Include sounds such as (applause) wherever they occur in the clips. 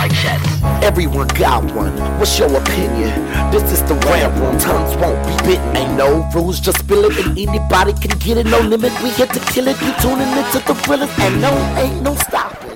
mic checks. Everyone got one. What's your opinion? This is the rant room. Tongues won't be bitten. Ain't no rules, just spill it, and anybody can get it. No limit. We here to kill it. You tuning into the thrillers, and no, ain't no stopping.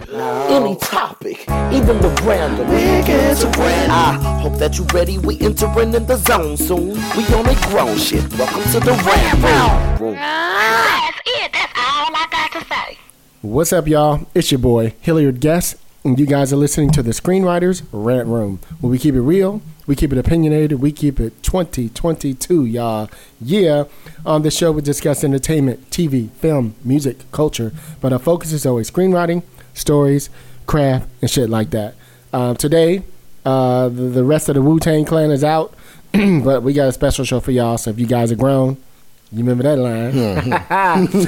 Any topic, even the random. Niggas random. I hope that you ready. We entering in the zone soon. We on a grown shit. Welcome to the rant room. That's it. That's all I got to say. What's up, y'all? It's your boy, Hilliard Guest, and you guys are listening to the Screenwriters Rant Room, where we keep it real, we keep it opinionated, we keep it 2022, y'all. Yeah, on this show, we discuss entertainment, TV, film, music, culture, but our focus is always screenwriting, stories, craft, and shit like that. Uh, today, uh, the, the rest of the Wu Tang Clan is out, (clears throat) but we got a special show for y'all, so if you guys are grown, you remember that line?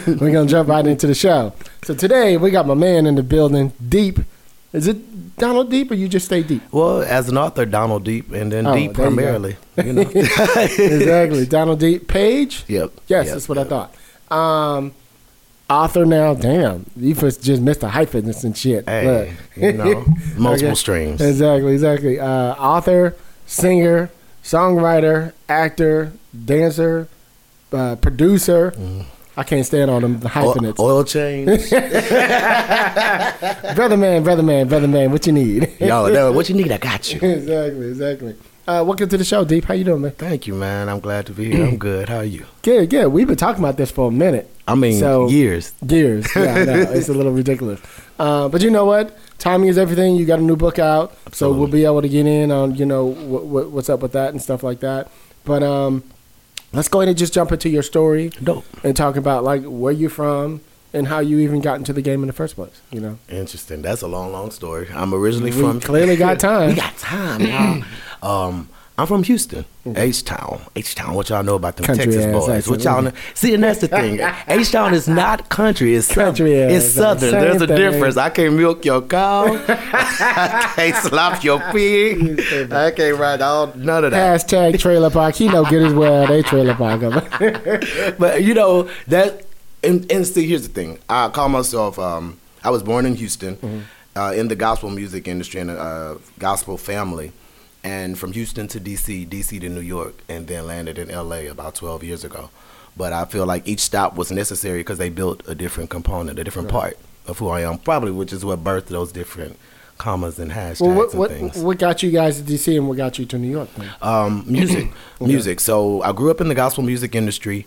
(laughs) (laughs) We're gonna jump right into the show. So today we got my man in the building, Deep. Is it Donald Deep or you just stay deep? Well, as an author, Donald Deep, and then Oh, Deep there you primarily. (laughs) You know. (laughs) exactly, Donald Deep. Page. Yep. Yes, Yep, that's what yep. I thought. Um, author now. Damn, you first just missed the hyphens and shit. Hey, Look. you know, (laughs) multiple Okay. streams. Exactly, exactly. Uh, author, singer, songwriter, actor, dancer, uh, producer. I can't stand all them O- hyphenates. oil change. (laughs) brother man, brother man, brother man, what you need? Yo, (laughs) no, what you need, I got you. exactly, exactly. Uh, welcome to the show, Deep. How you doing, man? Thank you, man. I'm glad to be here. I'm good. How are you? (clears throat) Good, good. We've been talking about this for a minute. I mean, So- years. Years. Yeah, it's a little (laughs) ridiculous. Uh, but you know what? Timing is everything. You got a new book out, so we'll be able to get in on you know what, what, what's up with that and stuff like that. But um, let's go ahead and just jump into your story Dope. and talk about like where you're from and how you even got into the game in the first place. You know, Interesting. That's a long, long story. I'm originally we from. clearly got (laughs) time. we got time, y'all. (clears throat) um, I'm from Houston, H Town. H Town. What y'all know about them Country Texas boys? accent. What y'all know? See, and that's the thing. (laughs) H Town is not country. It's Country southern. It's southern. There's a thing. difference. I can't milk your cow. (laughs) I can't slap your pig. I can't ride all none of that. Hashtag trailer park. He know good as well. They trailer park. (laughs) but you know that and, and see here's the thing i call myself um, i was born in houston Mm-hmm. uh, in the gospel music industry in a uh, gospel family and from houston to dc dc to new york and then landed in la about 12 years ago but i feel like each stop was necessary because they built a different component a different part of who i am probably which is what birthed those different commas and hashtags well, what, and what, things what got you guys to DC and what got you to New York? Um, (clears throat) music, music. So I grew up in the gospel music industry.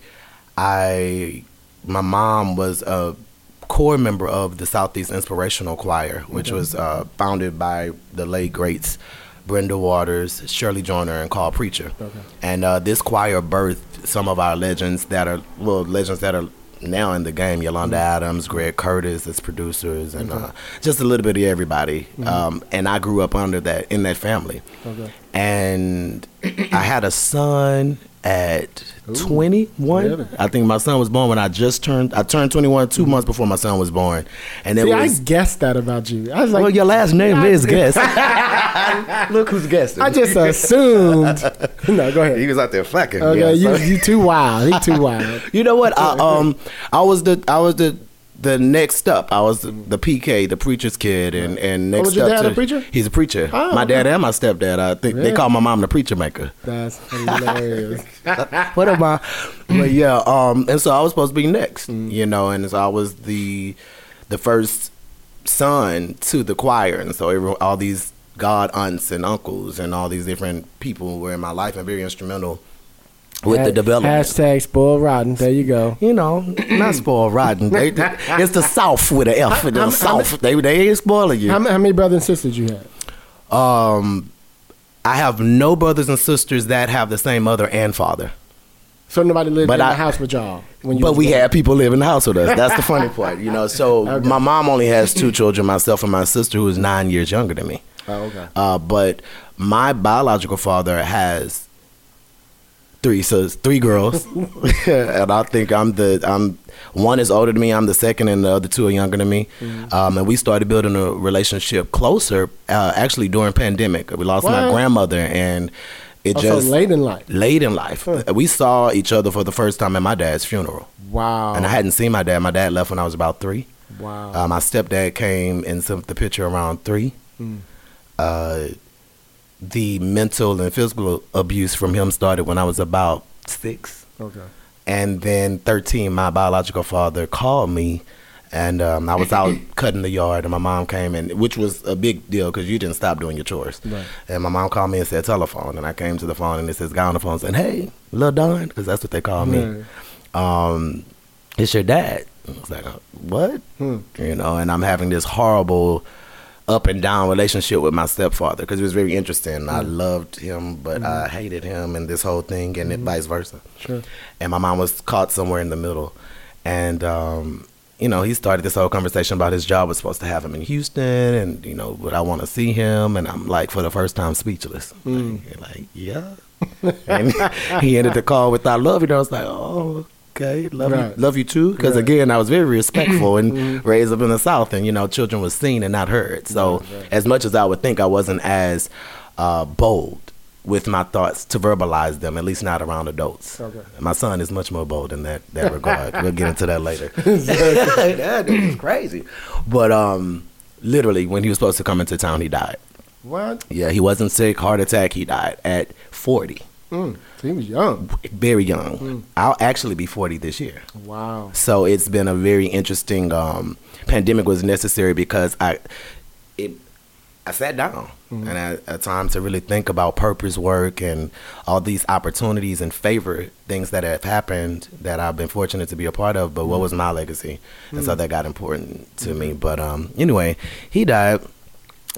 I, my mom was a core member of the Southeast Inspirational Choir, which was uh, founded by the late greats Brenda Waters, Shirley Joyner, and Carl Preacher. And uh, this choir birthed some of our legends that are well legends that are now in the game. Yolanda Adams, Greg Curtis as producers, and uh, just a little bit of everybody. Um, and I grew up under that in that family Okay. and (clears throat) I had a son at 21. really? I think my son was born when I just turned. I turned 21 2 months before my son was born, and it See, I was. guessed that about you. I was like, well, your last name is (laughs) guess." Look who's guessing. I just assumed. (laughs) no, go ahead. he was out there fucking. Okay, yeah, you you too wild. He too wild. (laughs) You know what? I, um, I was the I was the the next up. I was the, the PK, the preacher's kid, and and next was your up dad to a preacher? He's a preacher. Oh, my okay. dad and my stepdad. I think Really? they call my mom the preacher maker. That's (laughs) hilarious. (laughs) what am I? But yeah, um, and so I was supposed to be next, Mm. you know, and so I was the the first son to the choir, and so every, all these god aunts and uncles and all these different people were in my life and very instrumental with the development. Hashtag spoiled rotten. There you go. you know, not spoiled rotten. They, they- it's the South with an F. The I'm- South. They they ain't spoiling you. How, ma- how many brothers and sisters you had? Um, I have no brothers and sisters that have the same mother and father. So nobody lived But in the I- house with y'all when you But we born? had people live in the house with us. That's the funny (laughs) part, you know. So Okay. my mom only has two children, myself and my sister, who is nine years younger than me. Oh, okay. Uh, but my biological father has three sis, three girls, (laughs) and I think I'm the I'm one is older than me. I'm the second, and the other two are younger than me. Mm-hmm. Um, and we started building a relationship closer, uh, actually during pandemic. We lost my grandmother, and it Also just late in life. late in life. Huh. We saw each other for the first time at my dad's funeral. Wow. And I hadn't seen my dad. My dad left when I was about three. Wow. Uh, my stepdad came and sent the picture around three. Mm. uh, the mental and physical abuse from him started when I was about six. Okay. And then 13, my biological father called me, and um, I was out (coughs) cutting the yard, and my mom came in, which was a big deal because you didn't stop doing your chores. Right. And my mom called me and said telephone, and I came to the phone, and it says guy on the phone saying, "Hey, Lil Don," because that's what they call me. Right. Um, it's your dad. I was like, what? Hmm. You know, and I'm having this horrible up and down relationship with my stepfather because it was very interesting. I Hmm. loved him, but I hated him, and this whole thing, and it vice versa. Sure. And my mom was caught somewhere in the middle, and um, you know, he started this whole conversation about his job was supposed to have him in Houston, and you know, would I want to see him? And I'm like, for the first time, speechless. Like, like, yeah. (laughs) and he ended the call with "I love you." And I was like, oh. Okay, love Right. you, love you too. Because Right. again, I was very respectful and (clears throat) raised up in the South, and you know, children was seen and not heard. So, as much as I would think, I wasn't as uh, bold with my thoughts to verbalize them, at least not around adults. Okay. My son is much more bold in that that (laughs) regard. we'll get into that later. (laughs) (laughs) that dude crazy. But um, literally, when he was supposed to come into town, he died. What? Yeah, he wasn't sick, heart attack. He died at 40, Mm. So he was young. very young. I'll actually be 40 this year. Wow. So it's been a very interesting um, pandemic was necessary because I it I sat down and I had a time to really think about purpose work and all these opportunities and favor things that have happened that I've been fortunate to be a part of. But what was my legacy? And so that got important to me. But um, anyway, he died.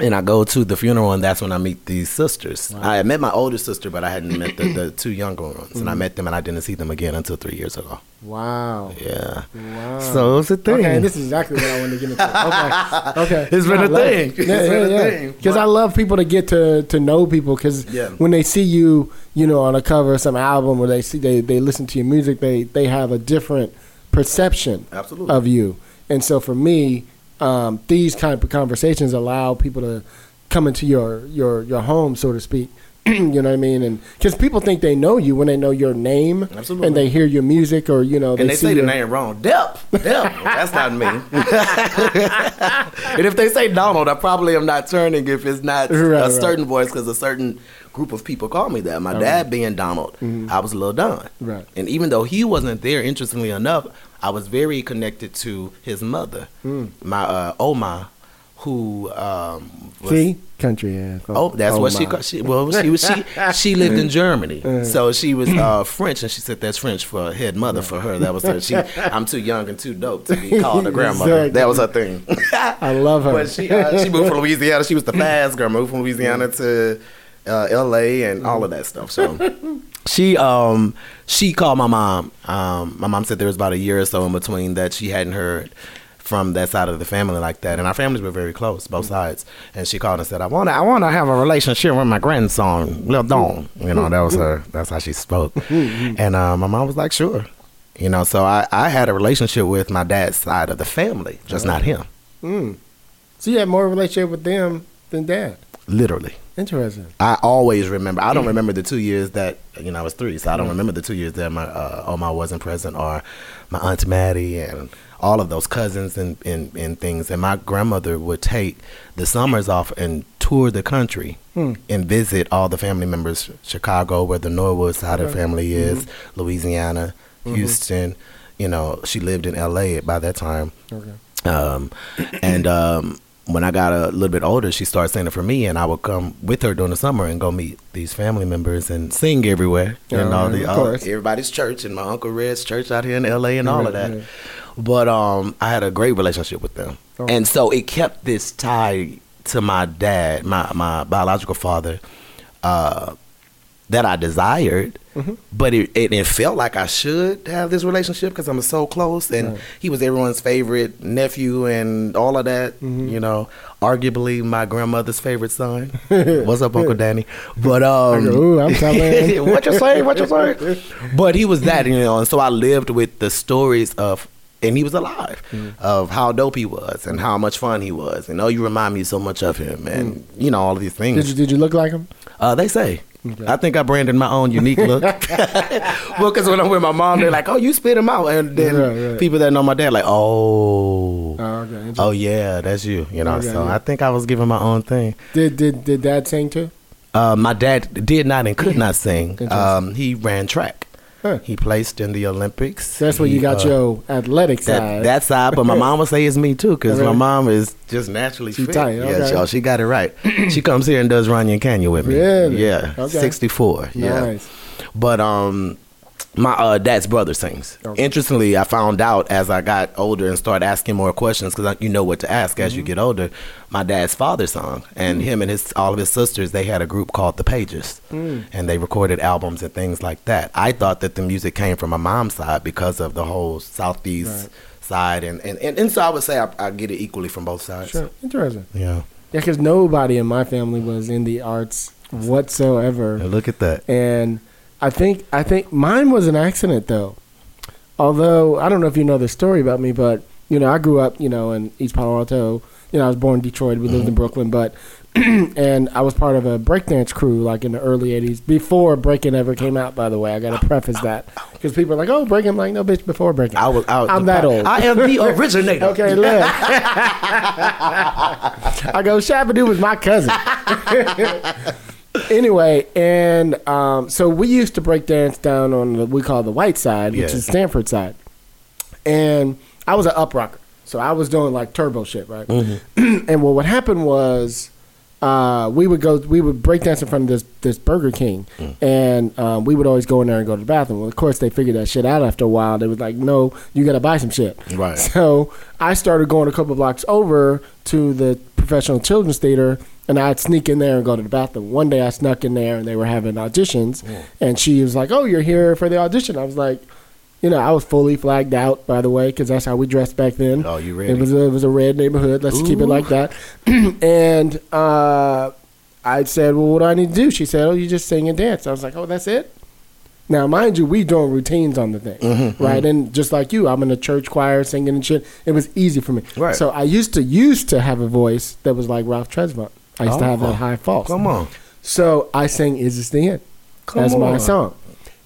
And I go to the funeral, and that's when I meet these sisters. I had met my older sister, but I hadn't met the, the (clears throat) two younger ones. And I mm-hmm. met them, and I didn't see them again until three years ago. Wow. Yeah. Wow. So it's a thing. Okay, this is exactly what I wanted to get into. Okay, (laughs) okay. It's been I a thing. it. It's Yeah, been yeah, a thing. Because I love people to get to to know people. Because Yeah. when they see you, you know, on a cover of some album, or they see they they listen to your music, they they have a different perception Absolutely. of you. And so for me, um, these kind of conversations allow people to come into your your your home, so to speak. (clears throat) you know what I mean? And because people think they know you when they know your name, Absolutely. and they hear your music, or you know, and they see say the your- name wrong. Dep. Dep. (laughs) That's not me. (laughs) and if they say Donald, I probably am not turning if it's not Right, a right. certain voice because a certain group of people call me that. My dad being Donald, I was Lil Don. Mm-hmm. Right. And even though he wasn't there, interestingly enough, I was very connected to his mother, Hmm. my uh, Oma, who um, was, See, country ass. Oh, that's what she, called. She well, she was she she lived in Germany, (laughs) so she was uh, French, and she said that's French for head mother for her. That was her. She, (laughs) I'm too young and too dope to be called a (laughs) grandmother. That was her thing. I love her. but she uh, she moved from Louisiana. She was the fast girl. Moved from Louisiana to uh, L.A. and all of that stuff. So. She um she called my mom. Um, my mom said there was about a year or so in between that she hadn't heard from that side of the family like that, and our families were very close, both sides. And she called and said, "I want to, I want to have a relationship with my grandson, Lil Don." You know, that was her. That's how she spoke. and uh, my mom was like, "Sure." You know, so I I had a relationship with my dad's side of the family, just not him. Mm. So you had more relationship with them than dad. Literally. Interesting. I always remember. I don't remember the two years that you know I was three, so I don't remember the two years that my uh, Oma wasn't present, or my aunt Maddie and all of those cousins and, and and things. And my grandmother would take the summers off and tour the country Hmm. and visit all the family members. Chicago, where the Norwood side of family is, Louisiana, Houston. You know, she lived in L.A. by that time. Okay. Um, and um, when I got a little bit older, she started singing for me, and I would come with her during the summer and go meet these family members and sing everywhere. and Yeah, all of the all, everybody's church and my uncle Red's church out here in L.A. and all of that. But um, I had a great relationship with them, Oh. and so it kept this tie to my dad, my my biological father, uh, that I desired. Mm-hmm. But it, it, it felt like I should have this relationship because I'm so close, and Right. he was everyone's favorite nephew and all of that. Mm-hmm. You know, arguably my grandmother's favorite son. (laughs) What's up, Uncle Danny? But um, Ooh, I'm (laughs) telling. what you say? What you say? But he was that, you know, and so I lived with the stories of, and he was alive, of how dope he was and how much fun he was, and oh, you remind me so much of him, and you know all of these things. Did you did you look like him? Uh, they say I think I branded my own unique look. (laughs) (laughs) well, because when I'm with my mom, they're like, "Oh, you spit him out," and then Right, right. people that know my dad like, "Oh, Oh, okay. Oh yeah, that's you." You know, Okay, so yeah. I think I was giving my own thing. Did did did Dad sing too? Uh, my dad did not and could not (laughs) sing. Um, he ran track. Huh. He placed in the Olympics. That's where He, you got uh, your athletic that side. that side, but my mom would say it's me too because my mom is just naturally She fit. tight, Yeah, okay. she, oh, she got it right. she comes here and does Runyon Canyon with me. Really? Yeah, Okay. sixty four. Yeah, Nice. but um, my uh, dad's brother sings. Okay. Interestingly, I found out as I got older and started asking more questions because you know what to ask as Mm-hmm. you get older. My dad's father sung, and Mm. him and his all of his sisters they had a group called the Pages, Mm. and they recorded albums and things like that. I thought that the music came from my mom's side because of the whole southeast Right. side, and, and, and and so I would say I, I get it equally from both sides. Sure. Interesting. Yeah, Yeah, because nobody in my family was in the arts whatsoever. And look at that. and I think I think mine was an accident though. Although I don't know if you know the story about me, but you know I grew up you know in East Palo Alto. You know I was born in Detroit. We lived in mm-hmm. Brooklyn, but (clears throat) and I was part of a breakdance crew like in the early '80s before breaking ever came out. By the way, I got to preface that because people are like, "Oh, breaking!" I'm like, no, bitch, before breaking. I was, I was I'm that old. I am the (laughs) originator. Okay, look. (laughs) I go, Shabadoo was my cousin. (laughs) anyway, and um, so we used to break dance down on the we call the white side, which Yeah. is Stanford side. And I was an up rocker. So I was doing like turbo shit, right? (clears throat) and well, what happened was uh, we would go, we would break dance in front of this this Burger King, and um, we would always go in there and go to the bathroom. Well, of course, they figured that shit out after a while. They was like, "No, you got to buy some shit." Right. So I started going a couple blocks over to the professional children's theater, and I'd sneak in there and go to the bathroom. One day I snuck in there, and they were having auditions, and she was like, "Oh, you're here for the audition." I was like. You know, I was fully flagged out, by the way, because that's how we dressed back then. Oh, you It ready? was a, it was a red neighborhood. Let's keep it like that. (clears throat) and uh, I said, "Well, what do I need to do?" She said, "Oh, you just sing and dance." I was like, "Oh, that's it." Now, mind you, we doing routines on the thing, Mm-hmm, right? And just like you, I'm in a church choir singing and shit. It was easy for me. Right. So I used to used to have a voice that was like Ralph Tresvant. I used to have Oh. that high false. Come on. So I sang "Is This the End?" Come That's my song.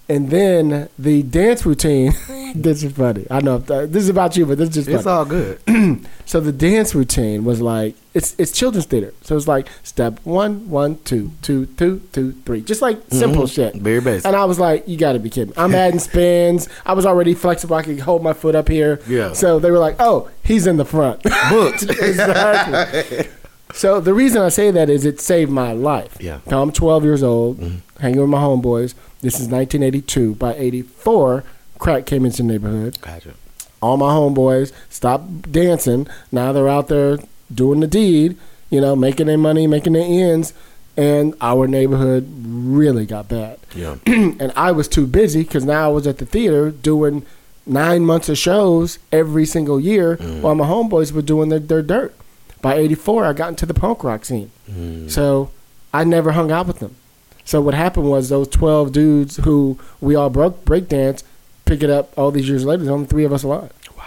And then the dance routine. (laughs) this is funny. I know uh, this is about you, but this is just funny. It's all good. (clears throat) So the dance routine was like it's it's children's theater. So it's like step one, one, two, two, two, two, three. Just like simple shit. Very basic. And I was like, you got to be kidding. me. I'm adding (laughs) spins. I was already flexible. I could hold my foot up here. Yeah. So they were like, oh, he's in the front. Booked. (laughs) exactly. So the reason I say that is it saved my life. Yeah. Now I'm 12 years old, mm-hmm. hanging with my homeboys. This is 1982. By 84, crack came into the neighborhood gotcha. all my homeboys stopped dancing. Now they're out there doing the deed, you know, making their money, making their ends, and our neighborhood really got bad. Yeah. (clears throat) and I was too busy because now I was at the theater doing nine months of shows every single year mm. while my homeboys were doing their, their dirt. By 84, I got into the punk rock scene. So I never hung out with them. So what happened was those 12 dudes who we all broke breakdance, pick it up all these years later, there's only three of us alive. Wow.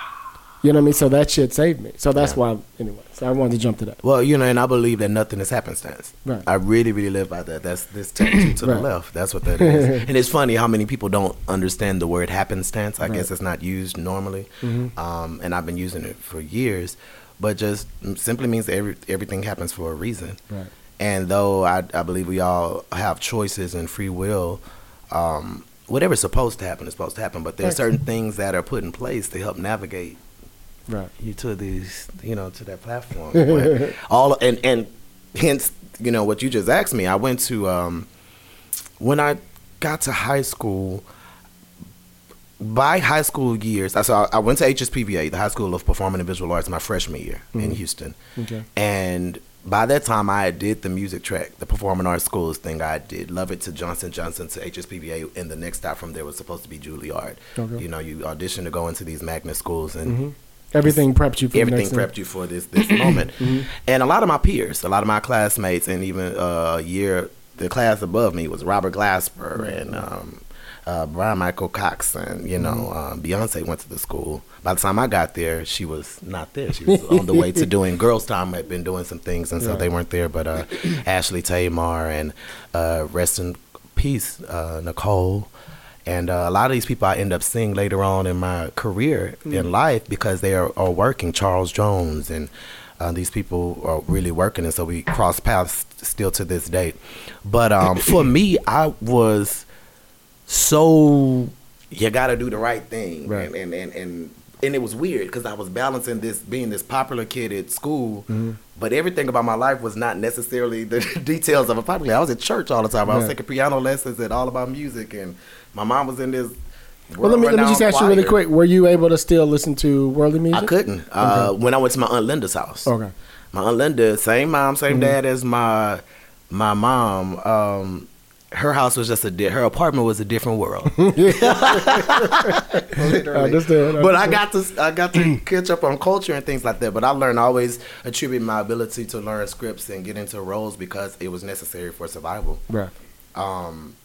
You know what I mean? So that shit saved me. So that's Yeah. why, anyway. So I wanted to jump to that. Well, you know, and I believe that nothing is happenstance. Right. I really, really live by that. That's this tattoo to Right. the left. That's what that is. (laughs) and it's funny how many people don't understand the word happenstance. I Right. guess it's not used normally, Mm-hmm. um, and I've been using it for years. But just simply means every, everything happens for a reason. Right. And though I, I believe we all have choices and free will, um, whatever's supposed to happen is supposed to happen. But there are certain things that are put in place to help navigate Right. you to these, you know, to that platform. But (laughs) all and and hence, you know, what you just asked me. I went to um, when I got to high school. By high school years, I so I went to HSPVA, the High School of Performing and Visual Arts, my freshman year in Houston. Okay. And by that time, I did the music track, the performing arts schools thing. I did love it to Johnston Johnston to HSPVA, and the next stop from there was supposed to be Juilliard. Okay. You know, you audition to go into these magnet schools, and Everything prepped you for everything prepped you for this this moment. And a lot of my peers, a lot of my classmates, and even uh, a year the class above me was Robert Glasper and um, uh, Bryan Michael Cox, and you know um, Beyonce went to the school. By the time I got there, she was not there. She was on the way to doing (laughs) Girls Tyme. Had been doing some things, and so Right. they weren't there. But uh, (clears throat) Ashley Tamar and uh, rest in Peace, uh, Nicole. And uh, a lot of these people I end up seeing later on in my career in life because they are, are working. Charles Jones and uh, these people are really working, and so we cross paths still to this date. But um, for (clears throat) me, I was so you got to do the right thing, Right. and and and. and and it was weird because I was balancing this being this popular kid at school, Mm-hmm. but everything about my life was not necessarily (laughs) the details of a popular. I was at church all the time. I was Right. taking piano lessons and all about music, and my mom was in this. Well, let me let me just ask you really quick. Were you able to still listen to worldly music? I couldn't. Uh, when I went to my aunt Linda's house. Okay. My aunt Linda, same mom, same Mm-hmm. dad as my my mom. Um, her house was just a di- her apartment was a different world. (laughs) Literally. Understood, But I got to I got to (clears throat) catch up on culture and things like that. But I learned I always attribute my ability to learn scripts and get into roles because it was necessary for survival. Right. Um,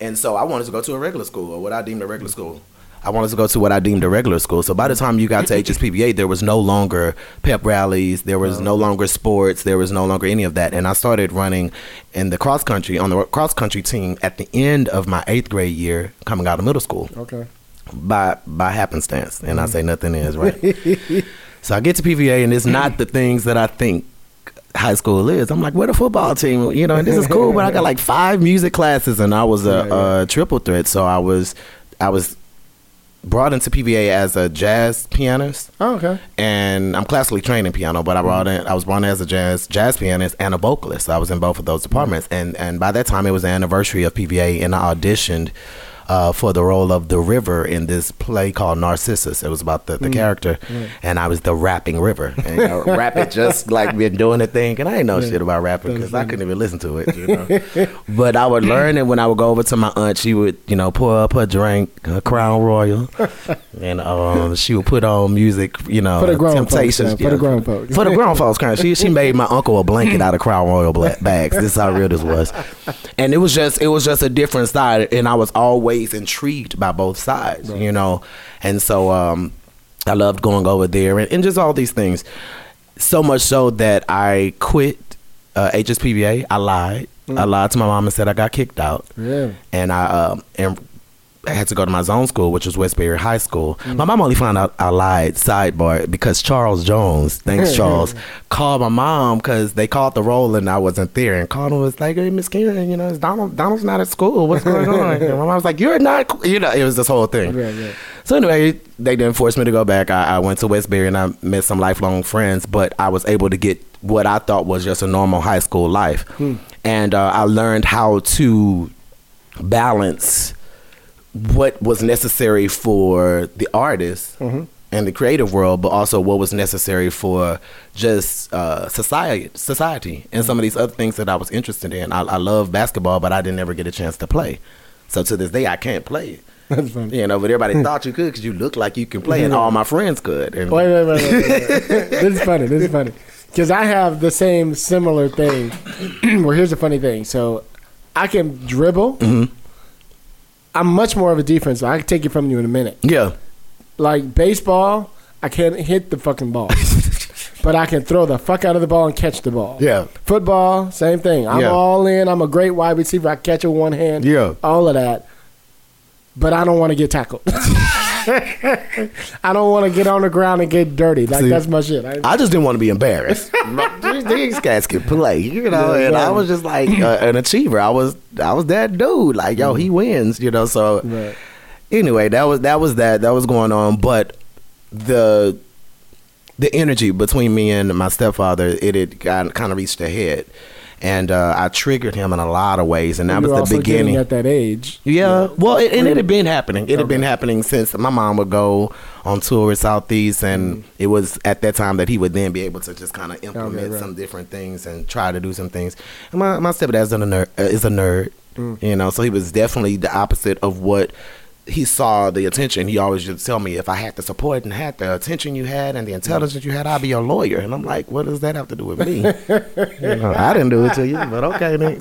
and so I wanted to go to a regular school or what I deemed a regular school. I wanted to go to what I deemed a regular school. So by the time you got to HSPVA, there was no longer pep rallies, there was no longer sports, there was no longer any of that. And I started running in the cross country on the cross country team at the end of my eighth grade year, coming out of middle school Okay. by by happenstance, and I mm. say nothing is right. (laughs) so I get to PVA, and it's not the things that I think high school is. I'm like, where the football team? You know, and this is cool, but I got like five music classes, and I was a, (laughs) a triple threat. So I was I was brought into PVA as a jazz pianist. Oh, okay. And I'm classically trained in piano, but I brought in I was brought in as a jazz jazz pianist and a vocalist. I was in both of those departments, and and by that time it was the anniversary of PVA, and I auditioned uh, for the role of the river in this play called Narcissus. It was about the, the character, and I was the rapping river. And, you know, (laughs) rapping just like been doing the thing, and I ain't know shit about rapping because I couldn't even listen to it. You know? (laughs) but I would learn it when I would go over to my aunt. She would, you know, pour up her drink, her Crown Royal, (laughs) and um, she would put on music. You know, For the grown folks, Temptations. for the grown folks. For the grown folks, kind of. She she made my uncle a blanket out of Crown Royal bags. This is how real this was, and it was just it was just a different side, and I was always intrigued by both sides, you know, and so um, I loved going over there and, and just all these things. So much so that I quit uh, HSPVA. I lied. I lied to my mom and said I got kicked out Yeah. and I um and I had to go to my zone school, which was Westbury High School. My mom only found out I lied. Sidebar because Charles Jones, thanks (laughs) Charles, called my mom because they called the roll and I wasn't there, and called and was like, "Hey, Miss Karen, you know, Donald Donald's not at school. What's going on?" (laughs) and my mom was like, "You're not," qu-" you know, it was this whole thing. Right, right. So anyway, they didn't force me to go back. I, I went to Westbury and I met some lifelong friends, but I was able to get what I thought was just a normal high school life, and uh, I learned how to balance what was necessary for the artist and the creative world, but also what was necessary for just uh, society, society, and some of these other things that I was interested in. I, I love basketball, but I didn't ever get a chance to play. So to this day, I can't play. (laughs) That's funny. You know, but everybody (laughs) thought you could because you look like you can play, and all my friends could. And Wait, wait, wait, wait, wait, wait. (laughs) this is funny. This is funny because I have the same similar thing. (clears throat) well, here's the funny thing. So I can dribble. Mm-hmm. I'm much more of a defense. I can take it from you in a minute. yeah, Like baseball, I can't hit the fucking ball, (laughs) but I can throw the fuck out of the ball and catch the ball. Yeah. Football, same thing. I'm Yeah. all in. I'm a great wide receiver. I catch it with one hand. Yeah. All of that. But I don't want to get tackled. (laughs) (laughs) I don't want to get on the ground and get dirty. Like See, that's my shit. I, I just didn't want to be embarrassed. (laughs) these, guys can play, you know, Yeah, and I was just like uh, an achiever. I was, I was that dude. Like, yo, he wins, you know. So Right. anyway, that was that was that that was going on, but the the energy between me and my stepfather, it had kind of reached a head, and uh, I triggered him in a lot of ways, and that You're was the beginning. at that age. Yeah, well, it, and it had been happening. It had been happening since my mom would go on tour Southeast, and it was at that time that he would then be able to just kind of implement right. some different things and try to do some things. And my my stepdad's a nerd, uh, is a nerd, you know, so he was definitely the opposite of what he saw the attention. He always used to tell me if I had the support and had the attention you had and the intelligence you had, I'd be your lawyer. And I'm like, what does that have to do with me? (laughs) you know, I didn't do it to you, but okay, Nick.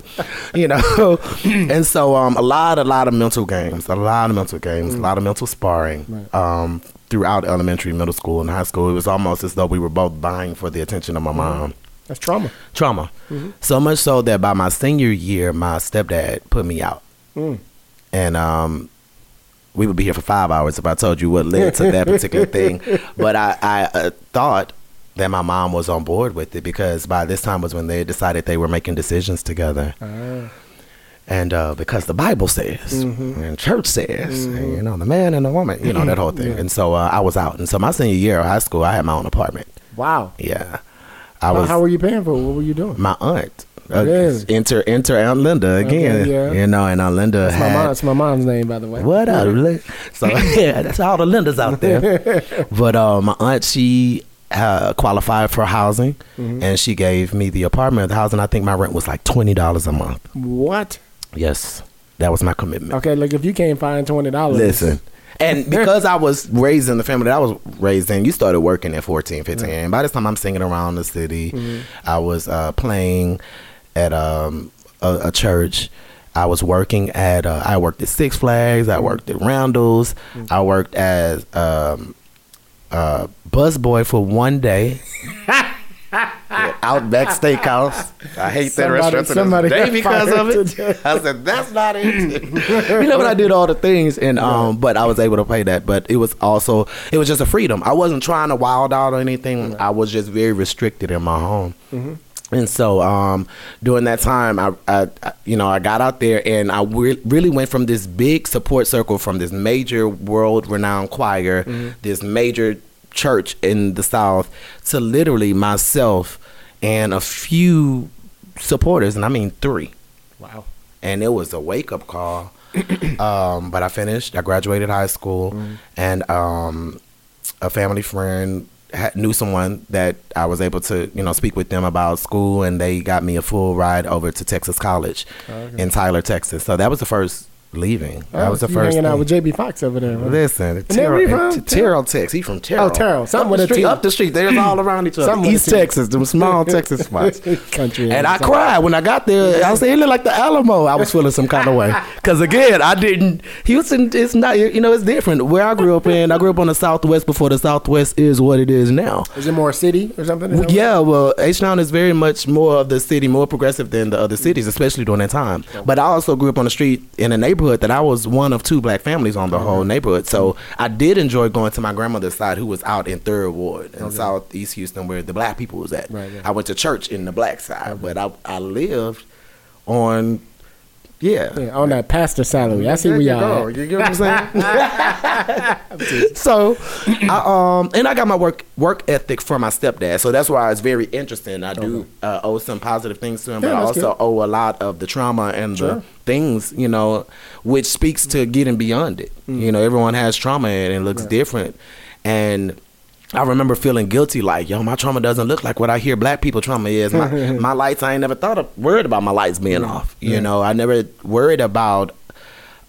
You know, (clears throat) and so um, a lot, a lot of mental games, a lot of mental games, a lot of mental sparring. Um, throughout elementary, middle school, and high school, it was almost as though we were both vying for the attention of my mom. That's trauma. trauma. So much so that by my senior year, my stepdad put me out, Mm. and um, we would be here for five hours if I told you what led to that particular thing. (laughs) But I, I uh, thought that my mom was on board with it because by this time was when they decided they were making decisions together. And uh, because the Bible says, and church says, and, you know, the man and the woman, you know, that whole thing. And so uh, I was out. And so my senior year of high school, I had my own apartment. Wow. Yeah. I How, was how were you paying for? it? What were you doing? my aunt. Uh? Enter enter Aunt Linda again. yeah. You know, and Aunt Linda That's my, had mom, that's my mom's name, by the way. what up? Lin- So (laughs) yeah, that's all the Lindas out there. (laughs) but uh, my aunt, she uh, qualified for housing, Mm-hmm. and she gave me the apartment. The housing, I think my rent was like twenty dollars a month. What? Yes, that was my commitment. Okay, look, if you can't find twenty dollars, Listen. And (laughs) because I was raised in the family that I was raised in, you started working at 14, 15. And by this time, I'm singing around the city. I was uh, playing at um, a, a church. I was working at, uh, I worked at Six Flags. I worked at Randall's. I worked as um, uh, busboy for one day. Outback Steakhouse. I hate Somebody- that restaurant somebody this day got because of it. today. (laughs) I said that's not it. (laughs) you know, but I did all the things, and um, but I was able to pay that. But it was also it was just a freedom. I wasn't trying to wild out or anything. I was just very restricted in my home. And so um, during that time, I, I, I- you know, I got out there and I re- really went from this big support circle from this major world-renowned choir, this major church in the South, to literally myself and a few supporters, and I mean three Wow. and it was a wake up call. (coughs) um, but I finished. I graduated high school, and um, a family friend knew someone that I was able to, you know, speak with them about school, and they got me a full ride over to Texas College oh, in Tyler, Texas. So that was the first leaving. that oh, was the Oh, you first. hanging out with Jamie Foxx over there. huh? Listen, where Terrell, he from? T- Terrell, Texas. He from Terrell. Oh, Terrell. Something up with the street. T. Up the street. They're all around each other. Something East Texas, them small (laughs) Texas spots. Country. And I cried when I got there. I said, "It looked like the Alamo." I was feeling some kind of way (laughs) because again, I didn't. Houston is not. You know, it's different. Where I grew up in, I grew up on the Southwest before the Southwest is what it is now. Is it more a city or something? Well, Yeah, well, H Town is very much more of the city, more progressive than the other cities, especially during that time. But I also grew up on the street in a neighborhood that I was one of two black families on the uh-huh. whole neighborhood. So I did enjoy going to my grandmother's side, who was out in Third Ward in Southeast Houston, where the black people was at. Right, yeah. I went to church in the black side, but I I lived on, yeah. Yeah, on that pastor salary. I see There where you y'all go. at. You get what I'm saying? (laughs) so, I, um, and I got my work work ethic from my stepdad. So that's why it's very interesting. I do uh, owe some positive things to him, Yeah, but I also good. owe a lot of the trauma and Sure. the things, you know, which speaks to getting beyond it. You know, everyone has trauma and it looks different, and. I remember feeling guilty, like, yo, my trauma doesn't look like what I hear black people trauma is. My, (laughs) my lights, I ain't never thought of, worried about my lights being off. You know, I never worried about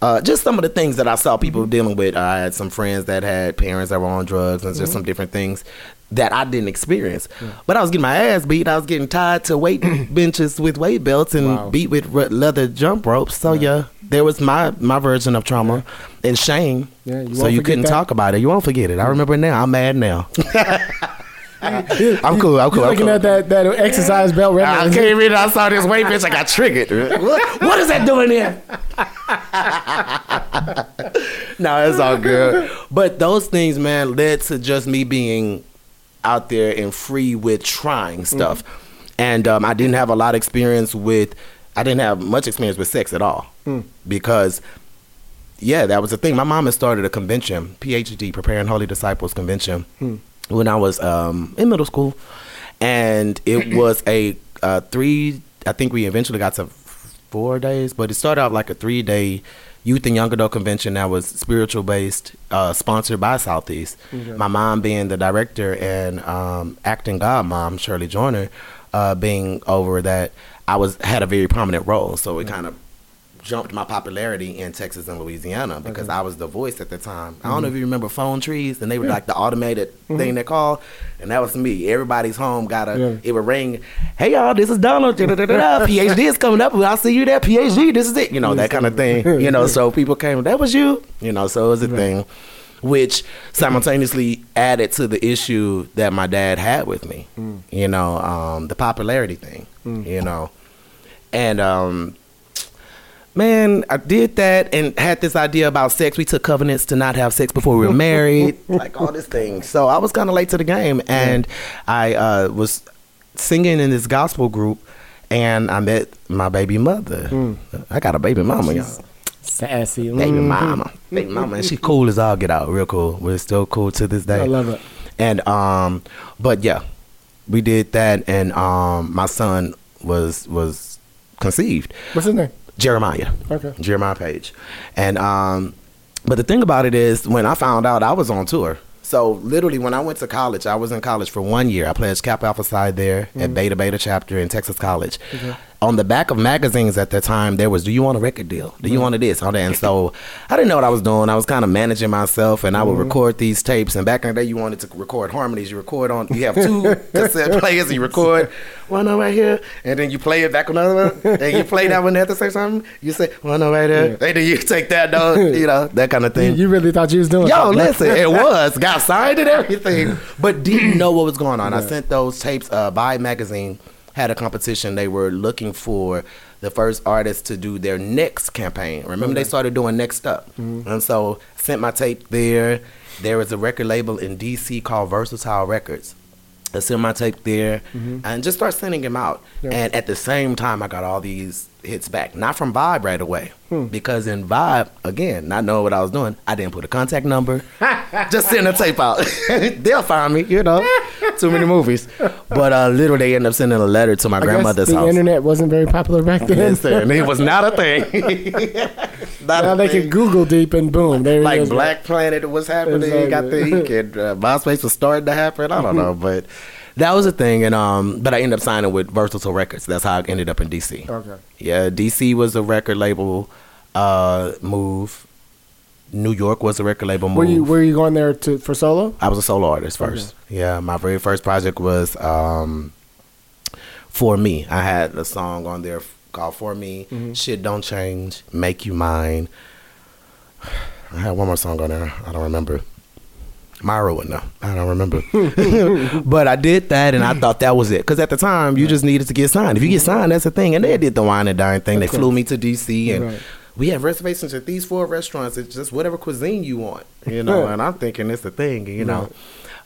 uh, just some of the things that I saw people dealing with. I had some friends that had parents that were on drugs and just some different things that I didn't experience. But I was getting my ass beat. I was getting tied to weight (clears throat) benches with weight belts and Wow. beat with leather jump ropes. So yeah, there was my my version of trauma and shame. Yeah, you so you couldn't that. talk about it. You won't forget it. I remember it now. I'm mad now. (laughs) I'm cool. I'm cool. You're I'm looking cool. at that, that exercise belt right I came in, I saw this weight bench, I got triggered. what, what is that doing there? (laughs) no, it's all good. But those things, man, led to just me being out there and free with trying stuff. And um, I didn't have a lot of experience with, I didn't have much experience with sex at all. Because, yeah, that was the thing. My mom had started a convention, PhD, Preparing Holy Disciples Convention, when I was um, in middle school. And it (clears throat) was a uh, three, I think we eventually got to four days, but it started out like a three day youth and young adult convention that was spiritual based, uh, sponsored by Southeast. My mom being the director and um, acting god mom, Shirley Joyner, uh, being over that, I was had a very prominent role. So it kind of jumped my popularity in Texas and Louisiana because I was the voice at the time. I don't know mm-hmm. if you remember phone trees, and they were like the automated mm-hmm. thing they call, and that was me. Everybody's home got a. Yeah. It would ring, "Hey y'all, this is Donald. (laughs) PhD is coming up. I'll see you there. PhD, this is it. You know that kind of thing. You know, so people came. That was you. You know, so it was a thing. which simultaneously added to the issue that my dad had with me. Mm. You know, um, the popularity thing. You know, and um, man, I did that and had this idea about sex. We took covenants to not have sex before we were (laughs) married, like all this thing. So I was kind of late to the game, and I uh, was singing in this gospel group, and I met my baby mother. I got a baby mama, y'all. Sassy. Baby mama, baby mama, and she cool as all get out, real cool. We're still cool to this day. I love it. And um, but yeah, we did that, and um, my son was was conceived. What's his name? Jeremiah. Okay. Jeremiah Page. And um but the thing about it is when I found out I was on tour. So literally when I went to college, I was in college for one year. I pledged Kappa Alpha Psi there at Beta Beta chapter in Texas College. On the back of magazines at that time, there was, "Do you want a record deal? Do you want a this?" All that. And so I didn't know what I was doing. I was kind of managing myself, and I would record these tapes. And back in the day, you wanted to record harmonies. You record on. You have two (laughs) cassette players. And you record one over right here, and then you play it back on another one, and you play that one at the same time. You say one over right there, and then you take that down. You know that kind of thing. you really thought you was doing Yo, listen, it (laughs) was got signed and everything, but didn't know what was going on. I sent those tapes. Uh, Vibe magazine had a competition. They were looking for the first artist to do their next campaign. Remember, they started doing Next Up, mm-hmm. and so sent my tape there. There was a record label in DC called Versatile Records. I sent my tape there mm-hmm. and just start sending them out. Yeah. And at the same time, I got all these hits back. Not from Vibe right away. Because in Vibe, again, not knowing what I was doing, I didn't put a contact number. just send a tape out. (laughs) They'll find me, you know. Too many movies. But uh, literally, they end up sending a letter to my I grandmother's the house. The internet wasn't very popular back then. Listen, it was not a thing. (laughs) not now a they thing can Google deep and boom, there it like is. Black Planet was happening. Got the Exactly. and, uh, MySpace was starting to happen. I don't know, (laughs) but that was a thing. And um, but I ended up signing with Versatile Records. That's how I ended up in DC. Okay. Yeah, DC was a record label uh, move. New York was a record label move. Were you were you going there to for solo? I was a solo artist first. Yeah, my very first project was um, for me. I had a song on there called "For Me." Mm-hmm. Shit don't change, make you mine. (sighs) I had one more song on there. I don't remember. Myra would know. I don't remember. (laughs) (laughs) but I did that, and I thought that was it. Because at the time, you just needed to get signed. If you get signed, that's the thing. And they did the wine and dine thing. They flew me to DC, and Right. we have reservations at these four restaurants. It's just whatever cuisine you want, you know. and I'm thinking it's the thing, you know.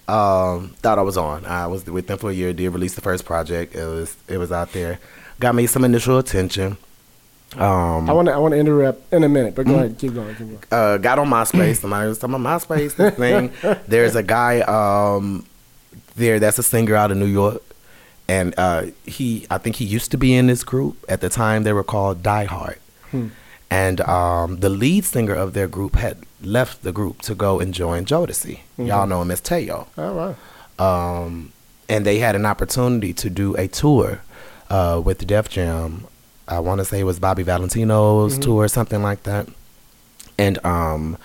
Um, thought I was on. I was with them for a year. Did release the first project. It was it was out there. Got me some initial attention. Um, I want to I want to interrupt in a minute, but go ahead, keep going, keep going. uh, got on MySpace. Somebody was talking about MySpace this (laughs) thing. There's a guy um, there that's a singer out of New York, and uh, he I think he used to be in this group at the time. They were called Die Hard, and um, the lead singer of their group had left the group to go and join Jodeci. Y'all know him as Teo All right. um, and they had an opportunity to do a tour uh, with Def Jam. I want to say it was Bobby Valentino's tour, or something like that. And um,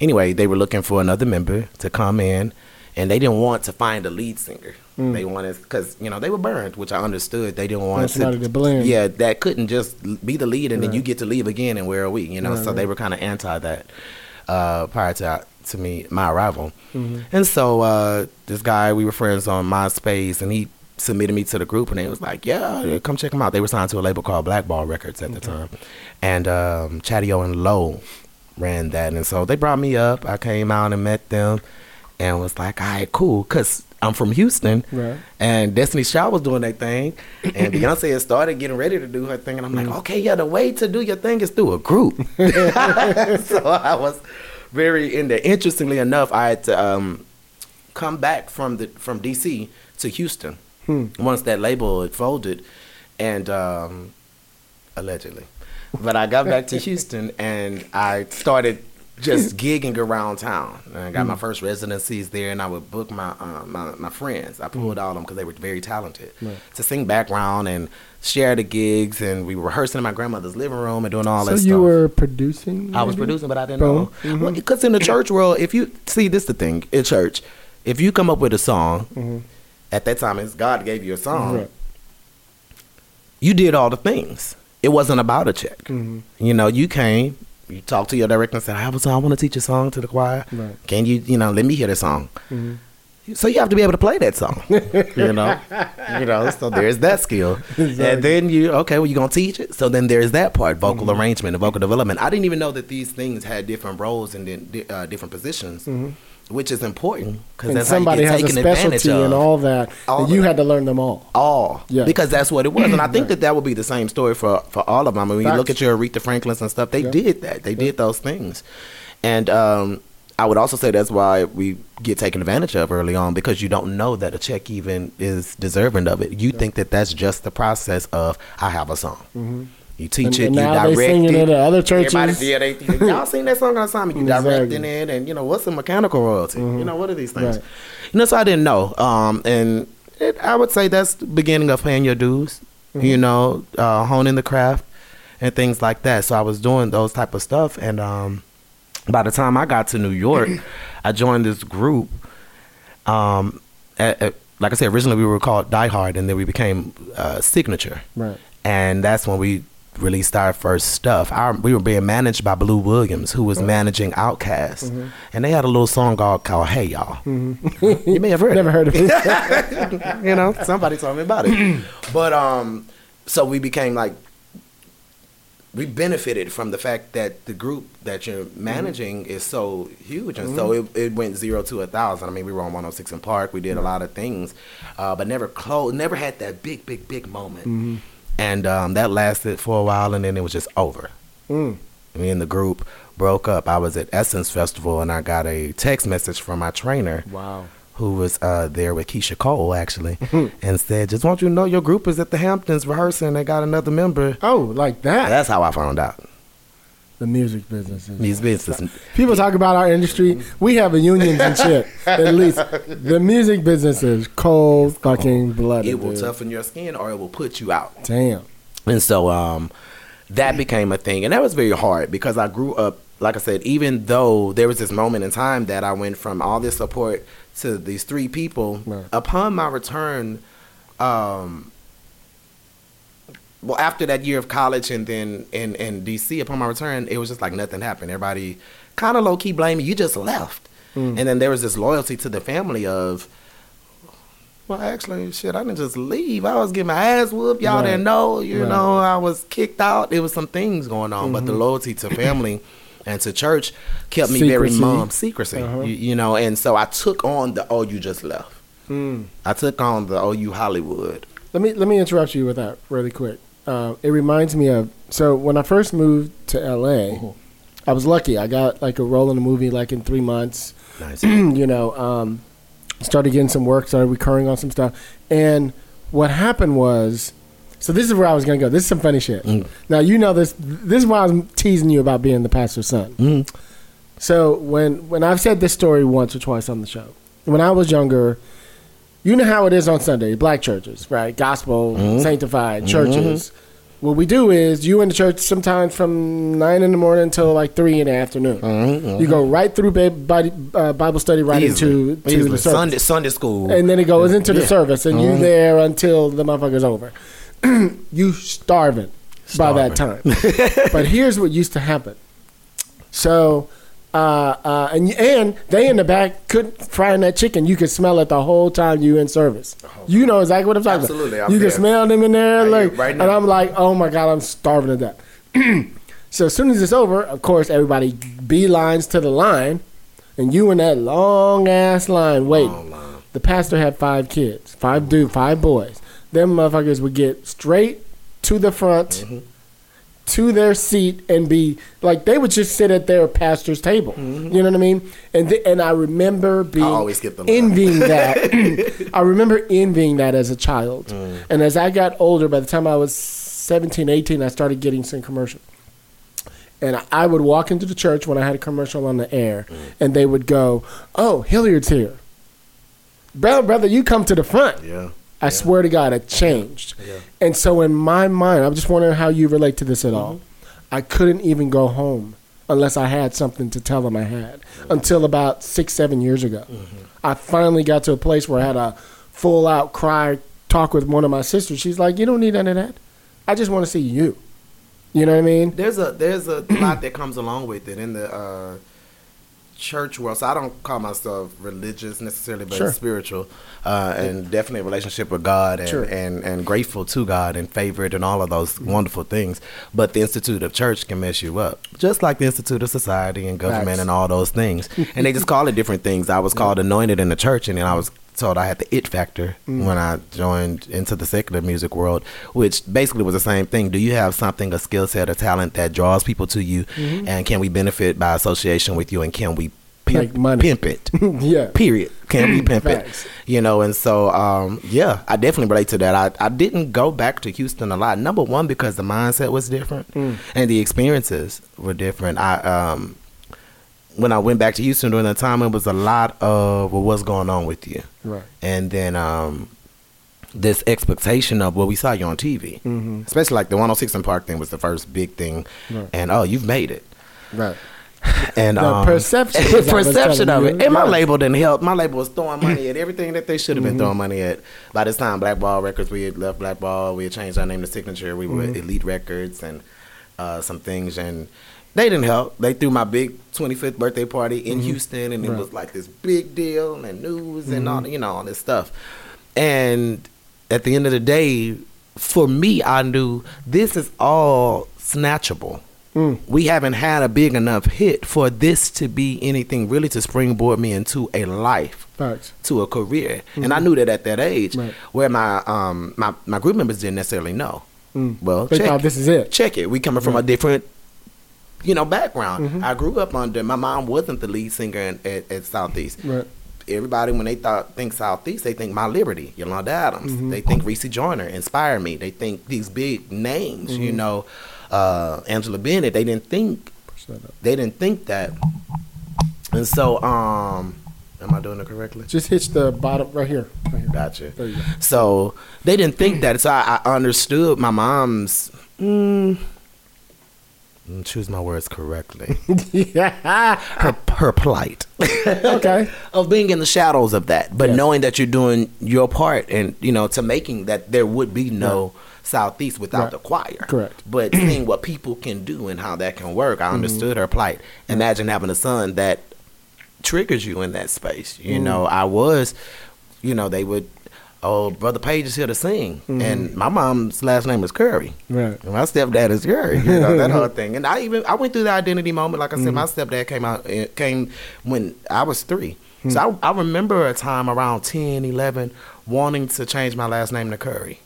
anyway, they were looking for another member to come in, and they didn't want to find a lead singer. They wanted because you know they were burned, which I understood. They didn't want somebody to blend. Yeah, that couldn't just be the lead, and then you get to leave again, and where are we? You know, Right, so they were kind of anti that uh, prior to to me my arrival. Mm-hmm. And so uh, this guy, we were friends on MySpace, and he submitted me to the group, and they was like, "Yeah, come check them out." They were signed to a label called Blackball Records at the time, and um, Chatty O and Low ran that, and so they brought me up. I came out and met them, and was like, "All right, cool," because I'm from Houston, Right. and Destiny's Child was doing their thing, and (coughs) Beyonce had started getting ready to do her thing, and I'm like, okay, yeah, the way to do your thing is through a group. (laughs) (laughs) so I was very in there. Interestingly enough, I had to um, come back from the from DC to Houston Hmm. once that label had folded, and um, allegedly, but I got back to (laughs) Houston and I started just (laughs) gigging around town. And I got my hmm. first residencies there, and I would book my uh, my, my friends. I pulled hmm. all of them because they were very talented to sing background and share the gigs. And we were rehearsing in my grandmother's living room and doing all So that you stuff. were producing? I was producing, but I didn't know. Mm-hmm. Because in the church world, if you see this, the thing in church, if you come up with a song, mm-hmm. At that time, it's God gave you a song. Right. You did all the things. It wasn't about a check. Mhm. You know, you came, you talked to your director and say, I have a song, I want to teach a song to the choir. Right. Can you, you know, let me hear the song. So you have to be able to play that song, (laughs) you know, you know. So there's that skill, and then you okay, well you're gonna teach it. So then there's that part, vocal Mm-hmm. arrangement and vocal development. I didn't even know that these things had different roles and then uh, different positions, which is important because Mm-hmm. somebody has a specialty of. and all that, All and you had to learn them all. all Yeah. because that's what it was and i think that that would be the same story for for all of them I mean, when you look at your aretha franklins and stuff they Yeah. did that they did those things and um i would also say that's why we get taken advantage of early on because you don't know that a check even is deserving of it you think that that's just the process of i have a song you teach Mm-hmm. And- it, and you now they direct singing it. at other churches. Everybody, yeah, they, y'all seen that song on assignment. You Exactly. directing it, and you know what's a mechanical royalty? You know what are these things? Right. You know, so I didn't know. Um, and it, I would say that's the beginning of paying your dues. You know, uh, honing the craft and things like that. So I was doing those type of stuff, and um, by the time I got to New York, (clears throat) I joined this group. Um, at, at- like I said, originally we were called Die Hard, and then we became uh, Signature Right. and that's when we released our first stuff. Our, we were being managed by Blue Williams, who was managing Outkast, mm-hmm. and they had a little song called, called "Hey Ya." Mm-hmm. you may have heard. (laughs) Never it. heard of it. (laughs) You know, somebody told me about it. (clears throat) but um, so we became like. We benefited from the fact that the group that you're mm-hmm. managing is so huge, and so it, it went zero to a thousand. I mean, we were on 106 & Park. We did a lot of things, uh, but never close. Never had that big, big, big moment and um, that lasted for a while, and then it was just over. Mm. Me and the group broke up. I was at Essence Festival, and I got a text message from my trainer, Wow. who was uh, there with Keyshia Cole actually, (laughs) and said, "Just want you to know your group is at the Hamptons rehearsing. They got another member." Oh, like that. That's how I found out. The music business. Is. These businesses. People talk about our industry. We have a unions and shit. (laughs) At least the music business is cold fucking blooded. It will dude. toughen your skin, or it will put you out. Damn. And so um, that became a thing. And that was very hard because I grew up, like I said, even though there was this moment in time that I went from all this support to these three people, Right. upon my return, um, well, after that year of college and then in, in DC, upon my return, it was just like nothing happened. Everybody kind of low key blamed me. You just left. Mm. And then there was this loyalty to the family of, well, actually, shit, I didn't just leave. I was getting my ass whooped. Y'all Right. didn't know. You Right. know, I was kicked out. There was some things going on, but the Mm-hmm. loyalty to family and to church kept me very Secrecy. mum. Secrecy, Uh-huh. you, you know. And so I took on the oh, you just left. Mm. I took on the oh, you Hollywood. Let me let me interrupt you with that really quick. Uh, it reminds me of so when I first moved to LA, Uh-huh. I was lucky. I got like a role in a movie like in three months. Nice. (clears throat) you know, um, started getting some work, started recurring on some stuff. And what happened was, so this is where I was gonna go. This is some funny shit. Mm. Now you know this. This is why I was teasing you about being the pastor's son. Mm. So when when I've said this story once or twice on the show, when I was younger, you know how it is on Sunday, black churches, right? Gospel, Mhm. sanctified churches. What we do is you in the church sometimes from nine in the morning until like three in the afternoon. Mhm. You go right through Bible, uh, study right Easily. into to Easily. the service. Sunday Sunday school. And then it goes into the Yeah. service, and you Mhm. there until the motherfucker's over. (clears throat) you starving, by that time. but here's what used to happen. So, uh, uh, and and they in the back could frying that chicken. You could smell it the whole time you in service. You know exactly what I'm talking Absolutely, about. I'm You can smell them in there, like, right and. I'm like, oh my god, I'm starving to death. (clears throat) so as soon as it's over, of course, everybody beelines to the line, and you in that long ass line waiting. Long line. The pastor had five kids, five dude, five boys. Them motherfuckers would get straight to the front, Mm-hmm. To their seat, and be like they would just sit at their pastor's table. You know what I mean? And th- and I remember being Mm-hmm. always skip the envying that. (laughs) (clears throat) I remember envying that as a child, Mm. and as I got older, by the time I was 17, 18, I started getting some commercial. And I would walk into the church when I had a commercial on the air, Mm. and they would go, "Oh, Hilliard's here." Brother, brother, you come to the front. Yeah. I swear to God, it changed. Yeah. And so in my mind, I'm just wondering how you relate to this at all. Mm-hmm. I couldn't even go home unless I had something to tell them I had until about six, seven years ago. Mm-hmm. I finally got to a place where I had a full out cry talk with one of my sisters. She's like, You don't need any of that. I just want to see you. You know what I mean? There's a there's a lot that comes along with it in the uh, church world. So I don't call myself religious necessarily, but Sure. spiritual, uh, and definitely a relationship with God, and, Sure. and and grateful to God and favored and all of those wonderful things. But the Institute of Church can mess you up, just like the Institute of Society and government Facts. and all those things. and they just (laughs) call it different things. I was called anointed in the church, and then I was told I had the it factor Mm. when I joined into the secular music world, which basically was the same thing. Do you have something, a skill set, a talent that draws people to you, and can we benefit by association with you, and can we pimp, money. pimp it? (laughs) yeah. Period. Can we pimp Facts. it? You know, and so um, yeah, I definitely relate to that. I, I didn't go back to Houston a lot. Number one because the mindset was different Mm. and the experiences were different. I um, when I went back to Houston during that time, it was a lot of well, what's going on with you, Right. and then um, this expectation of well, we saw you on TV, Mhm. especially like the 106 & Park thing was the first big thing, Right. and oh, you've made it. Right. (laughs) And The um, perception (laughs) of perception of it. And my label didn't help. My label was throwing money at (clears throat) everything that they should have been Mm-hmm. throwing money at. By this time, Blackball Records, we had left Blackball. We had changed our name to Signature. We were Mm-hmm. Elite Records and uh, some things. And they didn't help. They threw my big 25th birthday party in Houston, and it Mm-hmm. Right. Mm-hmm. was like this big deal and news and all, you know, all this stuff. And at the end of the day, for me, I knew this is all snatchable. Mm. We haven't had a big enough hit for this to be anything really to springboard me into a life, Facts. to a career. And I knew that at that age, Mm-hmm. Right. where my um my, my group members didn't necessarily know. Mm. Well, They check thought this is it. check it. We coming from a different, you know, background. Mm-hmm. I grew up under. My mom wasn't the lead singer in, at, at Southeast. Right. Everybody, when they thought think Southeast, they think My Liberty, Yolanda Adams. Mm-hmm. They think Reese Joyner inspired me. They think these big names, Mm-hmm. you know, uh, Angela Bennett. They didn't think they didn't think that. And so, um, am I doing it correctly? Just hit the bottom right here. Right here. Gotcha. Go. So they didn't think that. So I, I understood my mom's. Mm, choose my words correctly. yeah. (laughs) Her her plight (laughs) Okay. of being in the shadows of that, but Yes. knowing that you're doing your part, and you know, to making that there would be no southeast without Right. the choir. Correct. But (clears throat) seeing what people can do and how that can work, Mm-hmm. I understood her plight. Imagine having a son that triggers you in that space. You Mm. know, I was, you know, they would, oh, Brother Page is here to sing. Mm-hmm. And my mom's last name is Curry. Right. And my stepdad is Curry. You know, that whole (laughs) thing. And I even, I went through the identity moment. Like I said, my Mm-hmm. stepdad came out, eh, came when I was three. Mm. So I, I remember a time around 10, 11, wanting to change my last name to Curry.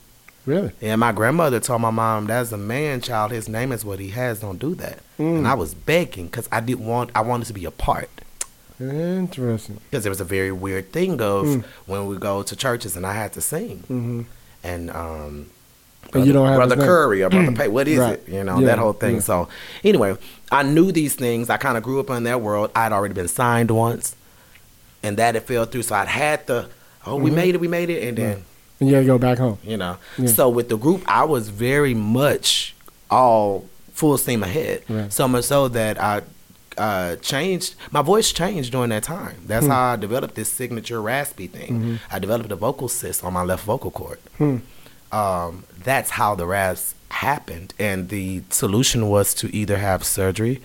Really? And my grandmother told my mom, "That's a man child. His name is what he has. Don't do that." Mm. And I was begging because I didn't want. I wanted to be a part Interesting. because it was a very weird thing of Mm. when we go to churches and I had to sing Mm-hmm. and um. And you don't have brother. Curry or brother Pay. What is Right. it? You know Yeah, that whole thing. yeah. So anyway, I knew these things. I kind of grew up in that world. I'd already been signed once, and that it fell through. So I'd had to. Oh, we Mhm. made it. We made it, and then And you gotta go back home. you know. So with the group, I was very much all full steam ahead. Right. So much so that I uh, changed my voice changed during that time. That's Hmm. how I developed this signature raspy thing. Mhm. I developed a vocal cyst on my left vocal cord. Hmm. Um, that's how the rasp happened, and the solution was to either have surgery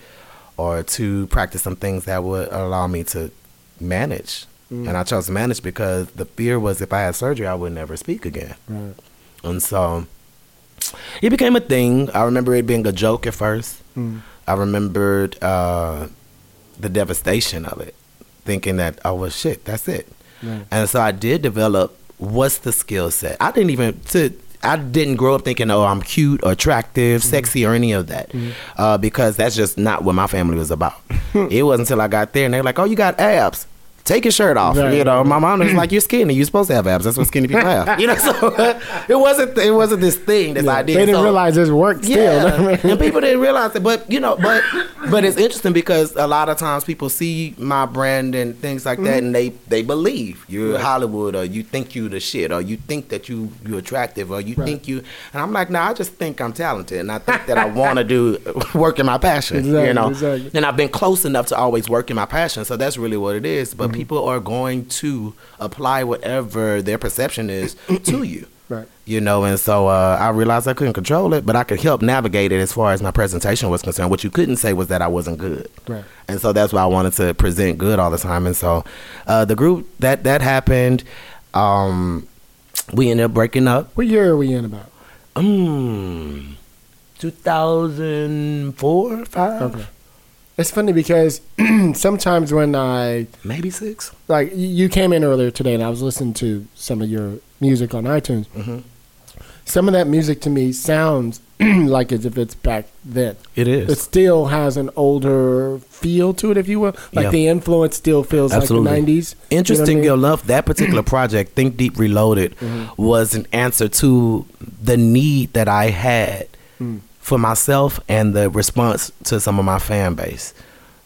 or to practice some things that would allow me to manage. Mm. And I chose to manage because the fear was if I had surgery, I would never speak again. Right. And so it became a thing. I remember it being a joke at first. Mm. I remembered uh, the devastation of it, thinking that, oh, well, shit, that's it. Right. And so I did develop what's the skill set. I didn't even, to, I didn't grow up thinking, oh, I'm cute or attractive, Mm-hmm. sexy, or any of that, uh, because that's just not what my family was about. (laughs) it wasn't until I got there and they're like, oh, you got abs. Take your shirt off. Right, you know, my mom was like, "You're skinny. You're supposed to have abs. That's what skinny people have." You know, (laughs) so uh, it wasn't. It wasn't this thing. This Yeah, idea. They didn't So- realize this worked still. yeah, (laughs) and people didn't realize it. But you know, but but it's interesting because a lot of times people see my brand and things like that, mm-hmm. and they they believe you're Right. Hollywood, or you think you the shit, or you think that you you're attractive, or you Right. think you. And I'm like, no, I just think I'm talented, and I think that I want to do (laughs) work in my passion. Exactly, you know, exactly. and I've been close enough to always work in my passion, so that's really what it is. But people are going to apply whatever their perception is (coughs) to you. Right. You know, and so uh, I realized I couldn't control it, but I could help navigate it as far as my presentation was concerned. What you couldn't say was that I wasn't good. Right. And so that's why I wanted to present good all the time. And so uh, the group that that happened, um, we ended up breaking up. What year are we in about? Mm, 2004, five, Okay. It's funny because (clears throat) sometimes when I maybe six. like you came in earlier today and I was listening to some of your music on iTunes. Mhm. Some of that music to me sounds (clears throat) like as if it's back then. It is. It still has an older feel to it, if you will. Like Yeah. the influence still feels Absolutely. like the '90s. Interesting You know I mean? enough, that particular (clears throat) project, Think Deep Reloaded, Mm-hmm. was an answer to the need that I had Mm. For myself and the response to some of my fan base.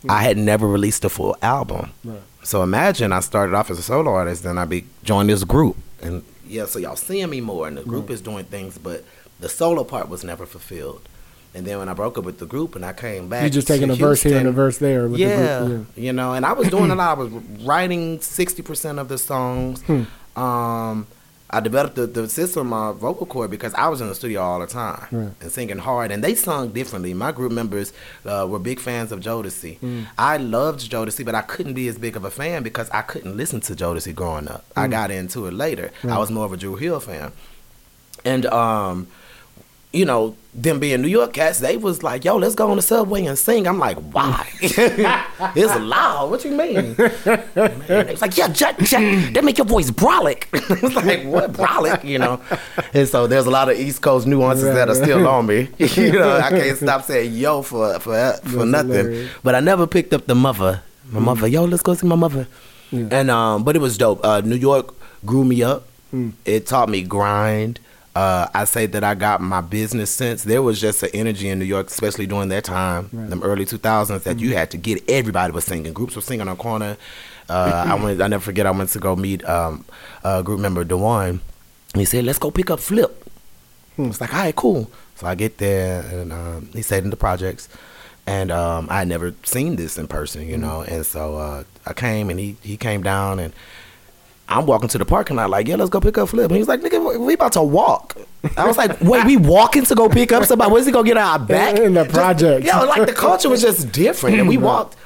I had never released a full album. Right. So imagine I started off as a solo artist, then I be joined this group, and yeah, so y'all seeing me more, and the group is doing things, but the solo part was never fulfilled. And then when I broke up with the group and I came back, You're just taking a verse here and a verse there. With yeah, The group. you know, and I was doing a lot. I was (clears throat) writing sixty percent of the songs. Hmm. Um, I developed the, the system, my vocal cord, because I was in the studio all the time Right. and singing hard. And they sung differently. My group members uh, were big fans of Jodeci. Hmm. I loved Jodeci, but I couldn't be as big of a fan because I couldn't listen to Jodeci growing up. I got into it later. I Hmm. Was more of a Dru Hill fan, and um, you know, them being New York cats, they was like, "Yo, let's go on the subway and sing." I'm like, "Why? (laughs) it's loud. What you mean?" Man, they was like, "Yeah, Jack, Jack, that make your voice brolic." (laughs) I was like, "What brolic?" You know. And so there's a lot of East Coast nuances Right, that are right. still on me. (laughs) you know, I can't stop saying "yo" for for for nothing. hilarious. But I never picked up the mother. My mother, yo, let's go see my mother. Yeah. And um, but it was dope. Uh, New York grew me up. Mm. It taught me grind. Uh, I say that I got my business sense. There was just an energy in New York, especially during that time, Right. them early 2000s, that you had to get. Everybody was singing. Groups were singing on the corner. Uh, (clears throat) I went. I never forget. I went to go meet um, a group member, Dewan. He said, "Let's go pick up Flip." I was like, "All right, cool." So I get there, and um, he said in the projects, and um, I had never seen this in person, you know. And so uh, I came, and he he came down, and I'm walking to the parking lot, like, "Yeah, let's go pick up Flip." And he was like, "Nigga, we about to walk." I was like, "Wait, we walking to go pick up somebody? Where's he gonna get our back?" In the Just- projects. Yeah, like the culture was just different, and we (laughs) walked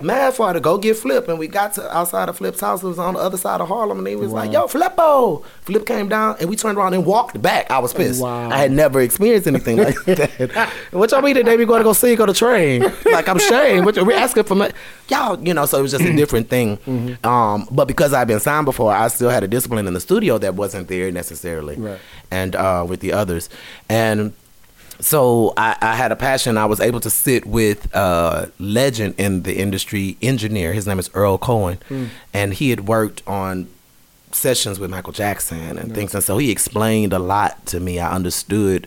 mad far to go get Flip, and we got to outside of Flip's house. It was on the other side of Harlem, and he was like, "Yo, Flippo!" Flip came down, and we turned around and walked back. I was pissed. Wow. I had never experienced anything like (laughs) that. what y'all mean today? We going to go see, go to train? Like I'm. What we're asking for my y'all, you know. So it was just a (clears throat) different thing. Mm-hmm. Um, but because I've been signed before, I still had a discipline in the studio that wasn't there necessarily, Right. and uh, with the others, and so I, I had a passion. I was able to sit with a legend in the industry, engineer. His name is Earl Cohen, hmm. and he had worked on sessions with Michael Jackson and things. And so he explained a lot to me. I understood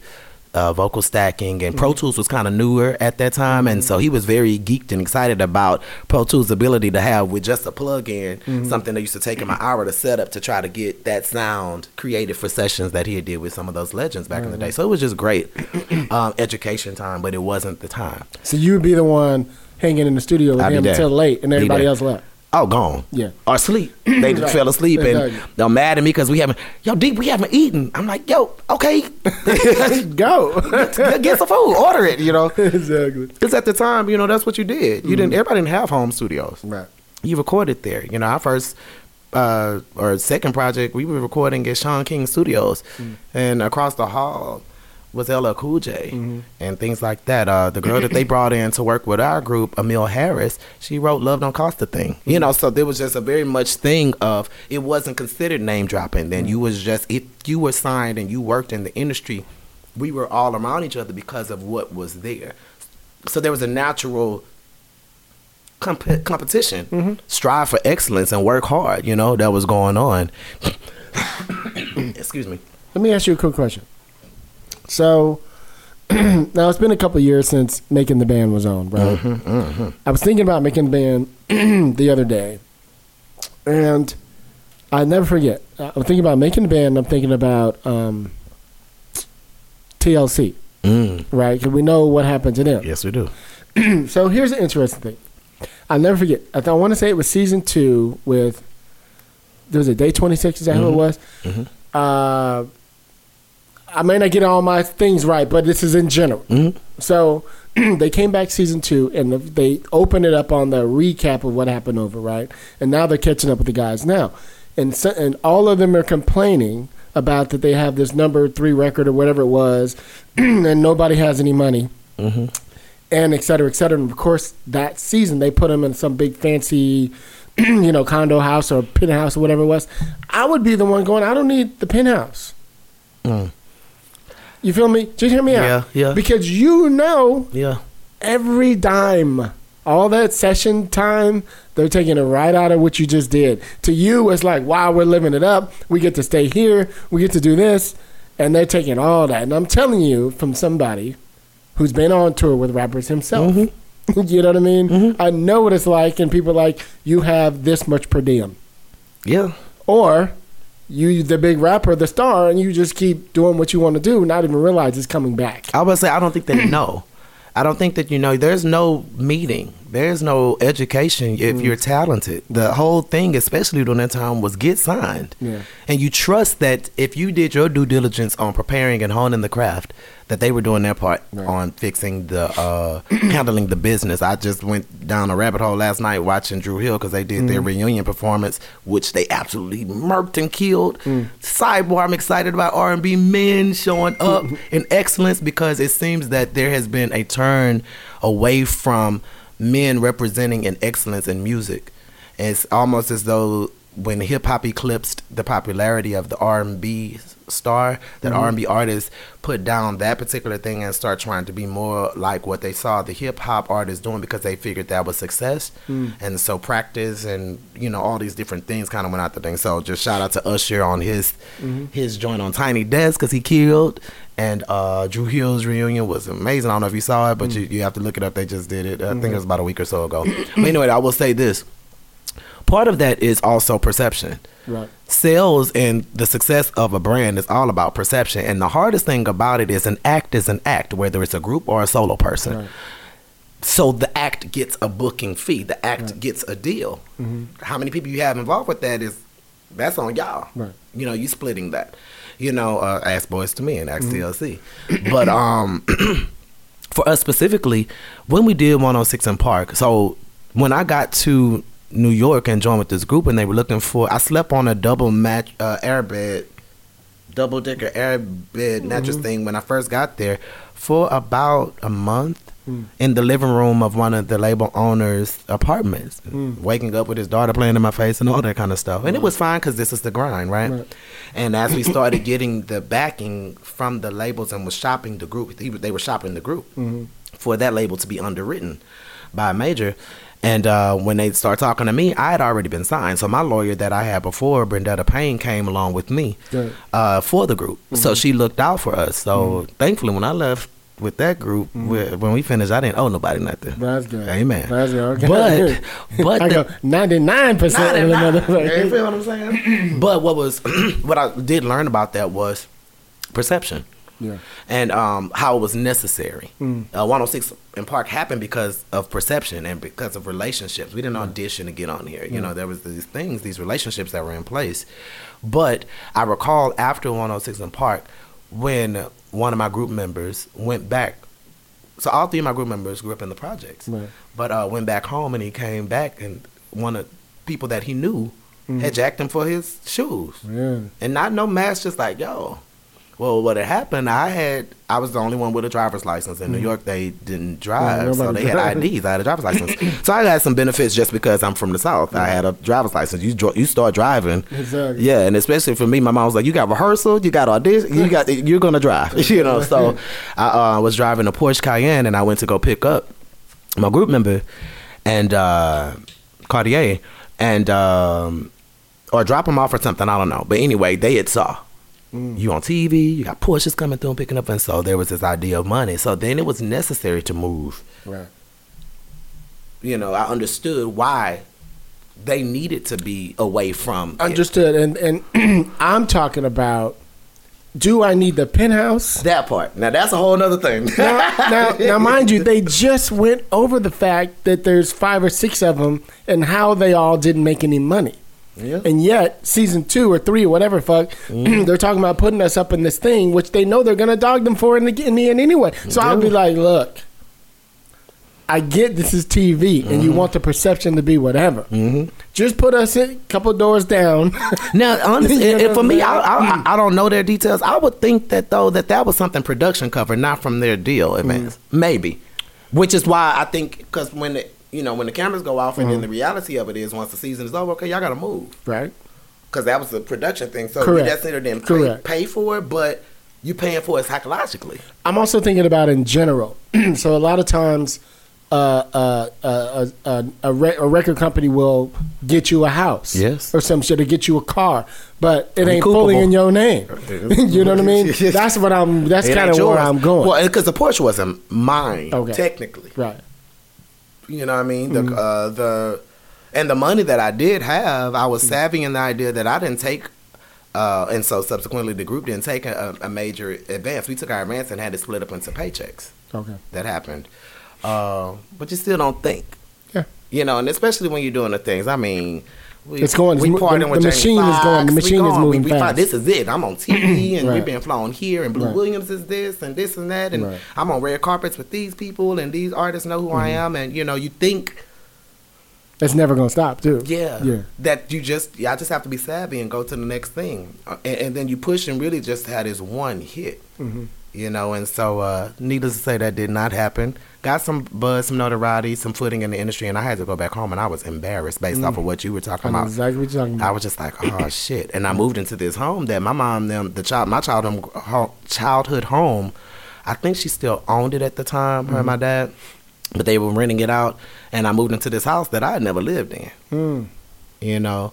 uh, vocal stacking, and Pro Tools was kind of newer at that time, and so he was very geeked and excited about Pro Tools' ability to have with just a plug-in something that used to take him an hour to set up to try to get that sound created for sessions that he had did with some of those legends back in the day. So it was just great (clears throat) um, education time, but it wasn't the time. So you would be the one hanging in the studio with I'd him until late, and everybody else left. Oh, gone. Yeah. Or asleep. (clears throat) They just fell asleep and they're mad at me because we haven't. Yo, deep, we haven't eaten. I'm like, yo, okay, let's (laughs) (laughs) Go. get, get some food, order it. You know, (laughs) exactly. because at the time, you know, that's what you did. You didn't. Everybody didn't have home studios. Right. You recorded there. You know, our first uh, or second project, we were recording at Chung King Studios, and across the hall was LL Cool J mm-hmm. and things like that. Uh, the girl that they (clears throat) brought in to work with our group, Amille Harris, she wrote "Love Don't Cost a Thing." You mm-hmm. know, so there was just a very much thing of it wasn't considered name dropping. Then you mm-hmm. was just if you were signed and you worked in the industry, we were all around each other because of what was there. So there was a natural comp- competition, strive for excellence, and work hard. You know that was going on. (coughs) Excuse me. Let me ask you a quick question. So, (clears throat) now it's been a couple years since making the band was on, right? Mm-hmm, I was thinking about making the band (clears throat) the other day, and I never forget. I'm thinking about making the band. I'm thinking about um, TLC, Mm. right? Because we know what happened to them. Yes, we do. (clears throat) So here's the interesting thing. I'll never forget. I, th- I want to say it was season two with. There was a day twenty six. Is that who it was? Uh, I may not get all my things right, but this is in general. Mm-hmm. So (clears throat) they came back season two, and they opened it up on the recap of what happened over right, and now they're catching up with the guys now, and so, and all of them are complaining about that they have this number three record or whatever it was, (clears throat) and nobody has any money mm-hmm. and et cetera, et cetera. And of course, that season they put them in some big fancy, (clears throat) you know, condo house or penthouse or whatever it was. I would be the one going, I don't need the penthouse. Mm. You feel me? Just hear me out. Yeah, yeah. Because you know Yeah. every dime, all that session time, they're taking it right out of what you just did. To you, it's like, wow, we're living it up. We get to stay here. We get to do this. And they're taking all that. And I'm telling you from somebody who's been on tour with rappers himself. Mm-hmm. (laughs) you know what I mean? Mm-hmm. I know what it's like. And people are like, you have this much per diem. Yeah. Or you, the big rapper, the star, and you just keep doing what you want to do, not even realize it's coming back. I would say I don't think they know. (clears throat) I don't think that you know. There's no meeting. There's no education if Mm. you're talented. The whole thing, especially during that time, was get signed. Yeah. And you trust that if you did your due diligence on preparing and honing the craft, that they were doing their part Right. on fixing the uh, (clears throat) handling the business. I just went down a rabbit hole last night watching Dru Hill because they did their reunion performance, which they absolutely murked and killed. Sidebar: I'm excited about R&B men showing up (laughs) in excellence because it seems that there has been a turn away from men representing in excellence in music. And it's almost as though when hip hop eclipsed the popularity of the R&B star, that mm-hmm. R&B artists put down that particular thing and start trying to be more like what they saw the hip hop artists doing because they figured that was success. Mm. And so practice and you know all these different things kind of went out the thing. So just shout out to Usher on his mm-hmm. his joint on Tiny Desk because he killed. And uh, Dru Hill's reunion was amazing. I don't know if you saw it, but mm. you, you have to look it up. They just did it. I think mm-hmm. it was about a week or so ago. but anyway, I will say this part of that is also perception. Right. Sales and the success of a brand is all about perception. And the hardest thing about it is an act is an act, whether it's a group or a solo person. Right. So the act gets a booking fee. The act gets a deal. How many people you have involved with that is that's on y'all. Right. You know, you splitting that. You know, uh, ask Boyz II Men and ask TLC. But um, (clears throat) for us specifically, when we did 106 & Park, so when I got to New York and joined with this group, and they were looking for, I slept on a double match uh, airbed, double decker airbed mattress mm-hmm. thing when I first got there for about a month. Mm. In the living room of one of the label owners' apartments, mm. waking up with his daughter playing in my face and all that kind of stuff, and it was mm. fine because this is the grind, right? Right. And as we (laughs) started getting the backing from the labels and was shopping the group, they were- they were shopping the group mm-hmm. for that label to be underwritten by a major. And uh, when they start talking to me, I had already been signed. So my lawyer that I had before, Brendetta Payne, came along with me uh, for the group. So she looked out for us. So thankfully, when I left with that group, we- when we finished, I didn't owe nobody nothing. That's good. Amen. That's good. Okay. But (laughs) but I the- go ninety nine percent of the you feel what I'm saying? (clears throat) but what was (clears throat) what I did learn about that was perception Yeah. and um, how it was necessary. Uh, 106 & Park happened because of perception and because of relationships. We didn't audition to get on here. You know, there was these things, these relationships that were in place. But I recall after 106 & Park when one of my group members went back. So all three of my group members grew up in the projects, Right. but uh, went back home and he came back and one of people that he knew had jacked him for his shoes Yeah. and not no mask, just like yo. Well, what had happened? I had I was the only one with a driver's license in New York. They didn't drive, Yeah, so they had. IDs. I had a driver's license, (laughs) so I had some benefits just because I'm from the South. I had a driver's license. You dro- you start driving, Exactly. yeah, and especially for me, my mom was like, "You got rehearsal, you got audition, you got (laughs) you're gonna drive," (laughs) you know. So I uh, was driving a Porsche Cayenne, and I went to go pick up my group member and uh, Cartier, and um, or drop them off or something. I don't know. But anyway, they had saw Mm. you on TV. You got Porsches coming through and picking up, and so there was this idea of money. So then it was necessary to move. Right. You know, I understood why they needed to be away from. Understood. And and (clears throat) I'm talking about do I need the penthouse? That part. Now that's a whole nother thing. now, now, now, mind you, they just went over the fact that there's five or six of them and how they all didn't make any money. Yeah. And yet, season two or three or whatever, fuck, Mm-hmm. (clears throat) they're talking about putting us up in this thing, which they know they're gonna dog them for in the, in the end anyway. So I'll be like, look, I get this is TV, and Mm-hmm. you want the perception to be whatever. Just put us a couple doors down. (laughs) Now, honestly, and for me, I, I, I don't know their details. I would think that though that that was something production covered, not from their deal advance. Maybe, which is why I think because when it, you know when the cameras go off and then the reality of it is once the season is over, okay, y'all got to move right. because that was the production thing. So Correct. you just there didn't pay, Correct. pay for it, but you're paying for it psychologically. I'm also thinking about in general. (clears throat) so a lot of times, uh, uh, uh, uh, a, re- a record company will get you a house, Yes. or some shit, or get you a car, but it ain't Recoupable. fully in your name. (laughs) (laughs) you know what I mean? (laughs) That's what I'm. That's kind of where. I'm going. Well, because the Porsche wasn't mine Okay. technically. right. You know what I mean? Mm-hmm. The uh, the and the money that I did have, I Mm-hmm. was savvy in the idea that I didn't take. Uh, and so subsequently, the group didn't take a, a major advance. We took our advance and had it split up into paychecks. Okay. That happened, uh, but you still don't think. Yeah. You know, and especially when you're doing the things. I mean, we, It's going- We the- the with Jamie machine is going- the machine is moving we, we fast. This is it. I'm on TV and Right. we've been flown here, and Blue Right. Williams is this and this and that, and Right. I'm on red carpets with these people, and these artists know who Mm-hmm. I am, and you know, you think. It's never gonna stop, too. Yeah. Yeah. That you just, yeah, I just have to be savvy and go to the next thing, uh, and, and then you push and really just had this one hit, Mm-hmm. You know. And so, uh, needless to say, that did not happen. Got some buzz, some notoriety, some footing in the industry, and I had to go back home, and I was embarrassed based off of what you were talking Mm. About. exactly what you're talking I was just like, oh (coughs) shit, and I moved into this home that my mom, them, the child, my childhood, ho- childhood home. I think she still owned it at the time, her and my dad, but they were renting it out, and I moved into this house that I had never lived in. Mm. You know,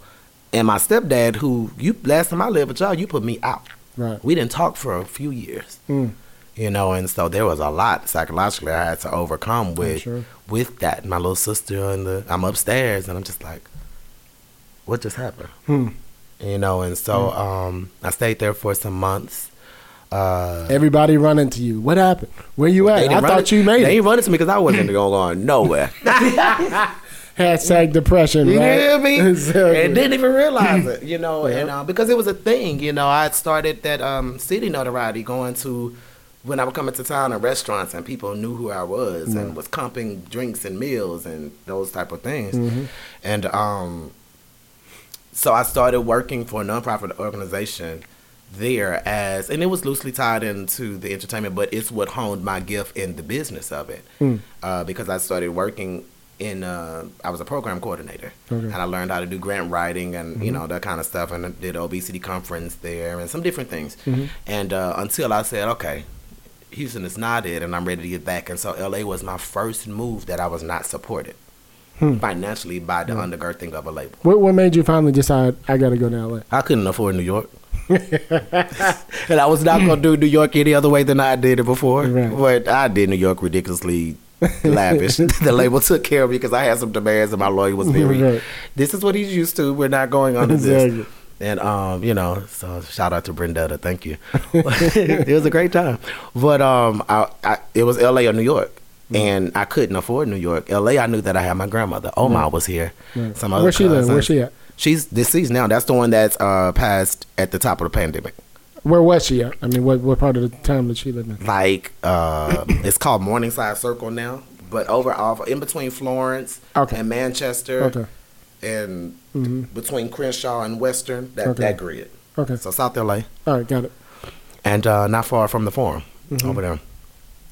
and my stepdad, who you last time I lived with y'all, you put me out. Right. We didn't talk for a few years. Mm. You know, and so there was a lot psychologically I had to overcome with sure. with that. My little sister and the I'm upstairs and I'm just like, what just happened? Hmm. You know, and so um, I stayed there for some months. Uh, Everybody running to you. What happened? Where you at? I thought it- you made They it. ain't running to me because I wasn't going nowhere. (laughs) Hashtag depression, You right? hear me? (laughs) Exactly. And didn't even realize it, you know, and uh, because it was a thing, you know, I started that um, city notoriety going to when I would come into town and restaurants and people knew who I was and was comping drinks and meals and those type of things, and um, so I started working for a nonprofit organization there as and it was loosely tied into the entertainment but it's what honed my gift in the business of it uh, because i started working in uh, i was a program coordinator Okay. and i learned how to do grant writing and you know that kind of stuff and I did obesity conference there and some different things and uh, until i said okay houston is not it and i'm ready to get back and so la was my first move that i was not supported financially by the undergirding of a label What, what made you finally decide I got to go to LA? I couldn't afford New York. (laughs) and I was not gonna do New York any other way than I did it before. Right. But I did New York ridiculously (laughs) lavish. (laughs) the label took care of me because I had some demands, and my lawyer was very. Right. This is what he's used to. We're not going under Exactly. this. And um, you know, so shout out to Brendetta. Thank you. (laughs) it was a great time. But um, I, I it was L.A. or New York. Mm. And I couldn't afford New York. LA, I knew that I had my grandmother. Oma was here. Right. Some other Where she live? Where she at? She's deceased now. That's the one that's uh, passed at the top of the pandemic. Where was she at? I mean, what, what part of the town did she live in? Like uh, (coughs) it's called Morningside Circle now, but over off in between Florence Okay. and Manchester Okay. and Mhm. between Crenshaw and Western. That Okay. that grid. Okay. So South LA All right, got it. and uh, not far from the Forum Mm-hmm. over there.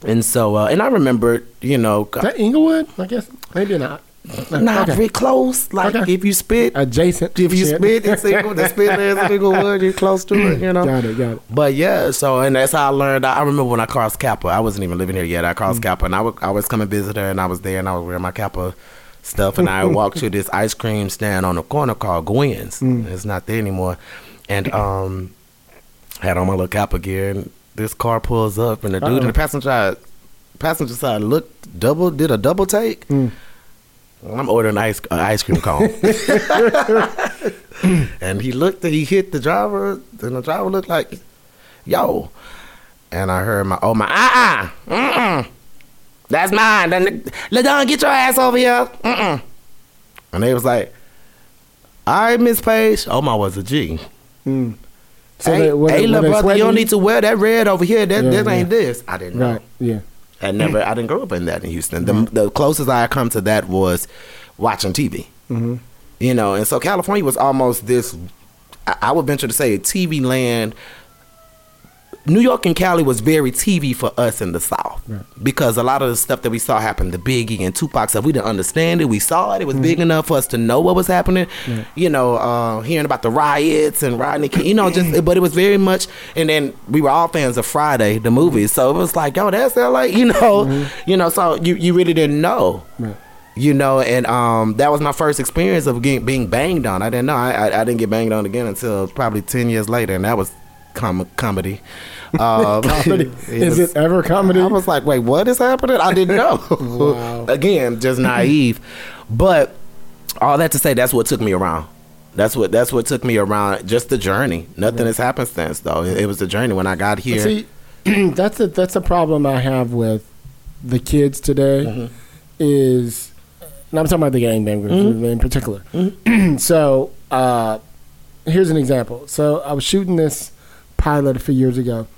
And so uh, and I remember, you know, Is that Inglewood? I guess maybe not. Not okay. very close. Like Okay. if you spit, Adjacent. if you shit. spit, it's equal. The spit is Inglewood. You're close to it. You know. Got it. Got it. But yeah, so and that's how I learned. I remember when I crossed Kappa. I wasn't even living here yet. I crossed Kappa, and I would I was coming visit her, and I was there, and I was wearing my Kappa stuff, and I (laughs) walked to this ice cream stand on the corner called Gwen's. It's not there anymore, and um, had on my little Kappa gear, and this car pulls up, and the dude Uh-oh. in the passenger side, passenger side looked double, did a double take. Mm. I'm ordering ice uh, ice cream cone. (laughs) and he looked, and he hit the driver, and the driver looked like, yo. And I heard my oh my uh uh mm that's mine. Then Ladon, get your ass over here. Mm-mm. And they was like, all right, Miss Page. Oma was a G. Mm. So hey, they- hey they brother, you don't need to wear that red over here. That, Yeah, that yeah. ain't this. I didn't know. Right. Yeah. I never, I didn't grow up in that in Houston. The, the closest I come to that was watching TV. Mm-hmm. You know, and so California was almost this. I, I would venture to say TV land. New York and Cali was very TV for us in the South because a lot of the stuff that we saw happen, the Biggie and Tupac stuff, we didn't understand it. We saw it; it was big enough for us to know what was happening. You know, uh, hearing about the riots and Rodney King, you know, just (clears throat) but it was very much. And then we were all fans of Friday, the movie, so it was like, yo, that's LA, (laughs) you know, you know. So you you really didn't know Right. you know, and um, that was my first experience of getting, being banged on. I didn't know. I, I, I didn't get banged on again until probably ten years later, and that was com- comedy. Um, (laughs) Comedy. (laughs) Is it ever comedy? I was like, wait, what is happening? I didn't know. (laughs) Again, just naive. But all that to say, that's what took me around. That's what that's what took me around. Just the journey. Nothing has happened since, though. It, it was the journey when I got here. See, (clears throat) that's a that's a problem I have with the kids today. Mm-hmm. Is and I'm talking about the gangbangers Mm-hmm. in particular. (clears throat) so uh, here's an example. So I was shooting this pilot a few years ago,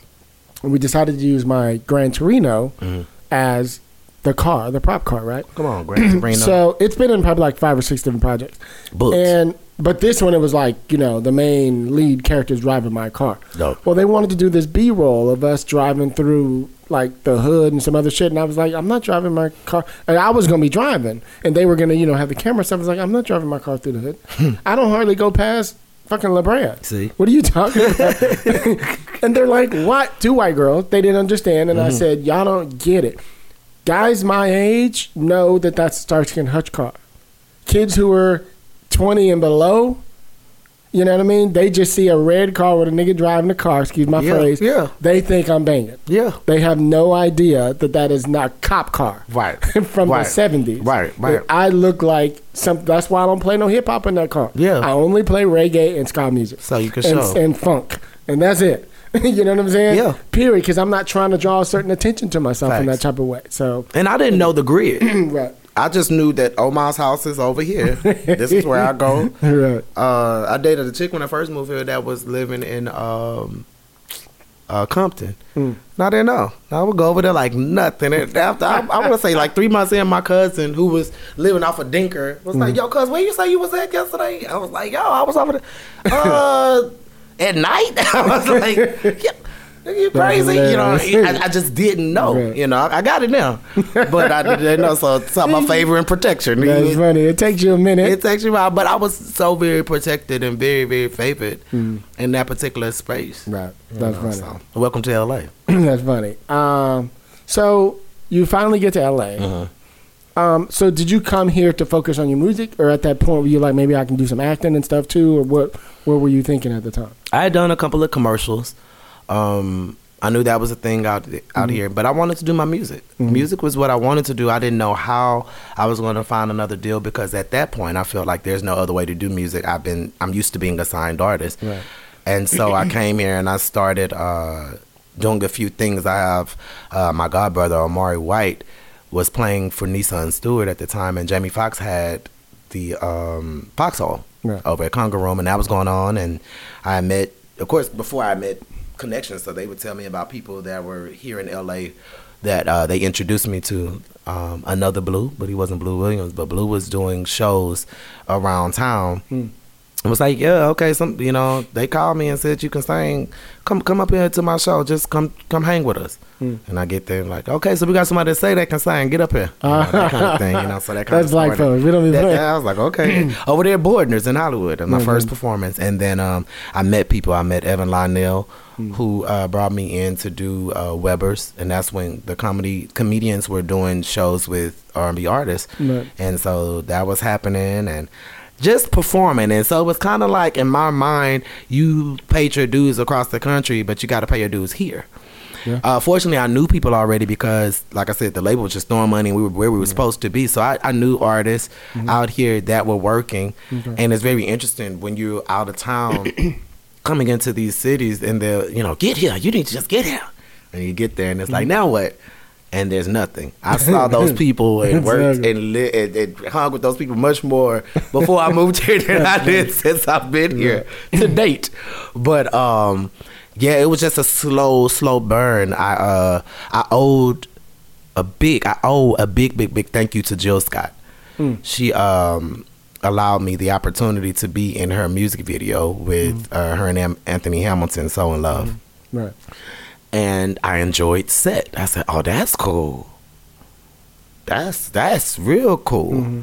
and we decided to use my Gran Torino Mm-hmm. as the car, the prop car, right? Come on, Gran (clears throat) Torino. So it's been in probably like five or six different projects. Books. And but this one it was like, you know, the main lead character's driving my car. Dope. Well, they wanted to do this B roll of us driving through like the hood and some other shit and I was like, I'm not driving my car and I was gonna be driving and they were gonna, you know, have the camera stuff. I was like, I'm not driving my car through the hood. (laughs) I don't hardly go past fucking La Brea. See? What are you talking about? (laughs) and they're like, What? Two white girls. They didn't understand and I Mm-hmm. said, Y'all don't get it guys my age know that that's Starsky and Hutch car. Kids who are 20 and below, you know what I mean? They just see a red car with a nigga driving the car, excuse my Yeah, phrase. yeah. They think I'm banging. yeah. They have no idea that that is not cop car. Right. (laughs) From Right. the 70s. Right, right. I look like some that's why I don't play no hip hop in that car. Yeah. I only play reggae and ska music. So you can and, show. and funk. And that's it. (laughs) you know what I'm saying? Yeah. Period. Because I'm not trying to draw a certain attention to myself in that type of way. So, And I didn't know the grid. (clears throat) right. I just knew that Oma's house is over here. this is where I go. (laughs) Right. Uh, I dated a chick when I first moved here that was living in um, uh, Compton. Mm. And I didn't know. I would go over there like nothing. And after I, I want to say like three months in, my cousin who was living off of Denker was like, "Yo, cuz, where you say you was at yesterday?" I was like, "Yo, I was over there." (laughs) Uh, at night, (laughs) I was like, yeah, you crazy? You know. I, I just didn't know. You know, I, I got it now, but I didn't know. So it's all my favor and protection. That's funny. It takes you a minute. It takes you a while, but I was so very protected and very, very favored in that particular space. right. That's know, funny. so, welcome to LA. (clears throat) That's funny. Um, so you finally get to LA. Uh-huh. Um, so did you come here to focus on your music, or at that point were you like maybe I can do some acting and stuff too, or what? What were you thinking at the time? I had done a couple of commercials. Um, I knew that was a thing out out here, but I wanted to do my music. Music was what I wanted to do. I didn't know how I was going to find another deal because at that point I felt like there's no other way to do music. I've been I'm used to being a signed artist, Right. and so I (laughs) came here and I started uh, doing a few things. I have uh, my godbrother Amari White was playing for Nissan Stewart at the time, and Jamie Foxx had the um, Foxhole Right. over at Conga Room, and that was going on. And I met, of course, before I met connections, so they would tell me about people that were here in LA that uh, they introduced me to. Um, another Blue, but he wasn't Blue Williams, but Blue was doing shows around town. It was like, yeah, okay, some you know, they called me and said you can sing. Come come up here to my show. Just come come hang with us. Hmm. And I get there like, okay, so we got somebody to say that can sing. Get up here. You know, that kind of (laughs) thing, you know. So that kind That's of folks. We don't even that, that- I was like, okay. (clears throat) Over there at Boardner's in Hollywood, and my Mm-hmm. first performance. And then um, I met people. I met Evan Lionel, Mm. who uh, brought me in to do uh, Weber's, and that's when the comedy comedians were doing shows with R&B artists, Right. and so that was happening, and just performing. And so it was kind of like in my mind, you paid your dues across the country, but you got to pay your dues here. Yeah. Uh, fortunately, I knew people already because, like I said, the label was just throwing money and we were where we were supposed to be. So I, I knew artists out here that were working. And it's very interesting when you're out of town (clears throat) coming into these cities and they're, you know, get here. You need to just get here. And you get there and it's like, now what? And there's nothing. I (laughs) saw those people and worked Exactly. and, li- and, and hung with those people much more before I moved here than I did since I've been here to (laughs) date. But um, yeah, it was just a slow, slow burn. I uh, I owed a big, I owe a big, big, big thank you to Jill Scott. She um allowed me the opportunity to be in her music video with uh, her and Am- Anthony Hamilton, "So in Love." Right. and I enjoyed set. I said, "Oh, that's cool. That's that's real cool." Mm-hmm.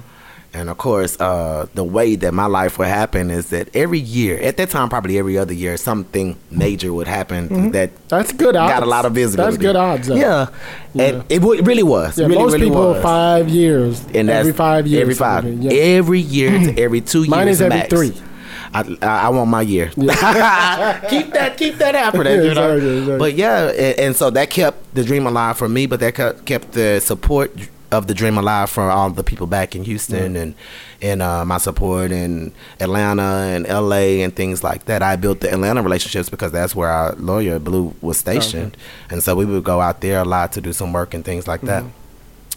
And of course, uh, the way that my life would happen is that every year, at that time, probably every other year, something major would happen that That's good odds. got a lot of visibility. Mm-hmm. That's good odds. though. Yeah, and it, w- really was. Yeah, really, most really people was. five years. and every five years. Every five. Yeah. Every year to (clears throat) every two years. Mine is every three. I, I, want my year. (laughs) keep that, keep that after that. You (laughs) know? Exactly, exactly. But yeah, and, and so that kept the dream alive for me. But that kept, kept the support of the dream alive for all the people back in Houston and and uh, my support in Atlanta and LA and things like that. I built the Atlanta relationships because that's where our lawyer Blue was stationed, and so we would go out there a lot to do some work and things like that.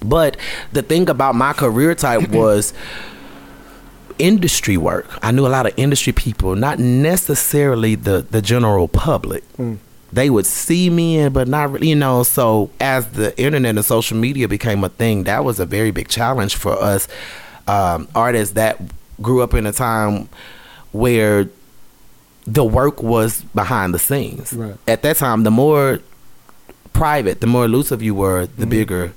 But the thing about my career type (clears throat) was industry work. I knew a lot of industry people, not necessarily the the general public. They would see me but not really, you know. So as the internet and social media became a thing, that was a very big challenge for us um, artists that grew up in a time where the work was behind the scenes. Right. At that time, the more private, the more elusive you were, the bigger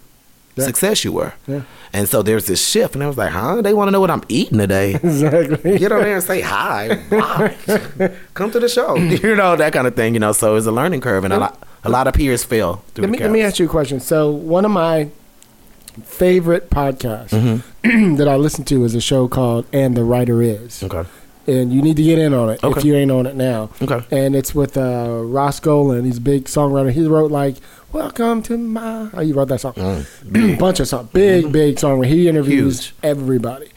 Yeah. success you were. Yeah. And so there's this shift, and I was like, huh? They want to know what I'm eating today. (laughs) Exactly. Get on there and say hi. (laughs) Come to the show. (laughs) You know, that kind of thing, you know. So it's a learning curve, and a lot, a lot of peers fail Let me, let me ask you a question. So, one of my favorite podcasts Mm-hmm. (clears throat) that I listen to is a show called And the Writer Is. Okay. And you need to get in on it Okay. if you ain't on it now. Okay. And it's with uh, Ross Golan. He's a big songwriter. He wrote, like, Welcome to my. Oh, he wrote that song. (clears throat) Bunch of songs. Big, big song. Where He interviews Huge. everybody.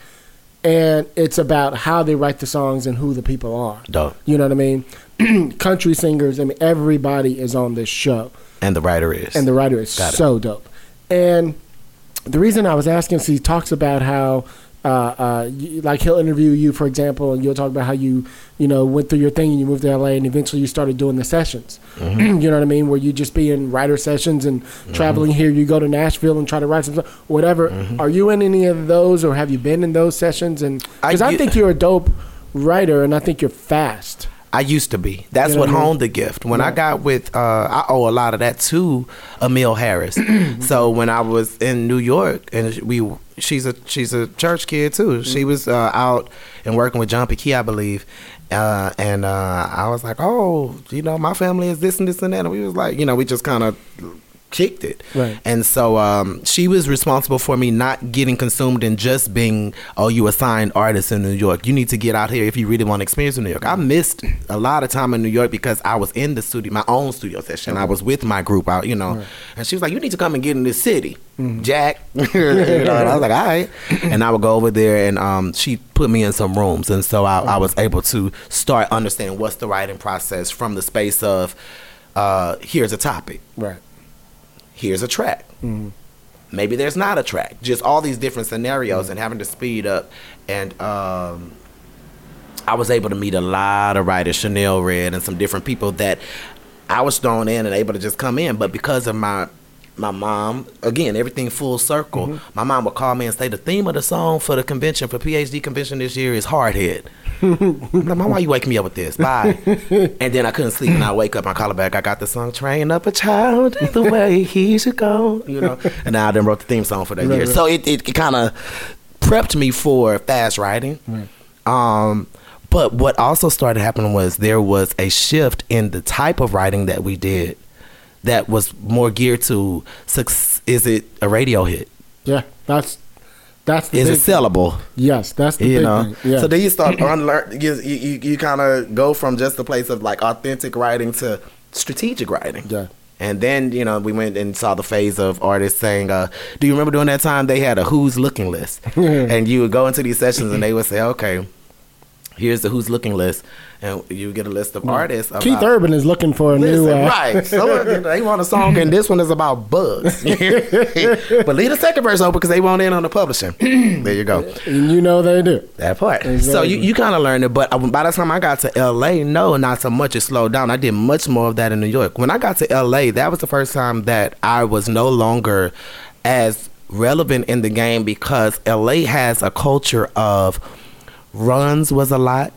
And it's about how they write the songs and who the people are. Dope. You know what I mean? (clears throat) Country singers. I mean, everybody is on this show And the writer is. and the writer is Got it. so dope. And the reason I was asking is he talks about how, uh, uh, like he'll interview you, for example, and you'll talk about how you, you know, went through your thing and you moved to LA, and eventually you started doing the sessions. Mm-hmm. (clears throat) you know what I mean? Where you just be in writer sessions and traveling here. You go to Nashville and try to write some stuff, whatever. Are you in any of those, or have you been in those sessions? And Mm-hmm. I because I, u- think you're a dope writer, and I think you're fast. I used to be. That's You know what what I mean? honed the gift. When I got with, uh, I owe a lot of that to Amille Harris. (clears throat) so when I was in New York, and we, she's a she's a church kid too. Mm-hmm. She was uh, out and working with John P. I believe. Uh, and uh, I was like, oh, you know, my family is this and this and that. And we was like, you know, we just kind of kicked it. Right. And so um, she was responsible for me not getting consumed in just being, oh, you a signed artist in New York. You need to get out here if you really want to experience in New York. I missed a lot of time in New York because I was in the studio, my own studio session. I was with my group out, you know. And she was like, you need to come and get in this city, Jack. (laughs) you know, and I was like, all right. And I would go over there and um, she put me in some rooms. And so I, I was able to start understanding what's the writing process from the space of uh, here's a topic Right. Here's a track. Maybe there's not a track. Just all these different scenarios and having to speed up. And um, I was able to meet a lot of writers, Chanel Red, and some different people that I was thrown in and able to just come in. But because of my my mom, again, everything full circle. My mom would call me and say the theme of the song for the convention for PhD convention this year is hard head. (laughs) I'm like, Mom, why you waking me up with this? Bye. (laughs) and then I couldn't sleep, and I wake up, and I call her back. I got the song "Train Up a Child the (laughs) Way He Should Go," you know. And now I then wrote the theme song for that Right, year. right. So it, it, kind of prepped me for fast writing. Um, but what also started happening was there was a shift in the type of writing that we did that was more geared to is it a radio hit? Yeah. That's that's the Is it sellable? Yes, that's the you know thing. Yeah. so then you start (clears throat) unlearn you you, you, you kind of go from just the place of like authentic writing to strategic writing Yeah. and then you know we went and saw the phase of artists saying uh do you remember during that time they had a who's looking list (laughs) and you would go into these sessions and they would say okay here's the who's looking list, and you get a list of artists. Keith about- Urban is looking for a new. Uh, right. (laughs) So they want a song, and this one is about bugs. (laughs) but leave the second verse open because they want in on the publishing. (clears throat) there you go. And you know they do. That part. So you, you kind of learned it, but by the time I got to LA, no, not so much. It slowed down. I did much more of that in New York. When I got to LA, that was the first time that I was no longer as relevant in the game because LA has a culture of runs was a lot.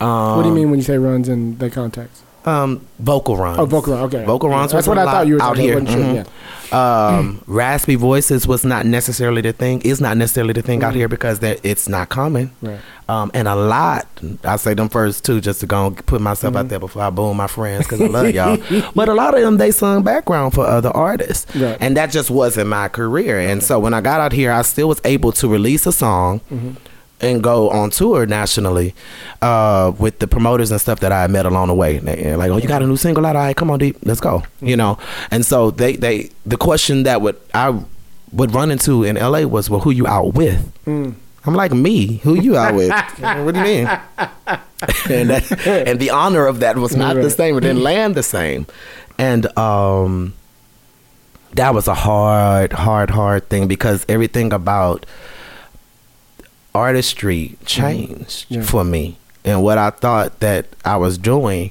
Um, what do you mean when you say runs in the context? Um, vocal runs. Oh, vocal run, okay. Vocal runs. That's what I thought you were out here. about. Sure, Mhm. Um, (clears throat) raspy voices was not necessarily the thing. Is not necessarily the thing out here because that it's not common. Right. Um, and a lot. I say them first too, just to go and put myself out there before I boom my friends because I love y'all. (laughs) but a lot of them they sung background for other artists, Right. and that just wasn't my career. And so when I got out here, I still was able to release a song and go on tour nationally uh, with the promoters and stuff that I had met along the way. They- like, oh, you got a new single out? All right, come on, deep, let's go. You know. And so they they the question that would I would run into in LA was, well, who you out with? I'm like me. Who you out with? (laughs) what do you mean? (laughs) and that, and the honor of that was not the same. It didn't land the same. And um, that was a hard, hard, hard thing because everything about artistry changed Yeah. for me. And what I thought that I was doing,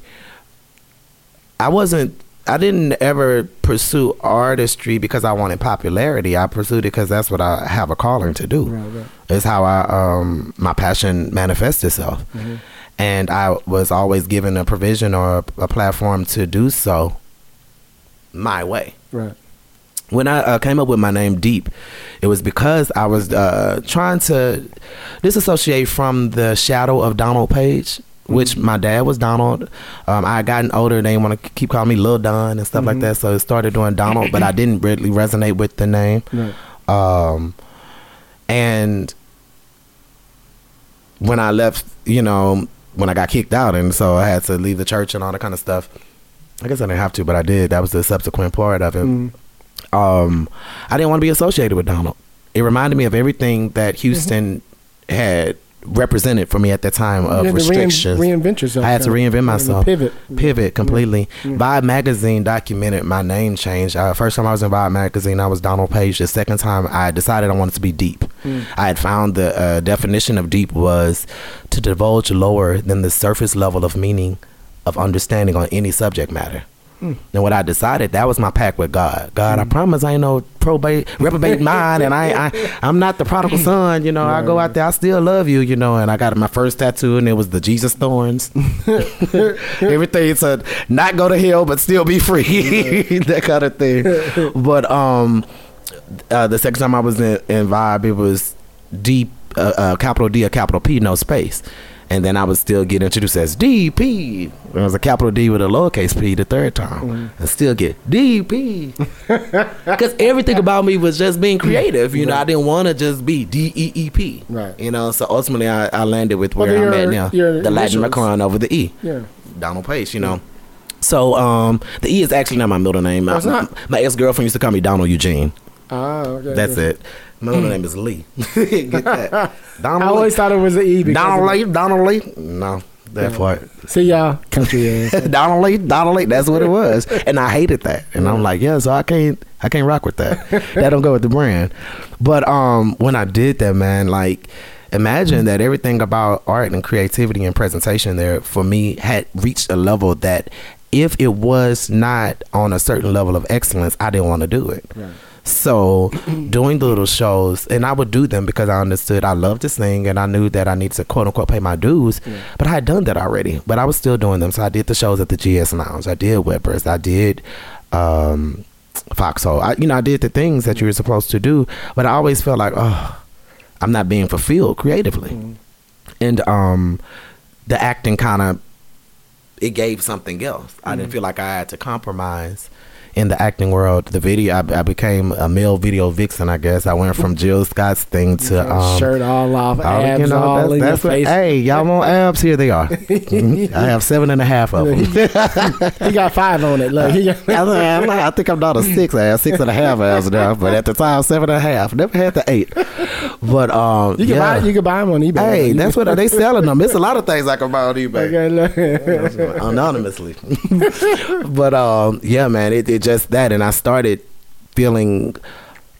I wasn't. I didn't ever pursue artistry because I wanted popularity. I pursued it because that's what I have a calling to do. Right, right. It's how I um my passion manifests itself, Mm-hmm. and I was always given a provision or a, a platform to do so. My way Right. When I uh, came up with my name Deep, it was because I was uh, trying to disassociate from the shadow of Donald Page, which my dad was Donald. Um, I had gotten older; they want to keep calling me Lil Don and stuff like that. So I started doing Donald, but I didn't really resonate with the name. Right. Um, and when I left, you know, when I got kicked out, and so I had to leave the church and all that kind of stuff. I guess I didn't have to, but I did. That was the subsequent part of it. Mm. Um, I didn't want to be associated with Donald. It reminded me of everything that Houston had represented for me at that time of You had to rein- restrictions. reinvent yourself. I had to reinvent myself. Pivot. Pivot completely. Vibe magazine documented my name change. Uh, first time I was in Vibe magazine, I was Donald Page. The second time, I decided I wanted to be deep. I had found the uh, definition of deep was to divulge lower than the surface level of meaning of understanding on any subject matter. And what I decided, that was my pact with God. God, I promise I ain't no probate, reprobate mind, and I, I, I'm not the prodigal son. You know, I go out there, I still love you. You know, and I got my first tattoo, and it was the Jesus thorns. (laughs) Everything to not go to hell, but still be free, (laughs) that kind of thing. But um, uh, the second time I was in, in Vibe, it was deep, uh, uh, capital D, a capital P, no space. And then I would still get introduced as DP. It was a capital D with a lowercase p the third time. And still get DP. Because (laughs) everything about me was just being creative. You know, I didn't want to just be D E E P. Right. You know, so ultimately I, I landed with Well, where I'm your- at now. The Latin. Macron over the E. Yeah. Donald Pace, you know. So um, the E is actually not my middle name. My, Oh, it's not? my ex girlfriend used to call me Donald Eugene. Ah, okay. That's it. My middle name is Lee. (laughs) (laughs) Get that? Donald I always thought it was the E. Donald Lee. Donald Lee. No, that part. See y'all, country ass. (laughs) Donald Lee. Donald Lee. That's what it was, and I hated that. And I'm like, yeah, so I can't. I can't rock with that. that don't go with the brand. But um, when I did that, man, like. Imagine that everything about art and creativity and presentation there for me had reached a level that if it was not on a certain level of excellence, I didn't want to do it. So doing the little shows, and I would do them because I understood I loved to sing and I knew that I needed to quote unquote pay my dues. But I had done that already. But I was still doing them. So I did the shows at the GS Lounge. I did Weber's. I did um, Foxhole. I, you know, I did the things that you were supposed to do. But I always felt like, oh, I'm not being fulfilled creatively. And um, the acting kind of it gave something else. I didn't feel like I had to compromise in the acting world. The video, I, I became a male video vixen. I guess I went from Jill Scott's thing to um, Shirt all off, all- abs you know, all that's, in that's your what- face. hey, y'all want abs? Here they are. (laughs) Mhm. I have seven and a half of them. (laughs) he got five on it. Look, got, (laughs) I, think- I'm not- I think I'm down to six. I have six and a half abs now, but at the time, seven and a half. Never had the eight. but um, You can yeah. buy you can buy them on eBay. Hey, that's what they selling them. It's a lot of things I can buy on eBay Okay, anonymously. but um, yeah, man, it, it just that, and I started feeling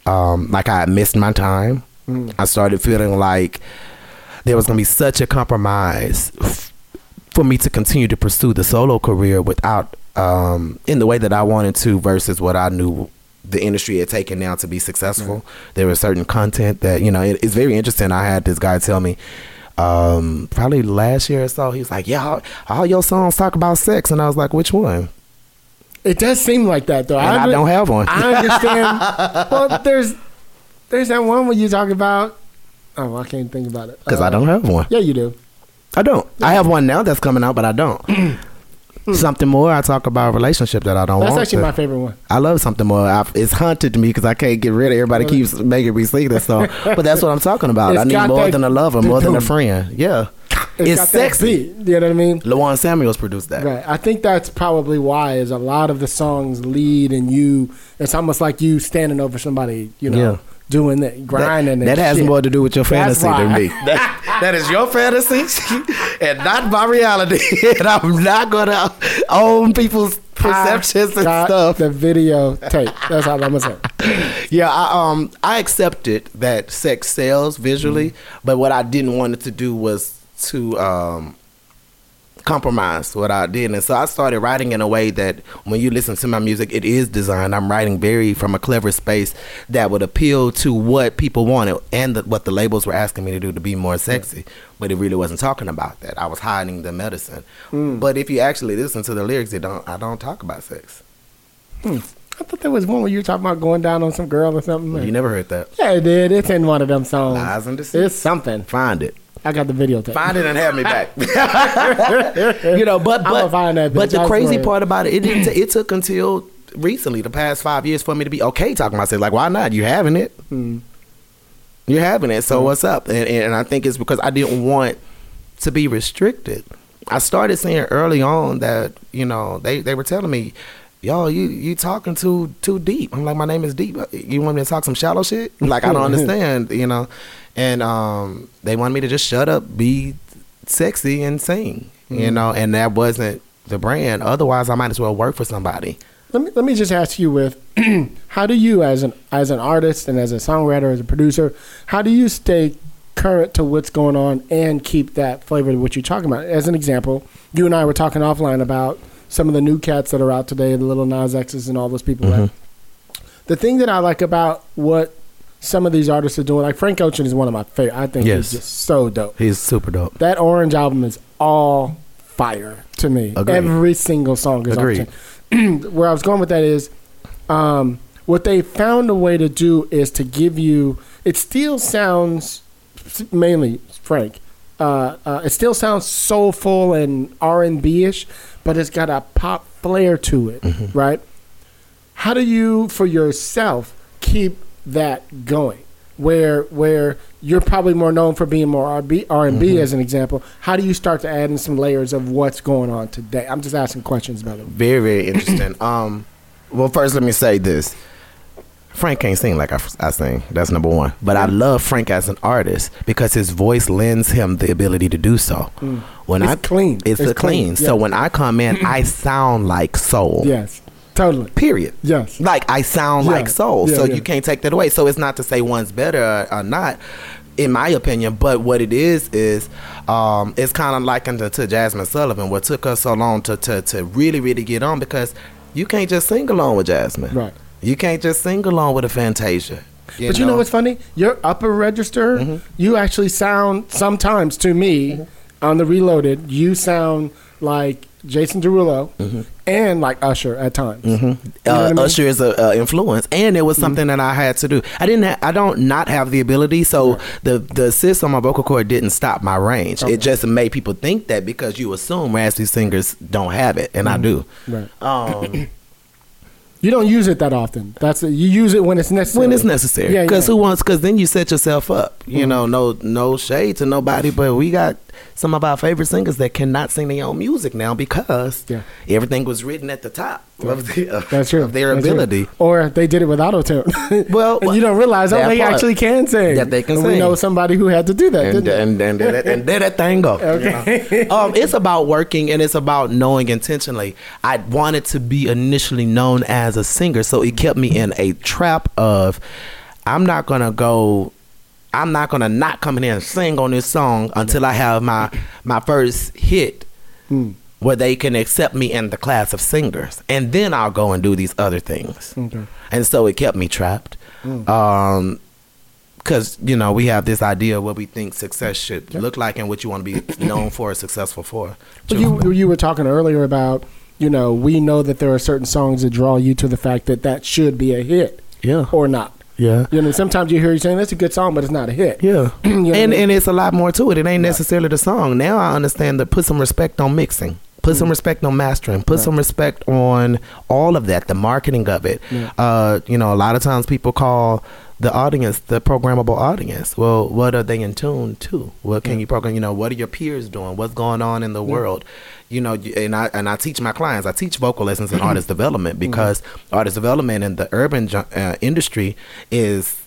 um, like I had missed my time. I started feeling like there was gonna be such a compromise f- for me to continue to pursue the solo career without um, in the way that I wanted to versus what I knew the industry had taken now to be successful. There was certain content that you know it, it's very interesting. I had this guy tell me. Um, probably last year or so, he was like, "Yeah, all, all your songs talk about sex," and I was like, "Which one?" It does seem like that though. I, under- don't have one. I understand. (laughs) well, there's there's that one where you talk about. Oh, I can't think about it. Because Uh, I don't have one. Yeah, you do. I don't. I have one now that's coming out, but I don't. (clears throat) Hmm. something more. I talk about a relationship that I don't want. That's want. actually to. my favorite one. I love something more. I, it's me because I can't get rid of. it. Everybody keeps making me sing this song, (laughs) but that's what I'm talking about. It's I need more that- than a lover, more than a friend. Yeah, it's, that sexy. beat, you know what I mean? Lawan Samuels produced that. Right. I think that's probably why is a lot of the songs lead and you. It's almost like you standing over somebody, you know, Yeah. Doing that, That, grinding. that and has shit. more to do with your That's fantasy than me. (laughs) That, that is your fantasy (laughs) and not my reality. (laughs) and I'm not gonna own people's perceptions I and got stuff. The video tape. That's all I'm gonna say. Yeah, I um I accepted that sex sells visually, but what I didn't want it to do was to um compromise what I did. And so I started writing in a way that when you listen to my music, it is designed. I'm writing very from a clever space that would appeal to what people wanted and the, what the labels were asking me to do to be more sexy. But it really wasn't talking about that. I was hiding the medicine. Hmm. But if you actually listen to the lyrics, it don't I don't talk about sex. Hmm. I thought there was one where you were talking about going down on some girl or something. You never heard that. yeah, it did. It's in one of them songs. Lies and deceit. It's something. Find it. I got the video tape. Find it and have me back. (laughs) you know, but but find that but the I crazy swear. part about it, it didn't. T- it took until recently, the past five years, for me to be okay talking about sex. Like, why not? You having it? Hmm. You're having it. So what's up? And, and I think it's because I didn't want to be restricted. I started seeing early on that you know they they were telling me. Yo, you you talking too too deep. I'm like, my name is deep. You want me to talk some shallow shit? Like I don't (laughs) understand, you know. And um, they wanted me to just shut up, be sexy, and sing, you know. And that wasn't the brand. Otherwise, I might as well work for somebody. Let me let me just ask you with (clears throat) how do you as an as an artist and as a songwriter as a producer how do you stay current to what's going on and keep that flavor of what you're talking about as an example you and I were talking offline about some of the new cats that are out today the Lil Nas X's and all those people right the thing that I like about what some of these artists are doing like Frank Ocean is one of my favorite I think Yes. he's just so dope He's super dope. that orange album is all fire to me. Agreed. Every single song is Agreed. (clears throat) Where I was going with that is, um, what they found a way to do is to give you. It still sounds mainly Frank. Uh, uh, it still sounds soulful and R and B ish, but it's got a pop flair to it, Mm-hmm. right? How do you, for yourself, keep that going? Where where you're probably more known for being more R&B, R&B Mm-hmm. as an example. How do you start to add in some layers of what's going on today? I'm just asking questions about it. Very very interesting. (coughs) um, well, first let me say this. Frank can't sing like I, I sing. That's number one. But I love Frank as an artist because his voice lends him the ability to do so. When It's I clean. it's, It's a clean. clean, So when I come in, I sound like soul. Yes, totally. Period. Yes. Like I sound Yeah. like soul. Yeah, so yeah. you can't take that away. So it's not to say one's better or, or not, in my opinion. But what it is is, um, it's kind of likened to, to Jazmine Sullivan. What took us so long to, to to really really get on because you can't just sing along with Jazmine. Right. You can't just sing along with a Fantasia. but you know what's funny? Your upper register, Mm-hmm. you actually sound sometimes to me Mm-hmm. on the Reloaded. You sound like Jason Derulo and like Usher at times. You know Uh, I mean? Usher is a uh, influence, and it was something that I had to do. I didn't. Ha- I don't not have the ability, so the the assist on my vocal cord didn't stop my range. It just made people think that because you assume raspy singers don't have it, and I do. Right. Um, (clears throat) You don't use it that often. That's it. You use it when it's necessary. when it's necessary, Yeah, because yeah. who wants? Because then you set yourself up. You Mhm. know, no no shade to nobody, but we got some of our favorite singers that cannot sing their own music now because Yeah. everything was written at the top of, the, of, That's true. of their That's true. ability. Or they did it with auto tune. (laughs) Well, and you don't realize, oh, that they part. actually can sing. That they can and We sing. know somebody who had to do that, and and and, and, and there that thing go. (laughs) Okay. um, it's about working and it's about knowing intentionally. I wanted to be initially known as a singer, so it kept me in a trap of I'm not gonna go. I'm not gonna not come in here and sing on this song until I have my my first hit. Hmm. Where they can accept me in the class of singers, and then I'll go and do these other things. Okay. And so it kept me trapped. Hmm. Um, because you know we have this idea of what we think success should look like and what you want to be known for or successful for. But you you were talking earlier about you know we know that there are certain songs that draw you to the fact that that should be a hit yeah, or not. Yeah, You know, sometimes you hear you saying that's a good song, but it's not a hit. yeah. (laughs) You know what I and mean? and it's a lot more to it. It ain't necessarily the song. Now I understand that put some respect on mixing. Put Mm. some respect on mastering. Put some respect on all of that, the marketing of it. Yeah. Uh, you know, a lot of times people call the audience the programmable audience. Well, what are they in tune to? What can you program? You know, what are your peers doing? What's going on in the world? You know, and I and I teach my clients. I teach vocal lessons and artist development because artist development in the urban uh, industry is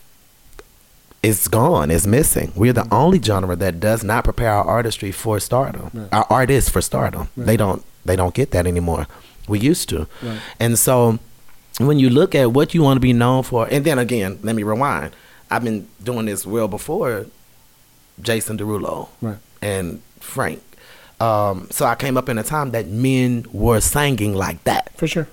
it's gone. It's missing. We're the only genre that does not prepare our artistry for stardom. Right. Our artists for stardom. They don't. They don't get that anymore. We used to, Right. and so when you look at what you want to be known for, and then again, let me rewind. I've been doing this well before Jason Derulo Right. and Frank. Um, so I came up in a time that men were singing like that For sure.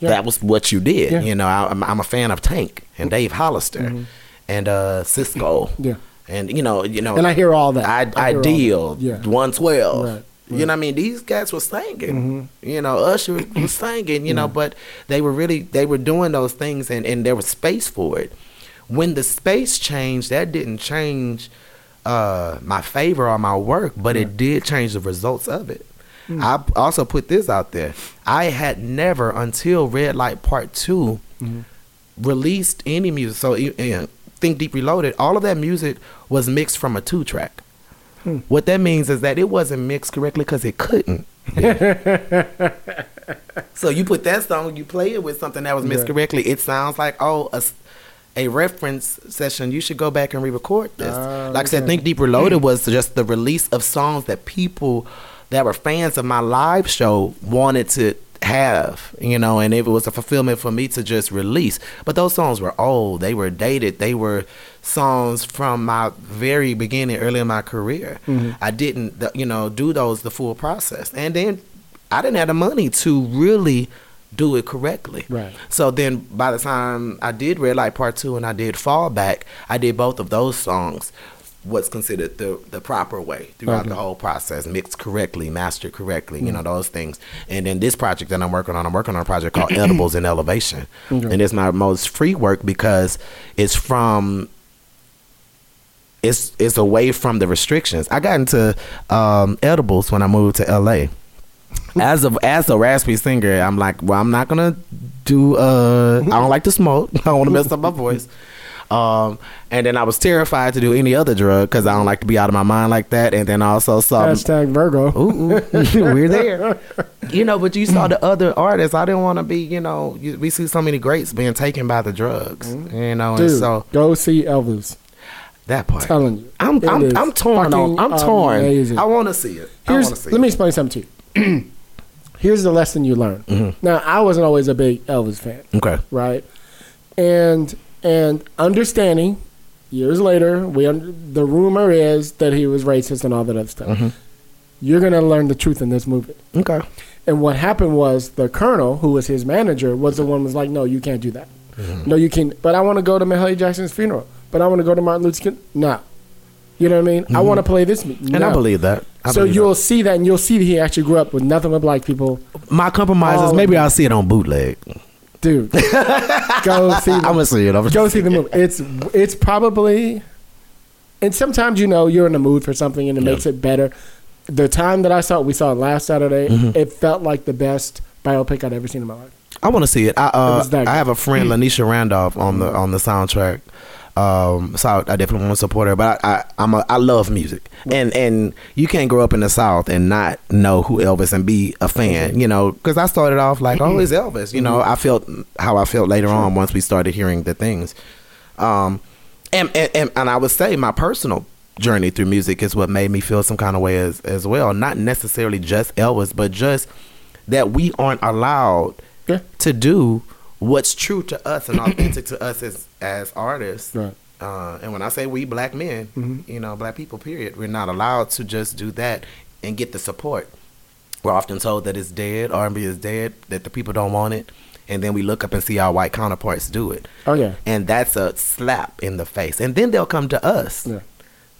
Yeah. that was what you did. Yeah. Mm-hmm. You know, I, I'm, I'm a fan of Tank and Dave Hollister and uh, Sisqó. Yeah. And you know, you know, And I hear all that. I, I Ideal. Yeah. 112. Right, You know, what I mean, these guys were singing. Mm-hmm. You know, Usher was (coughs) singing. You know, but they were really they were doing those things, and and there was space for it. When the space changed, that didn't change uh, my favor or my work, but it did change the results of it. Hmm. I also put this out there. I had never until Red Light Part 2 Mm-hmm. released any music. So Think Deep Reloaded, all of that music was mixed from a two track. Hmm. What that means is that it wasn't mixed correctly because it couldn't. (laughs) so you put that song, you play it with something that was mixed Right. correctly. It sounds like oh a, a reference session. You should go back and re-record this. Ah, like I said, okay. Think Deep Reloaded was just the release of songs that people that were fans of my live show wanted to have, you know, and it was a fulfillment for me to just release. But those songs were old, they were dated, they were songs from my very beginning, early in my career. I didn't, you know, do those the full process, and then I didn't have the money to really do it correctly. Right. So then by the time I did Red Light Part 2 and I did Fall Back, I did both of those songs what's considered the the proper way throughout Okay. the whole process, mixed correctly, mastered correctly, you know, those things. And then this project that I'm working on, I'm working on a project called (clears throat) Edibles and Elevation. Okay. And it's my most free work because it's from it's it's away from the restrictions. I got into um, edibles when I moved to LA. As a as a raspy singer, I'm like, well, I'm not gonna do. Uh, I don't like to smoke. (laughs) I don't want to mess up my voice. Um, and then I was terrified to do any other drug because I don't like to be out of my mind like that. And then also saw Hashtag Virgo. Ooh, ooh. (laughs) we're there. You know, but you saw the other artists. I didn't want to be, you know, you, we see so many greats being taken by the drugs, you know, and so go see Elvis. that part. telling you. I'm, It I'm, I'm torn on. I'm torn. amazing. I want to see it. Here's, see let me explain something to you. (clears throat) Here's the lesson you learn. Mm-hmm. Now, I wasn't always a big Elvis fan, Okay. right? And and understanding years later, we the rumor is that he was racist and all that other stuff. Mm-hmm. You're gonna learn the truth in this movie. Okay. And what happened was the colonel, who was his manager, was the one who was like, "No, you can't do that. Mm-hmm. No, you can't." But I want to go to Mahalia Jackson's funeral. But I want to go to Martin Luther King. No, you know what I mean. I want to play this. Mm-hmm. And I believe that. I so believe you'll that. see that, and you'll see that he actually grew up with nothing but black people. My compromise is maybe. I'll see it on bootleg. Dude, go see. I'm The, gonna see it. I'm go see the movie. It's it's probably, and sometimes you know you're in the mood for something, and it Yeah. makes it better. The time that I saw it, we saw it last Saturday. Mm-hmm. It felt like the best biopic I'd ever seen in my life. I want to see it. I uh, that I have a friend, Lanisha Randolph, on the on the soundtrack. Um, so I, I definitely want to support her. But I, I I'm a, I love music, and and you can't grow up in the South and not know who Elvis and be a fan. You know, because I started off like, oh, it's Elvis. You know, I felt how I felt later on once we started hearing the things. Um, and, and and and I would say my personal journey through music is what made me feel some kind of way as as well. Not necessarily just Elvis, but just that we aren't allowed Yeah. to do what's true to us and authentic to us as as artists. Right. Uh, and when I say we, black men, Mhm. you know, black people, period, we're not allowed to just do that and get the support. We're often told that it's dead, R&B is dead, that the people don't want it, and then we look up and see our white counterparts do it, Oh yeah. and that's a slap in the face. And then they'll come to us Yeah.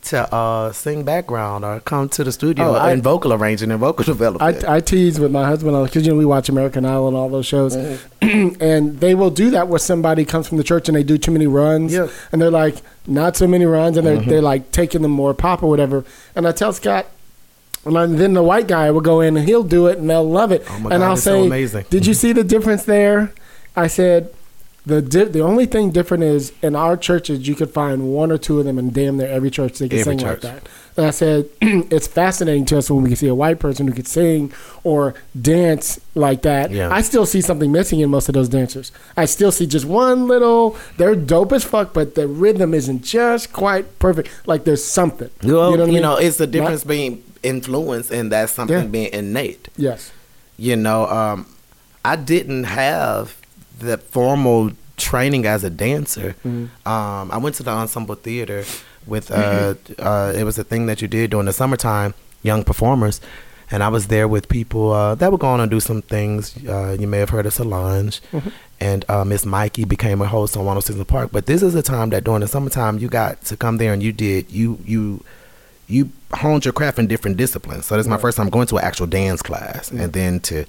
To uh, sing background or come to the studio Oh, I- and vocal arranging and vocal (laughs) development. I, I tease with my husband because you know we watch American Idol and all those shows, Mm-hmm. (clears throat) and they will do that where somebody comes from the church and they do too many runs, Yeah. Mm-hmm. and they're like not so many runs, and they're they're like taking them more pop or whatever. And I tell Scott, and then the white guy will go in and he'll do it and they'll love it, Oh my and God, I'll so say, amazing. "Did you see the difference there?" I said. The di- the only thing different is in our churches you could find one or two of them and damn near every church they can Every sing like that. And I said, (clears throat) it's fascinating to us when we can see a white person who could sing or dance like that. Yeah. I still see something missing in most of those dancers. I still see just one little, they're dope as fuck, but the rhythm isn't just quite perfect. Like there's something. Well, you know, what I mean? it's the Not- difference being influence and that's something Yeah. being innate. Yes. You know, um, I didn't have the formal training as a dancer. Mm-hmm. Um, I went to the ensemble theater with uh, uh, it was a thing that you did during the summertime, young performers, and I was there with people uh, that were going to do some things. Uh, you may have heard of Solange, Mm-hmm. and uh, Miss Mykie became a host on 106 & the Park. But this is a time that during the summertime you got to come there and you did you you you honed your craft in different disciplines. So this is my first time going to an actual dance class, and then to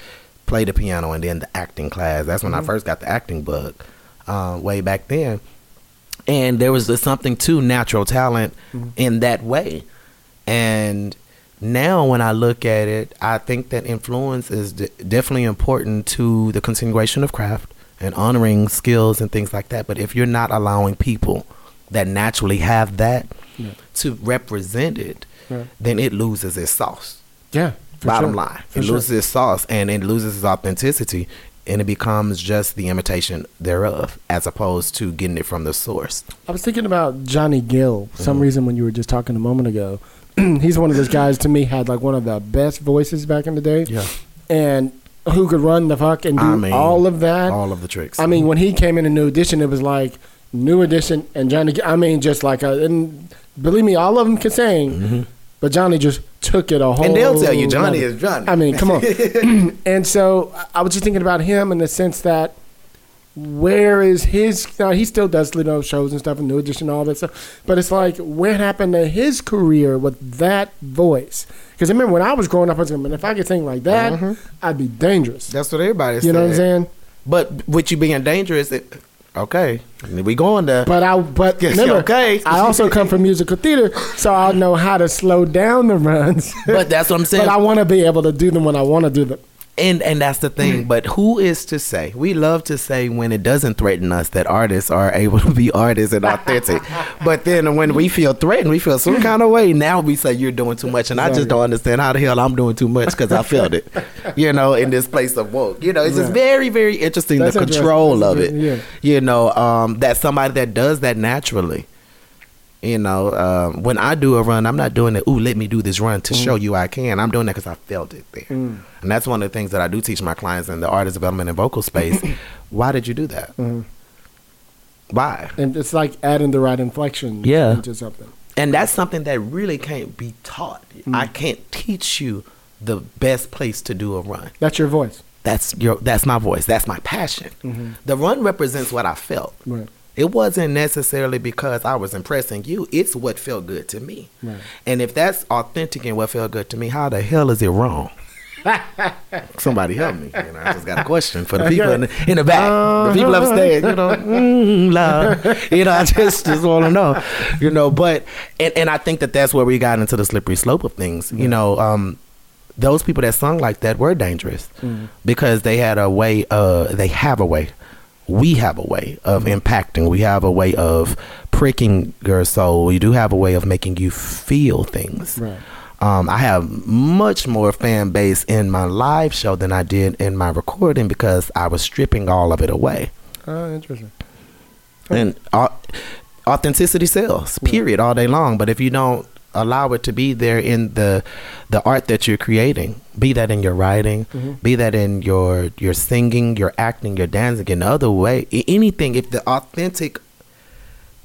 play the piano, and then the acting class. That's when I first got the acting bug, uh, way back then. And there was something to natural talent in that way, and now when I look at it, I think that influence is de- definitely important to the continuation of craft and honoring skills and things like that. But if you're not allowing people that naturally have that Yeah. to represent it, Yeah. then it loses its sauce. Yeah. For Bottom sure. line, For it sure. loses its sauce and it loses its authenticity, and it becomes just the imitation thereof, as opposed to getting it from the source. I was thinking about Johnny Gill for Mm-hmm. some reason when you were just talking a moment ago. (clears throat) He's one of those guys to me had like one of the best voices back in the day. Yeah. And who could run the fuck and do I mean, all of that. All of the tricks. I mean, when he came in a new edition, it was like new edition and Johnny. I mean, just like a, and believe me, all of them can sing, but Johnny just took it a whole. Mm-hmm. and they'll tell you Johnny level. is Johnny. I mean, come on. (laughs) (clears throat) and so I was just thinking about him in the sense that where is his? Now he still does you know shows and stuff and New Edition and all that stuff, but it's like what happened to his career with that voice? Because I remember when I was growing up, I was like, man, if I could sing like that, I'd be dangerous. That's what everybody You know what I'm saying? But with you being dangerous, it, okay, we going there. But I, but Yes, remember, okay. I also come from musical theater, so I know how to slow down the runs. But that's what I'm saying. but I want to be able to do them when I want to do them. And and that's the thing. But who is to say? We love to say when it doesn't threaten us that artists are (laughs) able to be artists and authentic. but then when we feel threatened, we feel some kind of way. Now we say you're doing too much, and I just don't understand how the hell I'm doing too much because I felt it. (laughs) You know, in this place of woke. You know, it's just very very interesting That's the interesting. control of it. yeah. You know, um, that somebody that does that naturally. You know, um, when I do a run, I'm not doing it. Ooh, let me do this run to show mm. you I can. I'm doing that because I felt it there, mm. and that's one of the things that I do teach my clients in the artist development and vocal space. (laughs) Why did you do that? Mm-hmm. Why? And it's like adding the right inflection Yeah. into something. And that's something that really can't be taught. I mm. can't teach you the best place to do a run. That's your voice. That's your. That's my voice. That's my passion. Mm-hmm. The run represents what I felt. Right. It wasn't necessarily because I was impressing you. It's what felt good to me. Right. And if that's authentic and what felt good to me, how the hell is it wrong? (laughs) Somebody help me. You know, I just got a question for the (laughs) people in the, in the back, the people upstairs. You know, (laughs) mm, Lord. you know, I just just want to know. You know, but and and I think that that's where we got into the slippery slope of things. You know, um, those people that sung like that were dangerous because they had a way. Uh, they have a way we have a way of impacting. We have a way of pricking your soul. We do have a way of making you feel things. Right. Um, I have much more fan base in my live show than I did in my recording because I was stripping all of it away. Oh, interesting. And au- authenticity sells, period, all day long. But if you don't allow it to be there in the the art that you're creating, be that in your writing, mm-hmm. be that in your your singing, your acting, your dancing, in other way, anything. If the authentic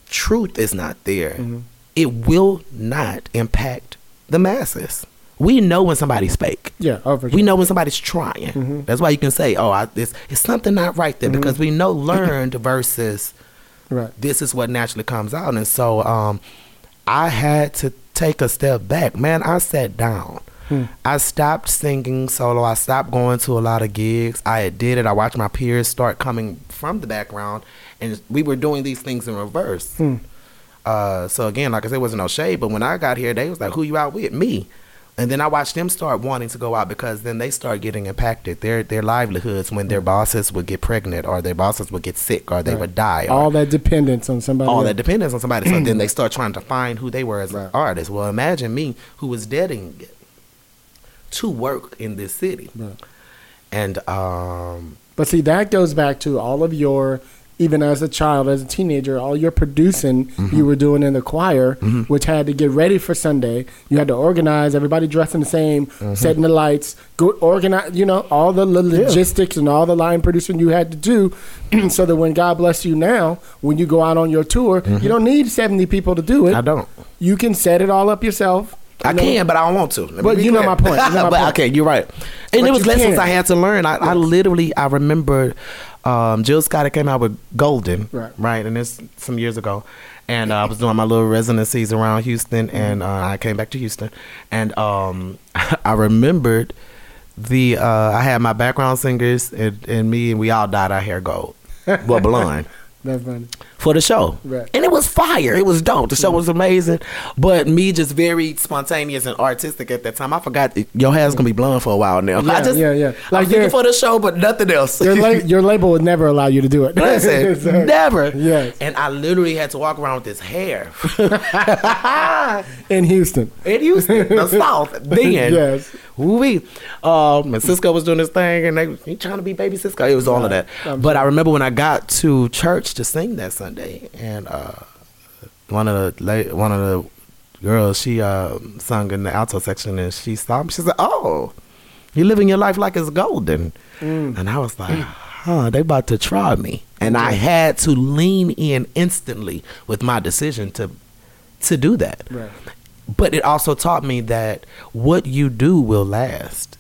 truth is not there, mm-hmm. it will not impact the masses. We know when somebody's fake. Yeah. Oh, sure. We know when somebody's trying. Mm-hmm. That's why you can say, "Oh, I, it's, it's something not right there," because we know learned versus Right. this is what naturally comes out. And so um, I had to take a step back. Man, I sat down. I stopped singing solo. I stopped going to a lot of gigs. I had did it. I watched my peers start coming from the background, and we were doing these things in reverse. Uh, so again, like I said, it wasn't no shade. But when I got here, they was like, "Who you out with?" Me. And then I watched them start wanting to go out because then they start getting impacted. Their their livelihoods when their bosses would get pregnant or their bosses would get sick or they would die. Or All that dependence on somebody. all else. that dependence on somebody. So then they (clears throat) start trying to find who they were as Right. an artist. Well, imagine me who was dating to work in this city. Right. And um But see, that goes back to all of your, even as a child, as a teenager, all your producing Mm-hmm. you were doing in the choir, which had to get ready for Sunday. You had to organize everybody dressing the same, Mm-hmm. setting the lights, go organize, you know, all the lo- logistics and all the line producing you had to do, (clears throat) so that when God bless you now, when you go out on your tour, you don't need seventy people to do it. Mm-hmm. I don't. You can set it all up yourself. I can, but I don't want to. But you know my point. You know (laughs) my but point. okay, you're right. And But it was lessons can. I had to learn. I, I literally I remember um, Jill Scott came out with Golden, Right. right, and it's some years ago. And uh, I was doing my little residencies around Houston, Mm-hmm. and uh, I came back to Houston, and um, (laughs) I remembered the uh, I had my background singers and, and me, and we all dyed our hair gold, (laughs) well blonde That's funny. For the show. Right. And it was fire. It was dope. The show was amazing. But me just very spontaneous and artistic at that time. I forgot your hair's gonna be blonde for a while now. (laughs) Yeah, I just yeah, yeah. Like I'm thinking for the show, but nothing else. Your, la- (laughs) your label would never allow you to do it. Listen, (laughs) So- never. Yes. And I literally had to walk around with this hair in Houston. in Houston, the South. Then, Yes. Woo-wee. Um, and Sisqó was doing this thing, and they he trying to be baby Sisqó. It was all of that. I'm But I remember when I got to church to sing that Sunday, and uh, one of the la- one of the girls she uh, sung in the alto section, and she saw me. She said, "Oh, you're living your life like it's golden," and I was like. Huh, they about to try me, and I had to lean in instantly with my decision to to do that Right. but it also taught me that what you do will last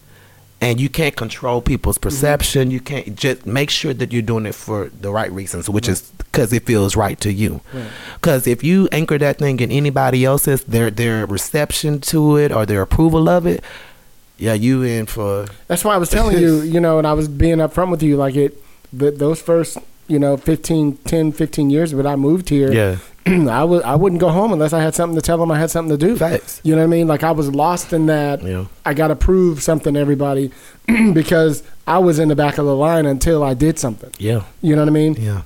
and you can't control people's mm-hmm. perception. You can't just make sure that you're doing it for the right reasons which is because it feels right to you. Because if you anchor that thing in anybody else's their their reception to it or their approval of it yeah you in for That's why I was telling you, you know, and I was being upfront with you, like it, the, those first, you know, 15, 10, 15 years when I moved here, yeah (clears throat) I would I wouldn't go home unless I had something to tell them I had something to do. Facts. You know what I mean? Like I was lost in that. Yeah. I got to prove something to everybody (clears throat) because I was in the back of the line until I did something. yeah You know what I mean? yeah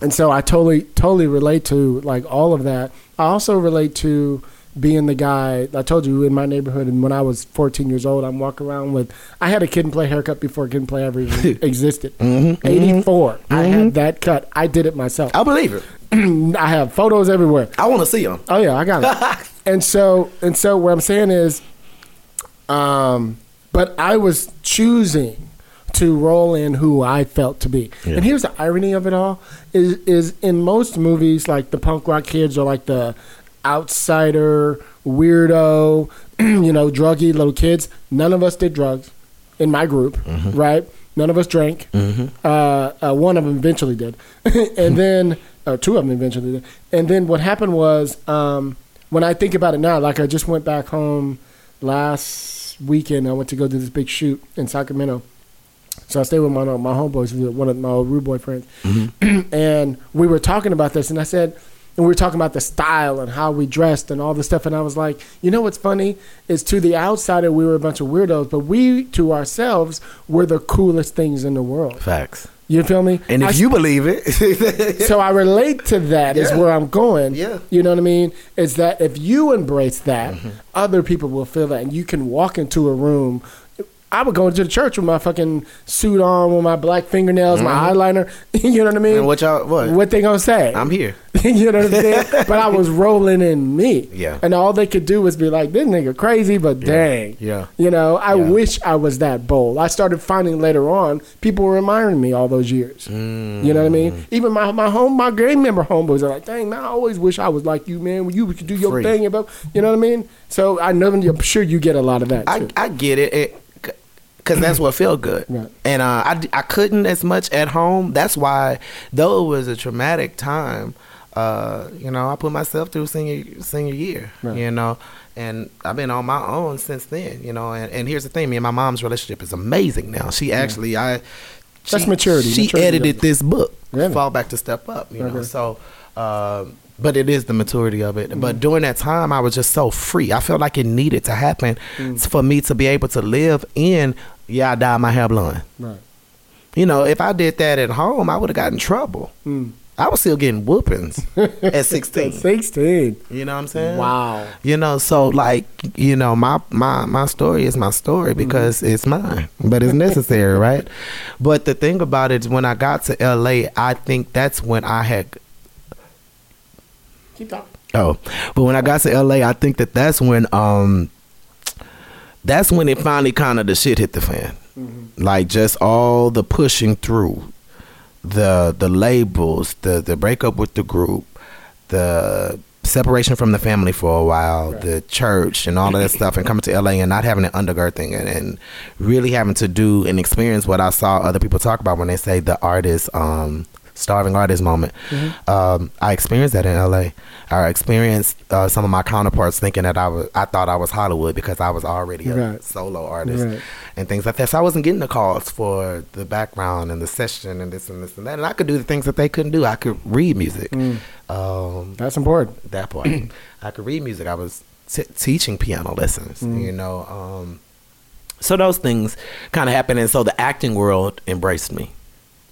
And so I totally, totally relate to like all of that. I also relate to being the guy I told you in my neighborhood. And when I was 14 years old, I'm walking around with. I had a Kid 'n Play haircut before Kid 'n Play ever (laughs) existed. Mm-hmm. Mm-hmm. 84. I had mm-hmm. that cut. I did it myself. i believe it (clears throat) I have photos everywhere. i want to see them Oh yeah, I got it. (laughs) and so and so what I'm saying is, um, but I was choosing to roll in who I felt to be. Yeah. And here's the irony of it all: is is in most movies like the punk rock kids or like the outsider weirdo, (clears throat) you know, druggy little kids. None of us did drugs in my group, right? None of us drank. Uh, uh, one of them eventually did, (laughs) and then uh, two of them eventually. And then what happened was, um, when I think about it now, like I just went back home last weekend. I went to go do this big shoot in Sacramento. So I stayed with my my homeboys, one of my old rude boy friends, (clears throat) and we were talking about this. And I said, and we were talking about the style and how we dressed and all this stuff. And I was like, you know what's funny is to the outsider we were a bunch of weirdos, but we to ourselves were the coolest things in the world. facts You feel me? And if I- you believe it, (laughs) so I relate to that is Yeah. where I'm going. Yeah. You know what I mean? Is that if you embrace that, Mm-hmm. other people will feel that and you can walk into a room. I would go into the church with my fucking suit on, with my black fingernails, my eyeliner. (laughs) you know what I mean? Mm-hmm. and what y'all what? What they gonna say? I'm here. (laughs) you know what I'm saying? but I was rolling in me. Yeah. And all they could do was be like, this nigga crazy, but dang. Yeah. You know, I Yeah. wish I was that bold. I started finding later on, people were admiring me all those years. Mm. You know what I mean? Even my, my home, my gang member homeboys are like, dang, man, I always wish I was like you, man. When you could do your Free. thing. About, you know what I mean? So I know, I'm sure you get a lot of that. I, I get it. it Cause that's what felt good, Right. and uh, I, I couldn't as much at home. That's why, though it was a traumatic time, uh, you know, I put myself through senior senior year, Right. you know, and I've been on my own since then, you know. And, and here's the thing: me and my mom's relationship is amazing now. She actually, I That's maturity. She Maturity edited of- this book, Really? Fall Back to Step Up, you know. So, um, but it is the maturity of it. Mm-hmm. But during that time, I was just so free. I felt like it needed to happen Mm. for me to be able to live in. Yeah, I dyed my hair blonde. right. You know, if I did that at home, I would have gotten in trouble. Mm. I was still getting whoopings (laughs) at 16. 16. You know what I'm saying? Wow. You know, so like, you know, my my my story is my story Mm-hmm. because it's mine, but it's necessary, (laughs) right? But the thing about it is, when I got to LA, I think that's when I had. Keep talking. Oh, but when I got to LA, I think that that's when um, that's when it finally kind of the shit hit the fan, like just all the pushing through, the the labels, the the breakup with the group, the separation from the family for a while, Right. the church and all of that stuff, and coming to LA and not having an undergirding and, and really having to do and experience what I saw other people talk about when they say the artist, um, starving artist moment. Um, I experienced that in LA. I experienced uh, some of my counterparts thinking that I was, I thought I was Hollywood because I was already a Right. solo artist Right. and things like that. So I wasn't getting the calls for the background and the session and this and this and that. And I could do the things that they couldn't do. I could read music. Um, That's important. that part. (clears throat) I could read music. I was t- teaching piano lessons, Mm. you know. Um, so those things kind of happened, and so the acting world embraced me.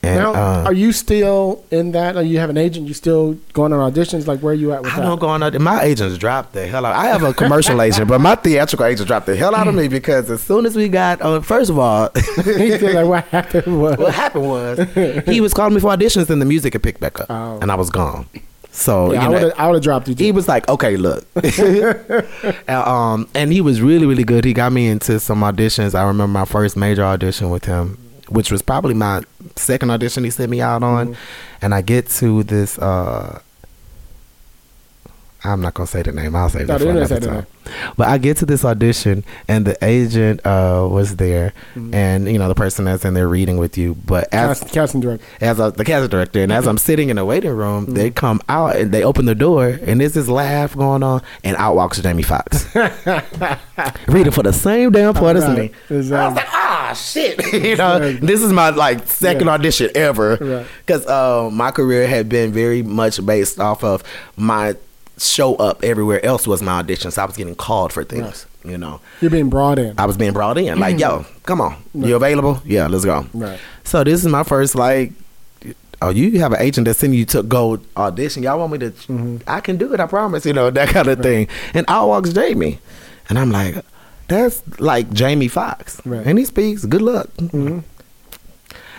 And now, uh, are you still in that? Are you have an agent? You still going on auditions? Like, where are you at with that? I that? don't go on. other- My agents dropped the hell out. I have a commercial (laughs) agent, but my theatrical agent dropped the hell out of me because as soon as we got, uh, first of all, (laughs) He feel like what (laughs) happened was what happened was he was calling me for auditions, and the music had picked back up, Oh. and I was gone. So yeah, you I know, would have I would have dropped you. he was like, "Okay, look," um, and he was really, really good. He got me into some auditions. I remember my first major audition with him, which was probably my second audition he sent me out on, Mm-hmm. and I get to this. Uh, I'm not gonna say the name. I'll say No, that for another time. But I get to this audition, and the agent uh, was there, Mm-hmm. and you know the person that's in there reading with you. But as Cast, casting director. as the casting director, and as I'm sitting in the waiting room, they Mm. come out and they open the door, and there's this laugh going on, and out walks Jamie Foxx, (laughs) reading for the same damn part as me. Exactly. Ah, shit, (laughs) you know, Right. this is my like second Yeah. audition ever, Right. because uh, my career had been very much based off of my show up everywhere else was my audition, so I was getting called for things, you know. You're being brought in. I was being brought in. Like, yo, come on. You available? Yeah, let's go. Right. So this is my first like oh, you have an agent that's sending you to go audition. Y'all want me to Mm-hmm. I can do it, I promise, you know, that kind of thing. And out walks Jamie. And I'm like, that's like Jamie Foxx. Right. Mm-hmm. And he speaks, good luck.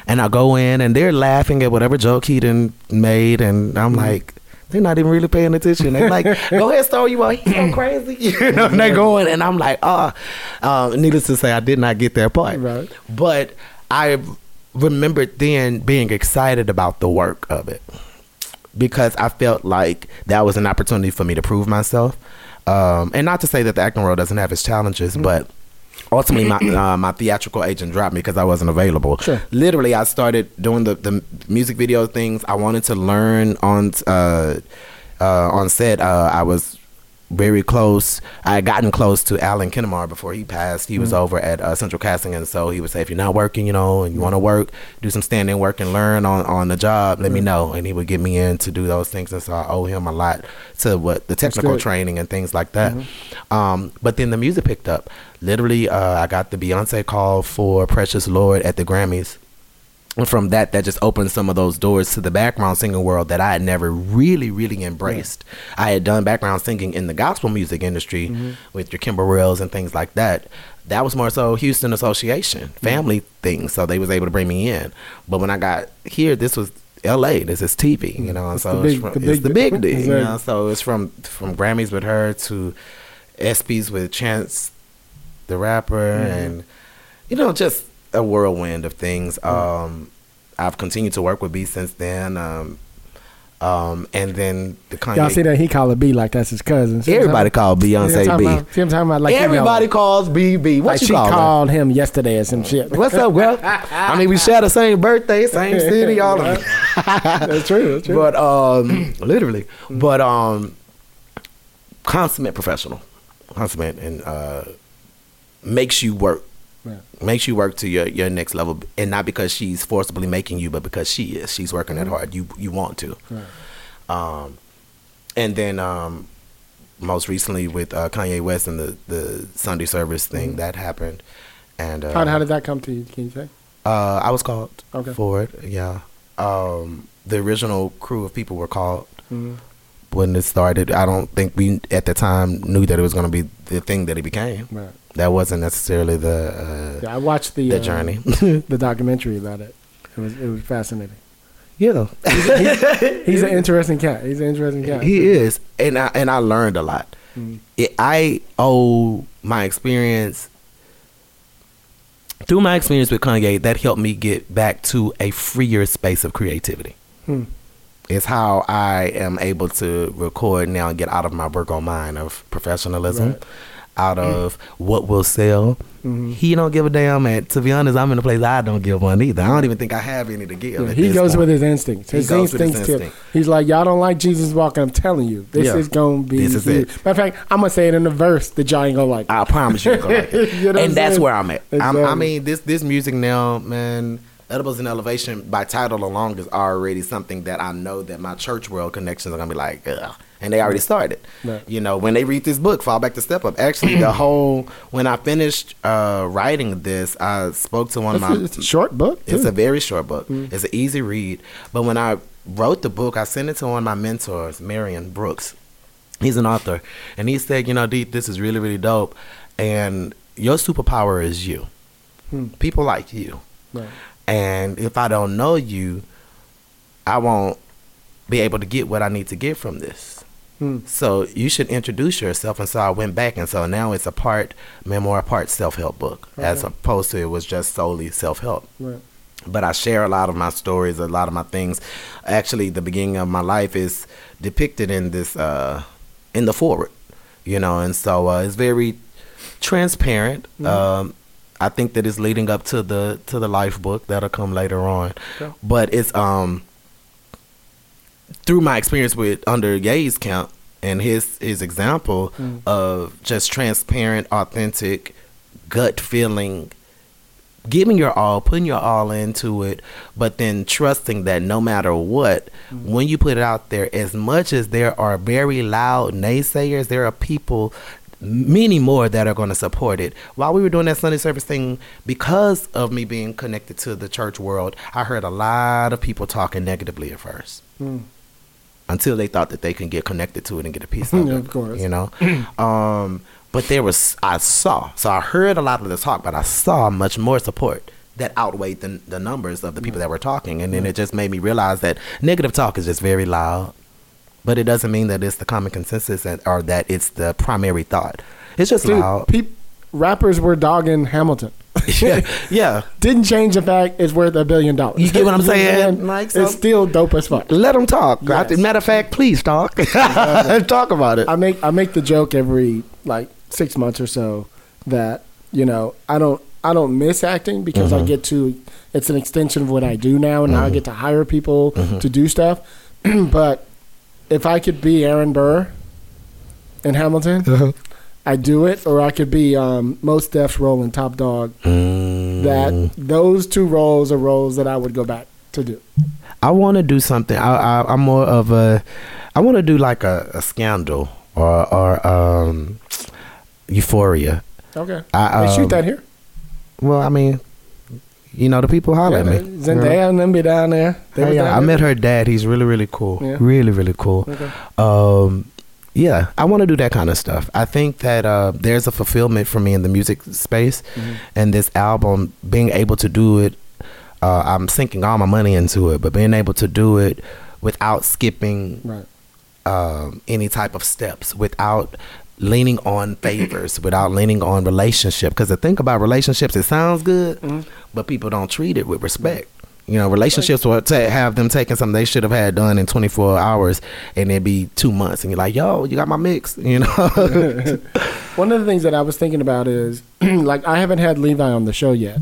And I go in and they're laughing at whatever joke he done made and I'm Mm-hmm. like they're not even really paying attention. They're like, (laughs) "Go ahead, star you out. He's so crazy." (laughs) You know, and they're going, and I'm like, "Ah." Uh, needless to say, I did not get that part. Right. But I remembered then being excited about the work of it because I felt like that was an opportunity for me to prove myself. Um, and not to say that the acting world doesn't have its challenges, Mm-hmm. but ultimately my uh, my theatrical agent dropped me because I wasn't available. Sure. Literally, I started doing the the music video things. I wanted to learn on uh, uh, on set. Uh, I was very close. I had gotten close to Alan Kinnemar before he passed. He was over at uh, Central Casting, and so he would say, if you're not working, you know, and you want to work, do some stand-in work and learn on on the job. Let me know, and he would get me in to do those things. And so I owe him a lot to what the technical training and things like that. Um, but then the music picked up. Literally, uh, I got the Beyonce call for Precious Lord at the Grammys And from that, that just opened some of those doors to the background singing world that I had never really, really embraced. I had done background singing in the gospel music industry mm-hmm. with your Kim Burrell and things like that. That was more so Houston Association, mm-hmm. family things. So they was able to bring me in. But when I got here, this was L.A. This is TV, you mm-hmm. know, and It's so the it's, from, the it's big- the big deal, you know. So it's from from Grammys with her to ESPYS with Chance the rapper and you know just a whirlwind of things um i've continued to work with b since then um um and then the kanye Y'all see that he called it B like that's his cousin. See everybody called about? See what beyonce b about? See what I'm talking about? Like you know, everybody calls bb what like you she call her? called him yesterday or some shit. (laughs) what's up girl i mean we share the same birthday same city all of (laughs) that's true. That's true. but um (clears throat) literally but um consummate professional consummate and uh makes you work Right. makes you work to your your next level and not because she's forcibly making you but because she is she's working that hard you you want to Right. um and then um most recently with uh, Kanye West and the the Sunday service thing that happened and uh, how, how did that come to you? Can you say? uh, I was called Okay. for it. Yeah. Um, the original crew of people were called Mhm. when it started. I don't think we at the time knew that it was going to be the thing that it became. Right. That wasn't necessarily the uh, Yeah, I watched the the uh, journey. (laughs) (laughs) the documentary about it. It was it was fascinating. yeah, (laughs) He's an interesting cat. He's an interesting cat. he is, and I and I learned a lot. Mhm. It, I owe my experience through my experience with Kanye that helped me get back to a freer space of creativity. Hmm. It's how I am able to record now and get out of my work on mine of professionalism, Right. Out of what will sell. Mhm. He don't give a damn. And to be honest, I'm in a place I don't give one either. I don't even think I have any to give. Yeah, at he this goes point. with his instincts. His goes with his instincts too. instinct. He's like, y'all don't like Jesus walking. I'm telling you, this Yeah. is gonna be. This is huge." it. Matter of fact, I'm gonna say it in the verse that y'all ain't gonna like. I promise you, gonna like (laughs) it. You know what I'm and that's saying? where I'm at. I'm, I Exactly. mean, this this music now, man. Edibles and Elevation by title alone is already something that I know that my church world connections are gonna be like, Ugh. And they already started. Right. You know, when they read this book, Fall Back to Step Up. Actually, the (clears throat) whole when I finished uh, writing this, I spoke to one It's, of my. a, it's a short book. It's a very short book. Mm. It's an easy read. But when I wrote the book, I sent it to one of my mentors, Marion Brooks. He's an author, and he said, "You know, Deep, this is really, really dope, and your superpower is you. Hmm. People like you, Right. and if I don't know you, I won't be able to get what I need to get from this." Hmm. So you should introduce yourself, and so I went back, and so now it's a part memoir, part self help book, as opposed to it was just solely self help Right. but I share a lot of my stories, a lot of my things. Actually, the beginning of my life is depicted in this, uh, in the forward, you know, and so uh, it's very transparent. Um, I think that it's leading up to the to the life book that'll come later on, Okay. but it's um through my experience with under Ye's camp and his his example Mm. of just transparent, authentic, gut feeling giving your all, putting your all into it, but then trusting that no matter what, when you put it out there, as much as there are very loud naysayers, there are people, many more that are going to support it. While we were doing that Sunday service thing, because of me being connected to the church world, I heard a lot of people talking negatively at first. Hmm. Until they thought that they can get connected to it and get a piece of Yeah, it. of course. You know? (clears throat) um, but there was, I saw, so I heard a lot of the talk, but I saw much more support that outweighed the, the numbers of the people that were talking. And then it just made me realize that negative talk is just very loud, but it doesn't mean that it's the common consensus and, or that it's the primary thought. It's just Dude, loud. peop, rappers were dogging Hamilton. (laughs) yeah. yeah. Didn't change the fact it's worth a billion dollars. You get what I'm (laughs) saying? Like, so- it's still dope as fuck. Let them talk. Yes. Matter of fact, please talk. Let's (laughs) talk about it. I make I make the joke every like six months or so that you know I don't I don't miss acting because I mm-hmm. get to it's an extension of what I do now and now I mm-hmm. get to hire people mm-hmm. to do stuff. (clears throat) but if I could be Aaron Burr in Hamilton, uh-huh. I do it, or I could be um, Mos Def's role in Top Dog. Mm. That those two roles are roles that I would go back to do. I want to do something. I, I, I'm more of a. I want to do like a, a scandal or or um, Euphoria. Okay, I, they shoot um, that here. Well, I mean, you know, the people holler at me. Zendaya and them be down there. Hey, down I there? met her dad. He's really, really cool. Yeah. Really, really cool. Okay. Um, yeah, I want to do that kind of stuff. I think that uh, there's a fulfillment for me in the music space, Mm-hmm. and this album, being able to do it, uh, I'm sinking all my money into it, but being able to do it without skipping Right. um, any type of steps, without leaning on favors, (clears throat) without leaning on relationship. Because the thing about relationships, it sounds good, Mm-hmm. but people don't treat it with respect. You know, relationships will ta- have them taking something they should have had done in 24 hours, and it'd be two months, and you're like, "Yo, you got my mix," you know. (laughs) One of the things that I was thinking about is (clears throat) like I haven't had Levi on the show yet.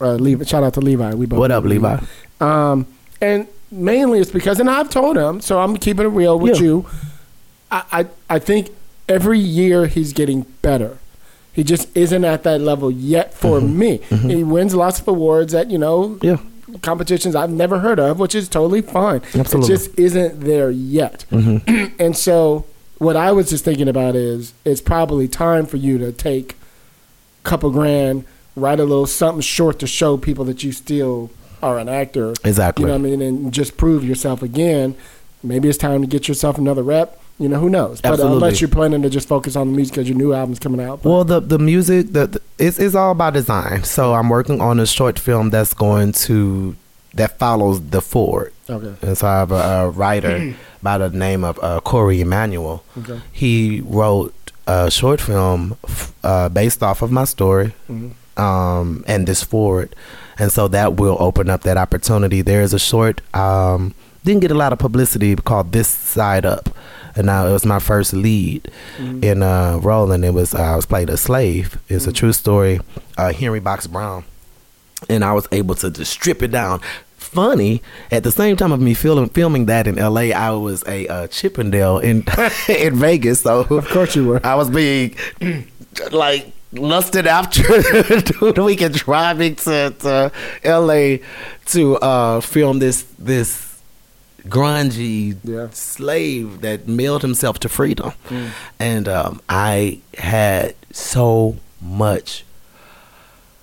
Uh, Levi, shout out to Levi. We both Mm-hmm. what up, Levi? Um, and mainly it's because, and I've told him, so I'm keeping it real with Yeah. you. I, I I think every year he's getting better. He just isn't at that level yet for me. He wins lots of awards at you know Mm-hmm. Yeah. Competitions I've never heard of, which is totally fine. Absolutely. Mm-hmm. It just isn't there yet. (clears throat) and so what I was just thinking about is it's probably time for you to take a couple grand, write a little something short to show people that you still are an actor. Exactly. You know what I mean? And just prove yourself again. Maybe it's time to get yourself another rep. You know, who knows? But uh, Absolutely. unless you're planning to just focus on the music because your new album's coming out. Well, the the music, the, the it's it's all about design. So I'm working on a short film that's going to that follows the Ford. okay. And so I have a, a writer (clears throat) by the name of uh, Corey Emanuel. Okay. He wrote a short film f- uh, based off of my story um, and this Ford. And so that will open up that opportunity. There is a short, um, didn't get a lot of publicity called This Side Up. And now it was my first lead in uh, it was uh, I was played a slave. It's a true story. Uh, Henry Box Brown and I was able to just strip it down. Funny, at the same time of me filming filming that in L.A., I was a uh, Chippendale in (laughs) in Vegas. So Of course you were. I was being (clears throat) like lusted after the weekend driving to, to L.A. to uh, film this this grungy Yeah. slave that mailed himself to freedom, and um, I had so much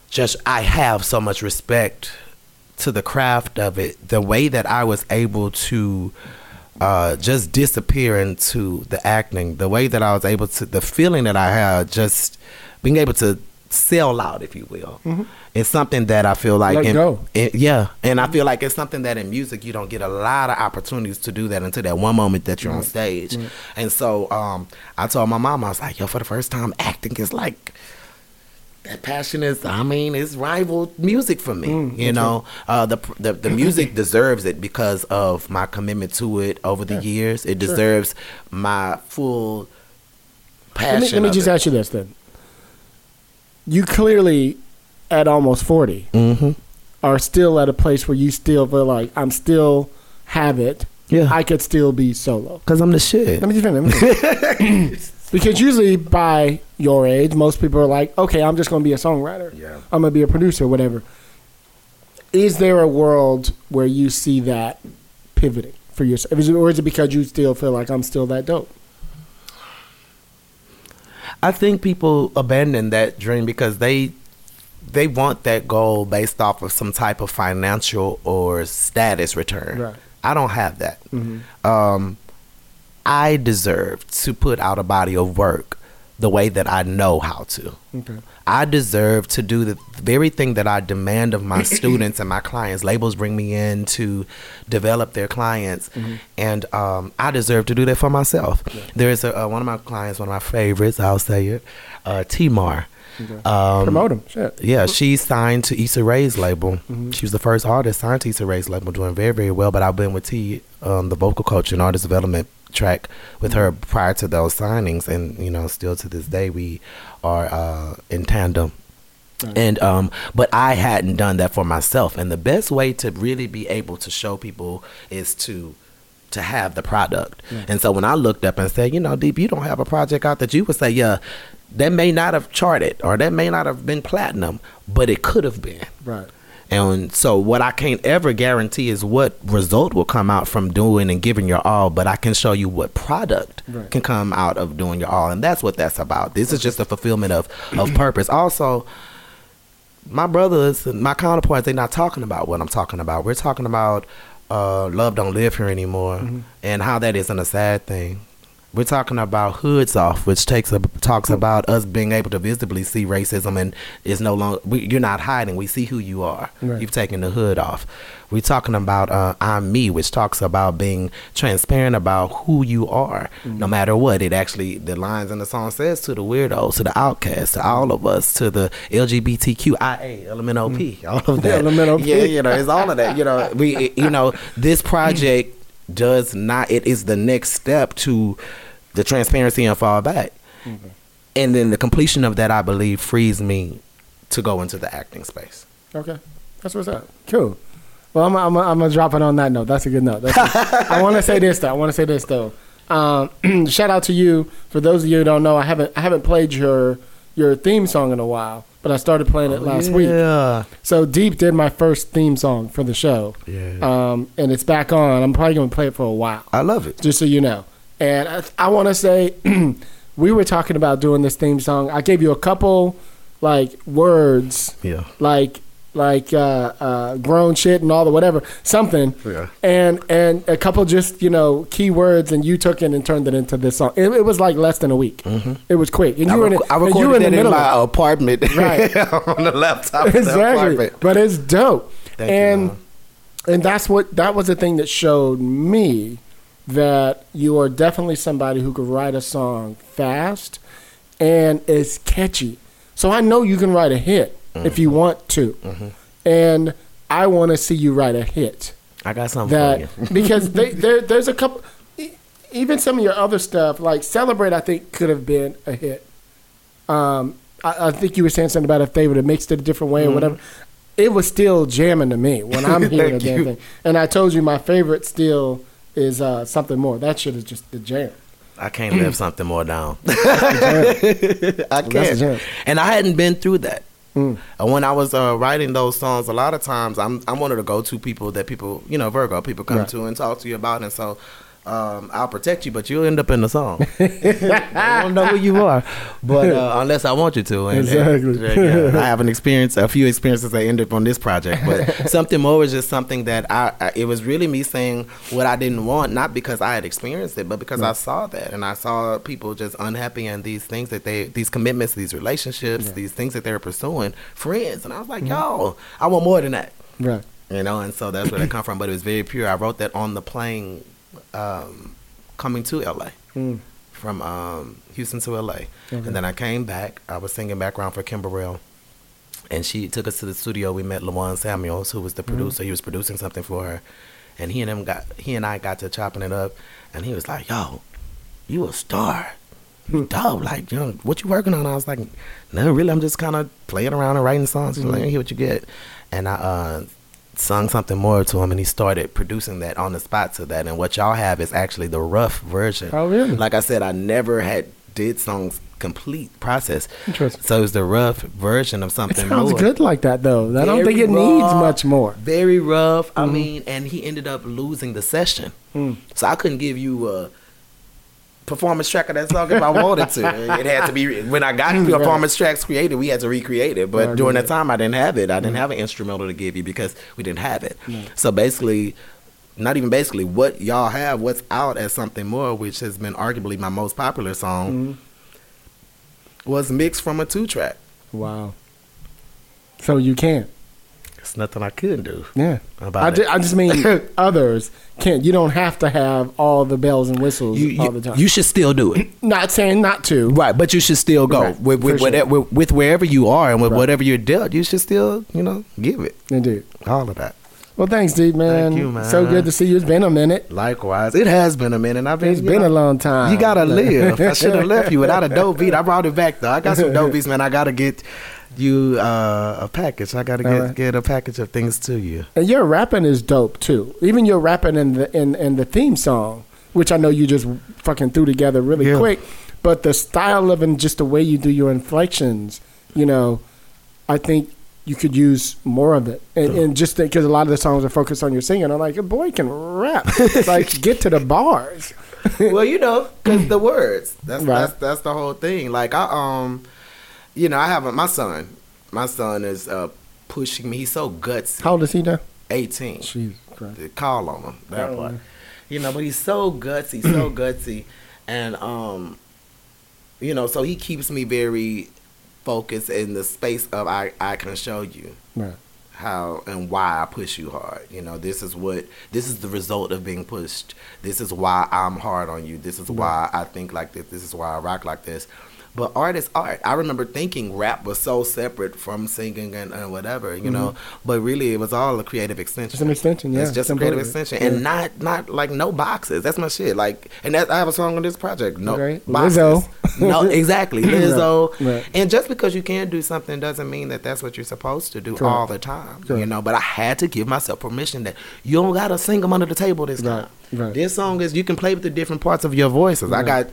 just I have so much respect to the craft of it. The way that I was able to uh, just disappear into the acting, the way that I was able to, the feeling that I had, just being able to sell out, if you will, it's something that I feel like, Let in- go. it- yeah, and I feel like it's something that in music you don't get a lot of opportunities to do that until that one moment that you're on stage. And so um, I told my mom, I was like, yo, for the first time, acting is like that passion is i mean it's rival music for me Mm, you know? Uh the, the the music (clears throat) deserves it because of my commitment to it over the years. It deserves my full passion Let me, let me just it. ask you this then. You clearly, at almost 40, Mhm. are still at a place where you still feel like I'm still have it. Yeah. I could still be solo. because i'm the shit Let me just finish. Let me finish. (laughs) because usually by your age, most people are like, okay, I'm just going to be a songwriter. Yeah. I'm going to be a producer, whatever. Is there a world where you see that pivoting for yourself? Or is it because you still feel like I'm still that dope? I think people abandon that dream because they they want that goal based off of some type of financial or status return. Right. I don't have that. Um, I deserve to put out a body of work the way that I know how to. Okay. I deserve to do the very thing that I demand of my (laughs) students and my clients. Labels bring me in to develop their clients, and um, I deserve to do that for myself. There is a, uh, one of my clients, one of my favorites. I'll say it, uh, T-Mar. Um, Promote them. Shit. yeah, she signed to Issa Rae's label. She was the first artist signed to Issa Rae's label, doing very, very well. But I've been with T, um, the vocal coach and artist development track with her prior to those signings, and you know, still to this day, we are uh, in tandem. And um, but I hadn't done that for myself, and the best way to really be able to show people is to to have the product. And so when I looked up and said, you know, Deep, you don't have a project out that you would say, yeah, that may not have charted or that may not have been platinum, but it could have been. Right. And so what I can't ever guarantee is what result will come out from doing and giving your all, but I can show you what product Right. can come out of doing your all. And that's what that's about. This is just a fulfillment of, of (clears throat) purpose. Also, my brothers and my counterparts, they're not talking about what I'm talking about. We're talking about uh, love don't live here anymore, and how that isn't a sad thing. We're talking about hoods off, which takes a, talks about us being able to visibly see racism, and is no longer we, you're not hiding. We see who you are. Right. You've taken the hood off. We're talking about uh, I'm me, which talks about being transparent about who you are, no matter what. It actually the lines in the song says to the weirdos, to the outcasts, to all of us, to the LGBTQIA, LMNOP, all of (laughs) that. LMNOP. (laughs) Yeah, you know, it's all of that. You know, we, you know, this project does not. It is the next step to the transparency and fall back, and then the completion of that, I believe, frees me to go into the acting space. Okay, that's what's up. Cool. Well, I'm I'm I'm gonna drop it on that note. That's a good note. That's I want to say this though. I want to say this though. Um, (clears throat) shout out to you. For those of you who don't know, I haven't I haven't played your your theme song in a while, but I started playing it last week. Yeah, So Deep did my first theme song for the show, yeah. um, and it's back on. I'm probably gonna play it for a while I love it. just so you know. And I, I want to say, (clears throat) we were talking about doing this theme song. I gave you a couple like words, Yeah, like like uh, uh, grown shit and all the whatever something, Yeah. and and a couple just you know key words, and you took it and turned it into this song. It, it was like less than a week. It was quick, and Mm-hmm. I, you were in, rec- I recorded you were in the in middle. of my apartment, (laughs) Right. on the laptop. the exactly, apartment. but it's dope. Thank and Mom. and that's what that was the thing that showed me that you are definitely somebody who could write a song fast and it's catchy. So I know you can write a hit if you want to, and I want to see you write a hit. I got something that for you. (laughs) (laughs) because they, there there's a couple even some of your other stuff like celebrate i think could have been a hit. Um i, I think you were saying something about if they would have mixed it a different way or whatever. It was still jamming to me when i'm (laughs) hearing the damn thing. And i told you my favorite still is uh something more. That shit is just the jam. I can't live (clears throat) something more down. I can't. And I hadn't been through that. Mm. And when I was uh, writing those songs, a lot of times I'm I'm one of the go-to people that people, you know, Virgo people come Right. to and talk to you about, and so um, I'll protect you, but you'll end up in the song. (laughs) I don't know who you are, but uh, unless I want you to. And, Exactly. and, yeah, I have an experience, a few experiences that end up on this project, but (laughs) something more was just something that I, I. It was really me saying what I didn't want, not because I had experienced it, but because I saw that, and I saw people just unhappy and these things that they, these commitments, these relationships, these things that they were pursuing, friends, and I was like, yo, I want more than that right you know, and so that's where that come from. But it was very pure. I wrote that on the plane um, coming to LA Mm. from um, Houston to LA, Okay. and then I came back. I was singing background for Kim Burrell, and she took us to the studio. We met Lawan Samuels, who was the producer. He was producing something for her, and he and him got he and I got to chopping it up, and he was like, "Yo, you a star." You dope, like, you know, what you working on? I was like, no, really, I'm just kind of playing around and writing songs. He's like, hear what you get. And I uh, sung something more to him, and he started producing that on the spot to that. And what y'all have is actually the rough version. Oh, really? Like I said, I never had did songs complete process. Interesting. So it's the rough version of something it sounds more. good like that though i don't think it needs much more Very rough. I Mhm. mean, and he ended up losing the session. Mm. So I couldn't give you a performance track of that song if I wanted to. (laughs) It had to be when I got Right. performance tracks created, we had to recreate it. But Right, during right. that time, I didn't have it. I didn't have an instrumental to give you because we didn't have it. So basically. Not even basically what y'all have, what's out as something more, which has been arguably my most popular song, mm-hmm. was mixed from a two track. wow so you can't It's nothing I couldn't do yeah about I, it. ju- I just mean (laughs) others can't. You don't have to have all the bells and whistles you, all you, the time. you should still do it. (clears throat) not saying not to. Right, but you should still go Right, with for with, sure. whatever, with with wherever you are and with Right. whatever you're dealt. You should still, you know, give it Indeed. all of that. Well, thanks, Deep man. Thank you, man. So good to see you. It's been a minute. Likewise, it has been a minute. I've been, It's you been know, a long time. You gotta (laughs) live. I should have left you without a dope beat. I brought it back though. I got some (laughs) dope beats, man. I gotta get you uh, a package. I gotta get right. get a package of things to you. And your rapping is dope too. Even your rapping in the in, in the theme song, which I know you just fucking threw together really Yeah. quick, but the style of and just the way you do your inflections, you know, I think you could use more of it. And, and just because a lot of the songs are focused on your singing, I'm like, a boy can rap. (laughs) like, get to the bars. well, you know, because the (laughs) words. That's Right. that's that's the whole thing. Like I um, you know, I have a, my son. my son is uh, pushing me. He's so gutsy. How old is he now? 18. Jesus Christ. Call on him. That Oh. part. You know, but he's so gutsy, so (clears throat) gutsy, and um, you know, so he keeps me very focused in the space of I I can show you Right. how and why I push you hard. You know, this is what this is the result of being pushed. This is why I'm hard on you. This is why I think like this. This is why I rock like this. But art is art. I remember thinking rap was so separate from singing and, and whatever, you know. Mm-hmm. But really, it was all a creative extension. It's an extension, yeah. It's just a creative extension, and not not like no boxes. That's my shit. Like, and that, I have a song on this project. No boxes. Lizzo. (laughs) no, exactly, (laughs) Lizzo. Right, right. And just because you can do something doesn't mean that that's what you're supposed to do Correct. all the time. You know, but I had to give myself permission that you don't gotta sing them under the table this time. right. This song is you can play with the different parts of your voices. I got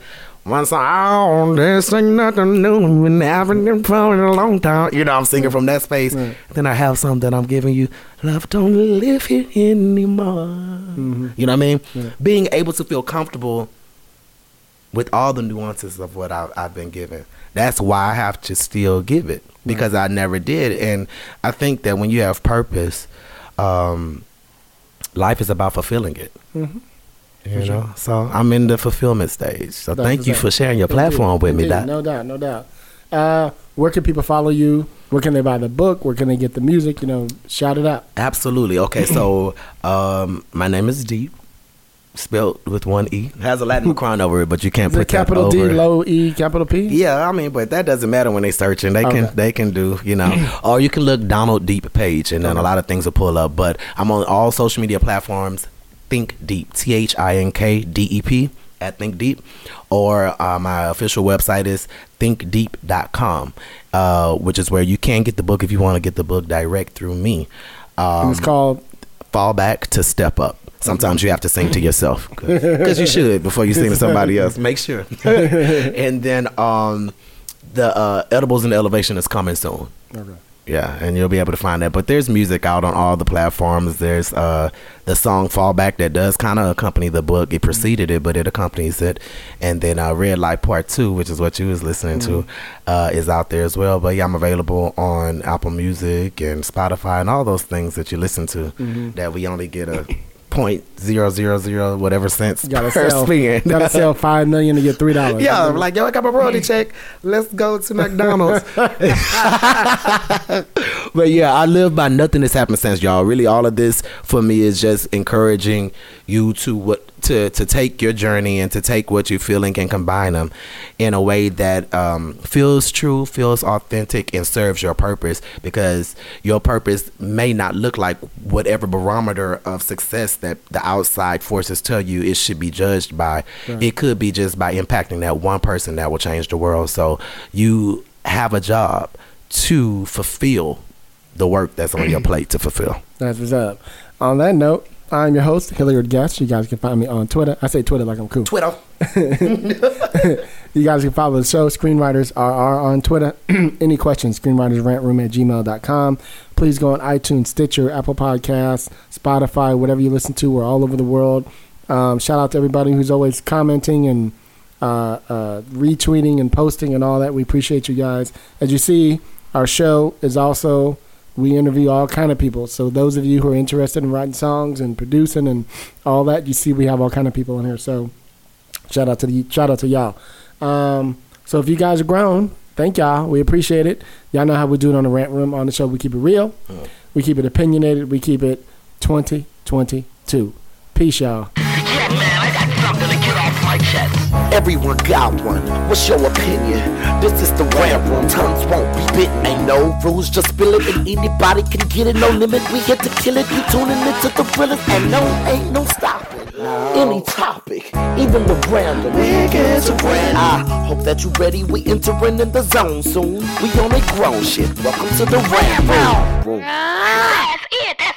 song. Oh, this ain't nothing new. Been having it for a long time. You know, I'm singing from that space. Right. Then I have something that I'm giving you. Love don't live here anymore. Mm-hmm. You know what I mean? Being able to feel comfortable with all the nuances of what I've, I've been given. That's why I have to still give it because I never did. And I think that when you have purpose, um, life is about fulfilling it. Mhm. You know, so I'm in the fulfillment stage. So That's thank you for sharing your Indeed, platform with me. indeed. Doc. No doubt, no doubt. Uh, where can people follow you? Where can they buy the book? Where can they get the music? You know, shout it out. Absolutely. Okay, so (clears throat) um, my name is Deep, spelled with one e. It has a Latin (laughs) crown over it, but you can't Is it put that capital. D, low E, capital P? Yeah, I mean, but that doesn't matter when they searching. They can they can do you know, (clears throat) or you can look Donald Deep page, and then a lot of things will pull up. But I'm on all social media platforms. Think Deep, T H I N K D E P at Think Deep, or uh, my official website is thinkdeep.com, uh, which is where you can get the book if you want to get the book direct through me. Um, it's called fall back to step up. Sometimes you have to sing to yourself because you should before you sing to somebody else. Make sure. (laughs) and then um, the uh, edibles and the elevation is coming soon. okay. Yeah, and you'll be able to find that. But there's music out on all the platforms. There's uh, the song "Fallback" that does kind of accompany the book. It preceded it, but it accompanies it. And then uh, "Red Light Part 2, which is what you was listening to, uh, is out there as well. But yeah, I'm available on Apple Music and Spotify and all those things that you listen to. That we only get a point zero zero zero whatever cents You gotta per sell. spin. Gotta sell (laughs) five million to get three dollars. Yeah, I'm like, yo, I got my royalty check. Let's go to McDonald's. (laughs) (laughs) but yeah, I live by nothing that's happened since y'all. Really, all of this for me is just encouraging you to what to to take your journey and to take what you're feeling and combine them in a way that um, feels true, feels authentic, and serves your purpose. Because your purpose may not look like whatever barometer of success that the outside forces tell you it should be judged by. It could be just by impacting that one person that will change the world. So you have a job to fulfill the work that's on your (clears throat) plate to fulfill. That's what's up. On that note, I'm your host, Hilliard Guess. You guys can find me on Twitter. I say Twitter like I'm cool. Twitter. (laughs) You guys can follow the show. Screenwriters are, are on Twitter. (clears throat) Any questions, screenwritersrantroom at gmail.com. Please go on iTunes, Stitcher, Apple Podcasts, Spotify, whatever you listen to. We're all over the world. Um, shout out to everybody who's always commenting and uh, uh, retweeting and posting and all that. We appreciate you guys. As you see, our show is also we interview all kind of people. So those of you who are interested in writing songs and producing and all that, you see we have all kind of people in here. So shout out to the shout out to y'all. Um, so if you guys are grown, thank y'all. We appreciate it. Y'all know how we do it on the rant room on the show. We keep it real. We keep it opinionated. We keep it 2022. Peace, y'all. Everyone got one. What's your opinion? This is the rant room. Tongues won't be bitten. Ain't no rules, just spill it, and anybody can get it. No limit. We here to kill it. You tuning into the thrillers, and no, ain't no stopping. Any topic, even the random. Big as a brand. I hope that you ready. We entering in the zone soon. We on a grown shit. Welcome to the rant room. That's it. That's